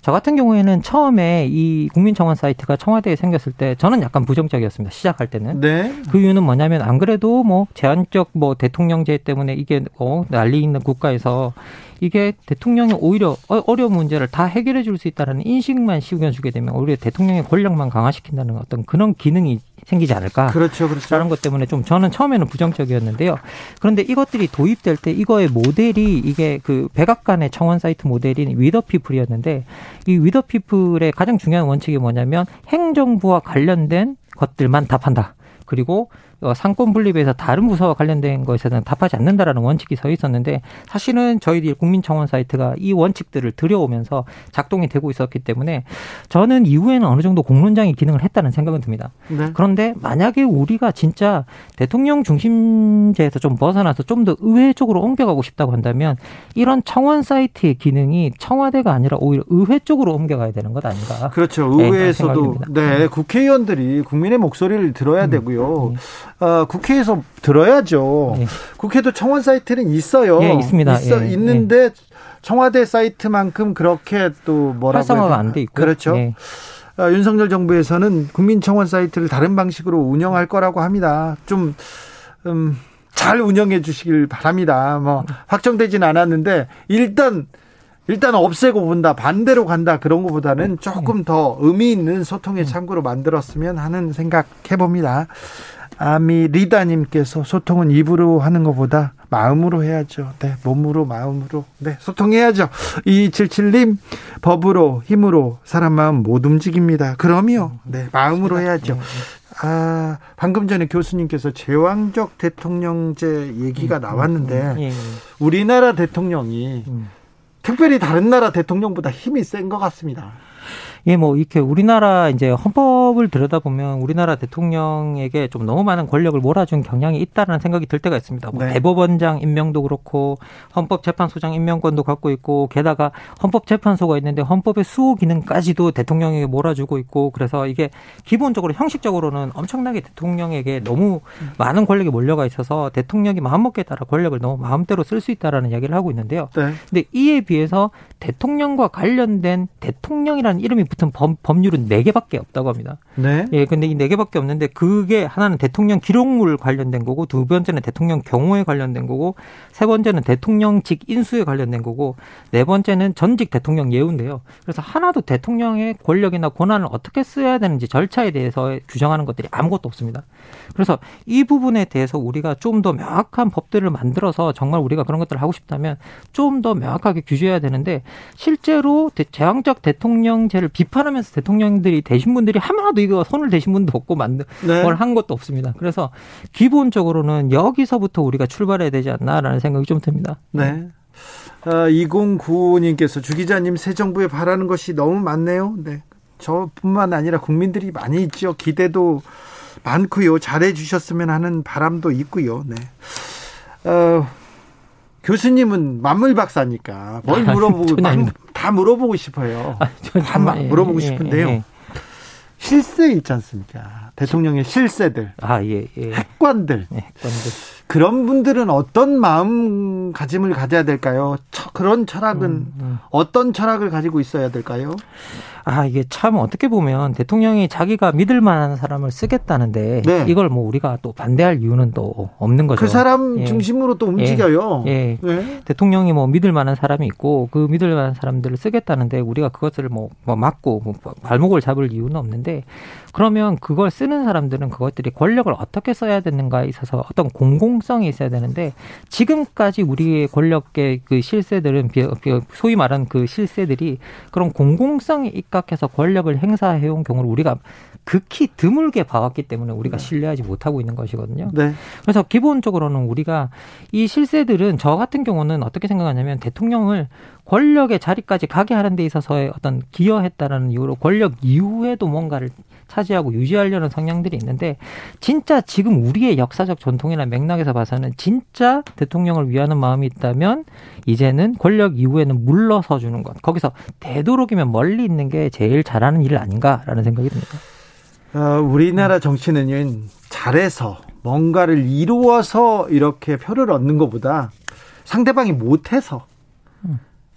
저 같은 경우에는 처음에 이 국민청원 사이트가 청와대에 생겼을 때 저는 약간 부정적이었습니다. 시작할 때는. 네. 그 이유는 뭐냐면 안 그래도 뭐 제한적 뭐 대통령제 때문에 이게 어 난리 있는 국가에서 이게 대통령이 오히려 어, 어려운 문제를 다 해결해 줄 수 있다는 인식만 씌워주게 되면 오히려 대통령의 권력만 강화시킨다는 어떤 그런 기능이 생기지 않을까. 그렇죠, 그렇죠. 라는 것 때문에 좀 저는 처음에는 부정적이었는데요. 그런데 이것들이 도입될 때 이거의 모델이 이게 그 백악관의 청원 사이트 모델인 위더피플이었는데 이 위더피플의 가장 중요한 원칙이 뭐냐면 행정부와 관련된 것들만 답한다. 그리고 어, 상권 분립에서 다른 부서와 관련된 것에는 답하지 않는다라는 원칙이 서 있었는데 사실은 저희들 국민청원 사이트가 이 원칙들을 들여오면서 작동이 되고 있었기 때문에 저는 이후에는 어느 정도 공론장의 기능을 했다는 생각은 듭니다. 네. 그런데 만약에 우리가 진짜 대통령 중심제에서 좀 벗어나서 좀 더 의회 쪽으로 옮겨가고 싶다고 한다면 이런 청원 사이트의 기능이 청와대가 아니라 오히려 의회 쪽으로 옮겨가야 되는 것 아닌가? 그렇죠. 의회에서도 네, 네, 국회의원들이 국민의 목소리를 들어야 음, 되고요. 음. 어, 국회에서 들어야죠. 예. 국회도 청원 사이트는 있어요. 예, 있습니다. 있어, 예, 있는데 예. 청와대 사이트만큼 그렇게 또 뭐라고 활성화가 안 돼 있고 그렇죠. 예. 어, 윤석열 정부에서는 국민청원 사이트를 다른 방식으로 운영할 거라고 합니다. 좀 음, 잘 운영해 주시길 바랍니다. 뭐 확정되진 않았는데 일단 일단 없애고 본다 반대로 간다 그런 것보다는 조금 더 의미 있는 소통의 창구로 만들었으면 하는 생각 해봅니다. 아미 리다님께서 소통은 입으로 하는 것보다 마음으로 해야죠. 네, 몸으로 마음으로 네 소통해야죠. 2277님 법으로 힘으로 사람 마음 못 움직입니다. 그럼요. 네 마음으로 해야죠. 아 방금 전에 교수님께서 제왕적 대통령제 얘기가 음, 음, 나왔는데 음, 예, 예. 우리나라 대통령이 특별히 다른 나라 대통령보다 힘이 센 것 같습니다. 예, 뭐 이렇게 우리나라 이제 헌법을 들여다보면 우리나라 대통령에게 좀 너무 많은 권력을 몰아준 경향이 있다라는 생각이 들 때가 있습니다. 뭐 네. 대법원장 임명도 그렇고 헌법재판소장 임명권도 갖고 있고 게다가 헌법재판소가 있는데 헌법의 수호 기능까지도 대통령에게 몰아주고 있고 그래서 이게 기본적으로 형식적으로는 엄청나게 대통령에게 너무 많은 권력이 몰려가 있어서 대통령이 마음먹기에 따라 권력을 너무 마음대로 쓸 수 있다라는 이야기를 하고 있는데요. 네. 근데 이에 비해서 대통령과 관련된 대통령이라는 이름이 붙은 법, 법률은 4개밖에 없다고 합니다. 네. 예, 근데 이 4개밖에 없는데 그게 하나는 대통령 기록물 관련된 거고 두 번째는 대통령 경호에 관련된 거고 세 번째는 대통령직 인수에 관련된 거고 네 번째는 전직 대통령 예우인데요. 그래서 하나도 대통령의 권력이나 권한을 어떻게 써야 되는지 절차에 대해서 규정하는 것들이 아무것도 없습니다. 그래서 이 부분에 대해서 우리가 좀 더 명확한 법들을 만들어서 정말 우리가 그런 것들을 하고 싶다면 좀 더 명확하게 규제해야 되는데 실제로 제왕적 대통령제를 비 판하면서 대통령들이 되신 분들이 하나도 이거 손을 대신 분도 없고 만든 네. 걸한 것도 없습니다. 그래서 기본적으로는 여기서부터 우리가 출발해야 되지 않나라는 생각이 좀 듭니다. 네. 어, 2095님께서 주 기자님 새 정부에 바라는 것이 너무 많네요. 네. 저뿐만 아니라 국민들이 많이 있죠. 기대도 많고요. 잘해 주셨으면 하는 바람도 있고요. 네. 어, 교수님은 만물 박사니까 뭘 물어보고 다 물어보고 싶어요. 아, 다 예, 물어보고 예, 싶은데요. 예, 예. 실세 있지 않습니까? 대통령의 실세들, 아, 예, 예. 핵관들, 예, 핵관들. 그런 분들은 어떤 마음가짐을 가져야 될까요? 그런 철학은 음, 음. 어떤 철학을 가지고 있어야 될까요? 아, 이게 참 어떻게 보면 대통령이 자기가 믿을 만한 사람을 쓰겠다는데 네. 이걸 뭐 우리가 또 반대할 이유는 또 없는 거죠. 그 사람 예. 중심으로 또 움직여요. 예. 예. 네. 대통령이 뭐 믿을 만한 사람이 있고 그 믿을 만한 사람들을 쓰겠다는데 우리가 그것을 뭐, 뭐 막고 뭐 발목을 잡을 이유는 없는데 그러면 그걸 쓰는 사람들은 그것들이 권력을 어떻게 써야 되는가에 있어서 어떤 공공성이 있어야 되는데 지금까지 우리의 권력계 그 실세들은 소위 말하는 그 실세들이 그런 공공성이 입각해서 권력을 행사해온 경우를 우리가 극히 드물게 봐왔기 때문에 우리가 네. 신뢰하지 못하고 있는 것이거든요. 네. 그래서 기본적으로는 우리가 이 실세들은 저 같은 경우는 어떻게 생각하냐면 대통령을 권력의 자리까지 가게 하는 데 있어서의 어떤 기여했다라는 이유로 권력 이후에도 뭔가를 차지하고 유지하려는 성향들이 있는데 진짜 지금 우리의 역사적 전통이나 맥락에서 봐서는 진짜 대통령을 위하는 마음이 있다면 이제는 권력 이후에는 물러서 주는 것. 거기서 되도록이면 멀리 있는 게 제일 잘하는 일 아닌가라는 생각이 듭니다. 어, 우리나라 정치는 잘해서 뭔가를 이루어서 이렇게 표를 얻는 것보다 상대방이 못해서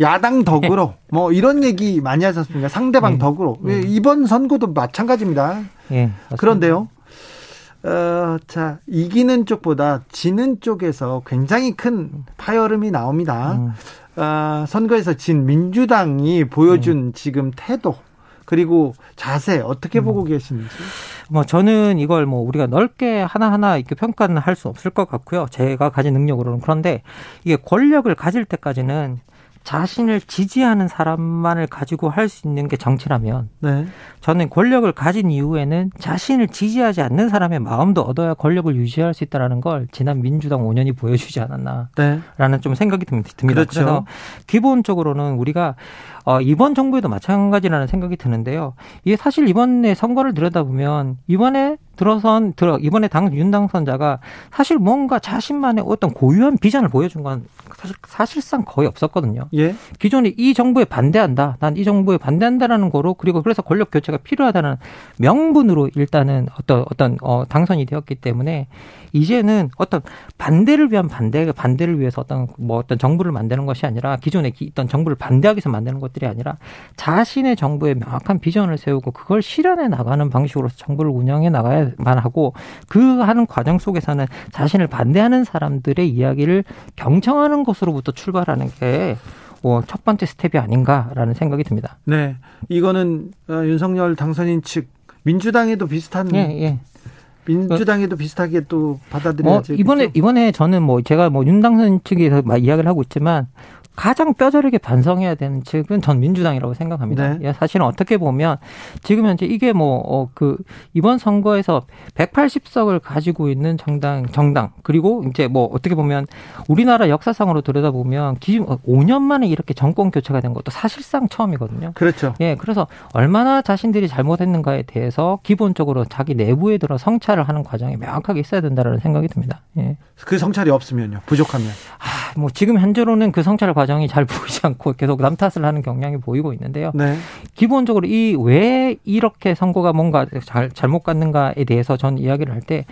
야당 덕으로 예. 뭐 이런 얘기 많이 하셨습니까? 상대방 예. 덕으로 예. 이번 선거도 마찬가지입니다. 예, 그런데요. 어, 자 이기는 쪽보다 지는 쪽에서 굉장히 큰 파열음이 나옵니다. 음. 어, 선거에서 진 민주당이 보여준 음. 지금 태도 그리고 자세 어떻게 보고 음. 계시는지? 뭐 저는 이걸 뭐 우리가 넓게 하나하나 이렇게 평가는 할 수 없을 것 같고요. 제가 가진 능력으로는 그런데 이게 권력을 가질 때까지는 자신을 지지하는 사람만을 가지고 할 수 있는 게 정치라면 네. 저는 권력을 가진 이후에는 자신을 지지하지 않는 사람의 마음도 얻어야 권력을 유지할 수 있다라는 걸 지난 민주당 5년이 보여주지 않았나라는 네. 좀 생각이 듭니다. 그렇죠. 그래서 기본적으로는 우리가 어, 이번 정부에도 마찬가지라는 생각이 드는데요. 이게 사실 이번에 선거를 들여다보면 이번에 들어선 들어 이번에 당 윤 당선자가 사실 뭔가 자신만의 어떤 고유한 비전을 보여준 건 사실 사실상 거의 없었거든요. 예. 기존에 이 정부에 반대한다. 난 이 정부에 반대한다라는 거로 그리고 그래서 권력 교체가 필요하다는 명분으로 일단은 어떤 어떤 어 당선이 되었기 때문에 이제는 어떤 반대를 위한 반대 반대를 위해서 어떤 뭐 어떤 정부를 만드는 것이 아니라 기존에 있던 정부를 반대하기 위해서 만드는 것들이 아니라 자신의 정부에 명확한 비전을 세우고 그걸 실현해 나가는 방식으로서 정부를 운영해 나가야만 하고 그 하는 과정 속에서는 자신을 반대하는 사람들의 이야기를 경청하는 것으로부터 출발하는 게뭐첫 번째 스텝이 아닌가라는 생각이 듭니다. 네, 이거는 어, 윤석열 당선인 측 민주당에도 비슷한 예, 예. 민주당에도 비슷하게 또 받아들여야죠. 어, 이번에? 이번에 저는 뭐 제가 뭐 윤당선 측에서 막 이야기를 하고 있지만 가장 뼈저리게 반성해야 되는 측은 전 민주당이라고 생각합니다. 네. 사실은 어떻게 보면 지금 현재 이게 뭐그 어, 그 이번 선거에서 180석을 가지고 있는 정당 정당 그리고 이제 뭐 어떻게 보면 우리나라 역사상으로 들여다보면 기준 5년 만에 이렇게 정권 교체가 된 것도 사실상 처음이거든요. 그렇죠. 예, 그래서 얼마나 자신들이 잘못했는가에 대해서 기본적으로 자기 내부에 들어 성찰을 하는 과정이 명확하게 있어야 된다는 생각이 듭니다. 예. 그 성찰이 없으면요, 부족하면. 아, 뭐 지금 현재로는 그 성찰 과정이 잘 보이지 않고 계속 남 탓을 하는 경향이 보이고 있는데요. 네. 기본적으로 이 왜 이렇게 선거가 뭔가 잘 잘못 갔는가에 대해서 전 이야기를 할 때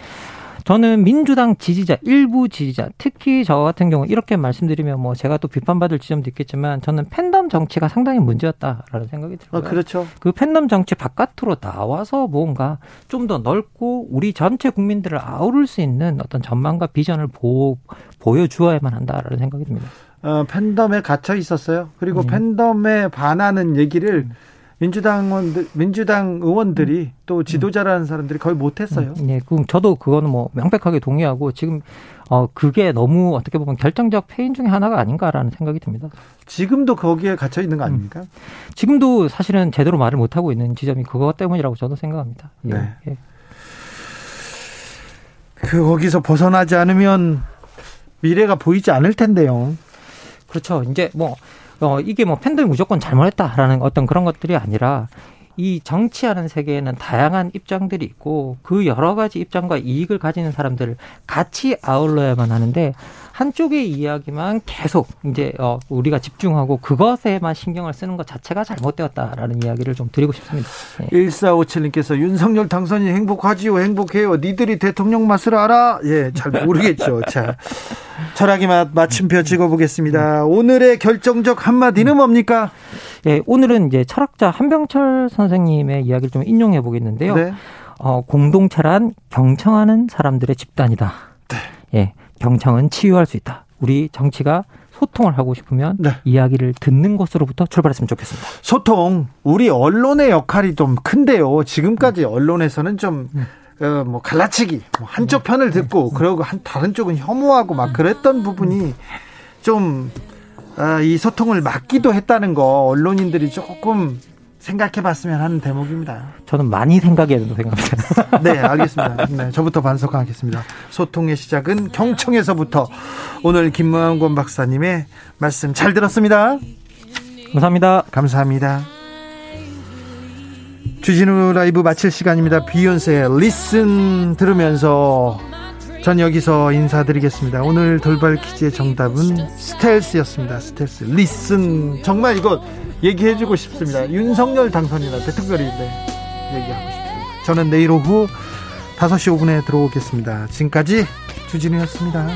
저는 민주당 지지자 일부 지지자 특히 저 같은 경우 이렇게 말씀드리면 뭐 제가 또 비판받을 지점도 있겠지만 저는 팬덤 정치가 상당히 문제였다라는 생각이 들어요. 아, 그렇죠. 그 팬덤 정치 바깥으로 나와서 뭔가 좀 더 넓고 우리 전체 국민들을 아우를 수 있는 어떤 전망과 비전을 보, 보여주어야만 한다라는 생각이 듭니다. 어, 팬덤에 갇혀 있었어요. 그리고 음. 팬덤에 반하는 얘기를 음. 민주당 의원들, 민주당 의원들이 음. 또 지도자라는 사람들이 거의 못했어요. 음. 네, 그럼 저도 그거는 뭐 명백하게 동의하고 지금 어 그게 너무 어떻게 보면 결정적 패인 중에 하나가 아닌가라는 생각이 듭니다. 지금도 거기에 갇혀 있는 거 아닙니까? 음. 지금도 사실은 제대로 말을 못 하고 있는 지점이 그거 때문이라고 저도 생각합니다. 예. 네. 예. 그 거기서 벗어나지 않으면 미래가 보이지 않을 텐데요. 그렇죠. 이제 뭐 어, 이게 뭐 팬들이 무조건 잘못했다라는 어떤 그런 것들이 아니라 이 정치하는 세계에는 다양한 입장들이 있고 그 여러 가지 입장과 이익을 가지는 사람들을 같이 아울러야만 하는데 한쪽의 이야기만 계속 이제 어 우리가 집중하고 그것에만 신경을 쓰는 것 자체가 잘못되었다라는 이야기를 좀 드리고 싶습니다. 네. 1457님께서 윤석열 당선이 행복하지요, 행복해요. 니들이 대통령 맛을 알아? 예, 잘 모르겠죠. 자, 철학의 맛 마침표 찍어보겠습니다. 오늘의 결정적 한마디는 뭡니까? 예, 오늘은 이제 철학자 한병철 선생님의 이야기를 좀 인용해 보겠는데요. 네. 어, 공동체란 경청하는 사람들의 집단이다. 네. 예. 경청은 치유할 수 있다. 우리 정치가 소통을 하고 싶으면 네. 이야기를 듣는 것으로부터 출발했으면 좋겠습니다. 소통, 우리 언론의 역할이 좀 큰데요. 지금까지 음. 언론에서는 좀 음. 어, 뭐 갈라치기, 뭐 한쪽 음. 편을 듣고 음. 그러고 한 다른 쪽은 혐오하고 막 그랬던 부분이 좀 아, 이 소통을 막기도 했다는 거 언론인들이 조금 생각해 봤으면 하는 대목입니다. 저는 많이 생각해야 된다고 생각합니다. 네, 알겠습니다. 네, 저부터 반성하겠습니다. 소통의 시작은 경청에서부터 오늘 김무한권 박사님의 말씀 잘 들었습니다. 감사합니다. 감사합니다. 주진우 라이브 마칠 시간입니다. 비욘세의 Listen 들으면서 전 여기서 인사드리겠습니다. 오늘 돌발 퀴즈의 정답은 스텔스였습니다. 스텔스. Listen. 정말 이거 얘기해주고 싶습니다. 윤석열 당선인한테 특별히 네, 얘기하고 싶습니다. 저는 내일 오후 5시 5분에 들어오겠습니다. 지금까지 주진우였습니다.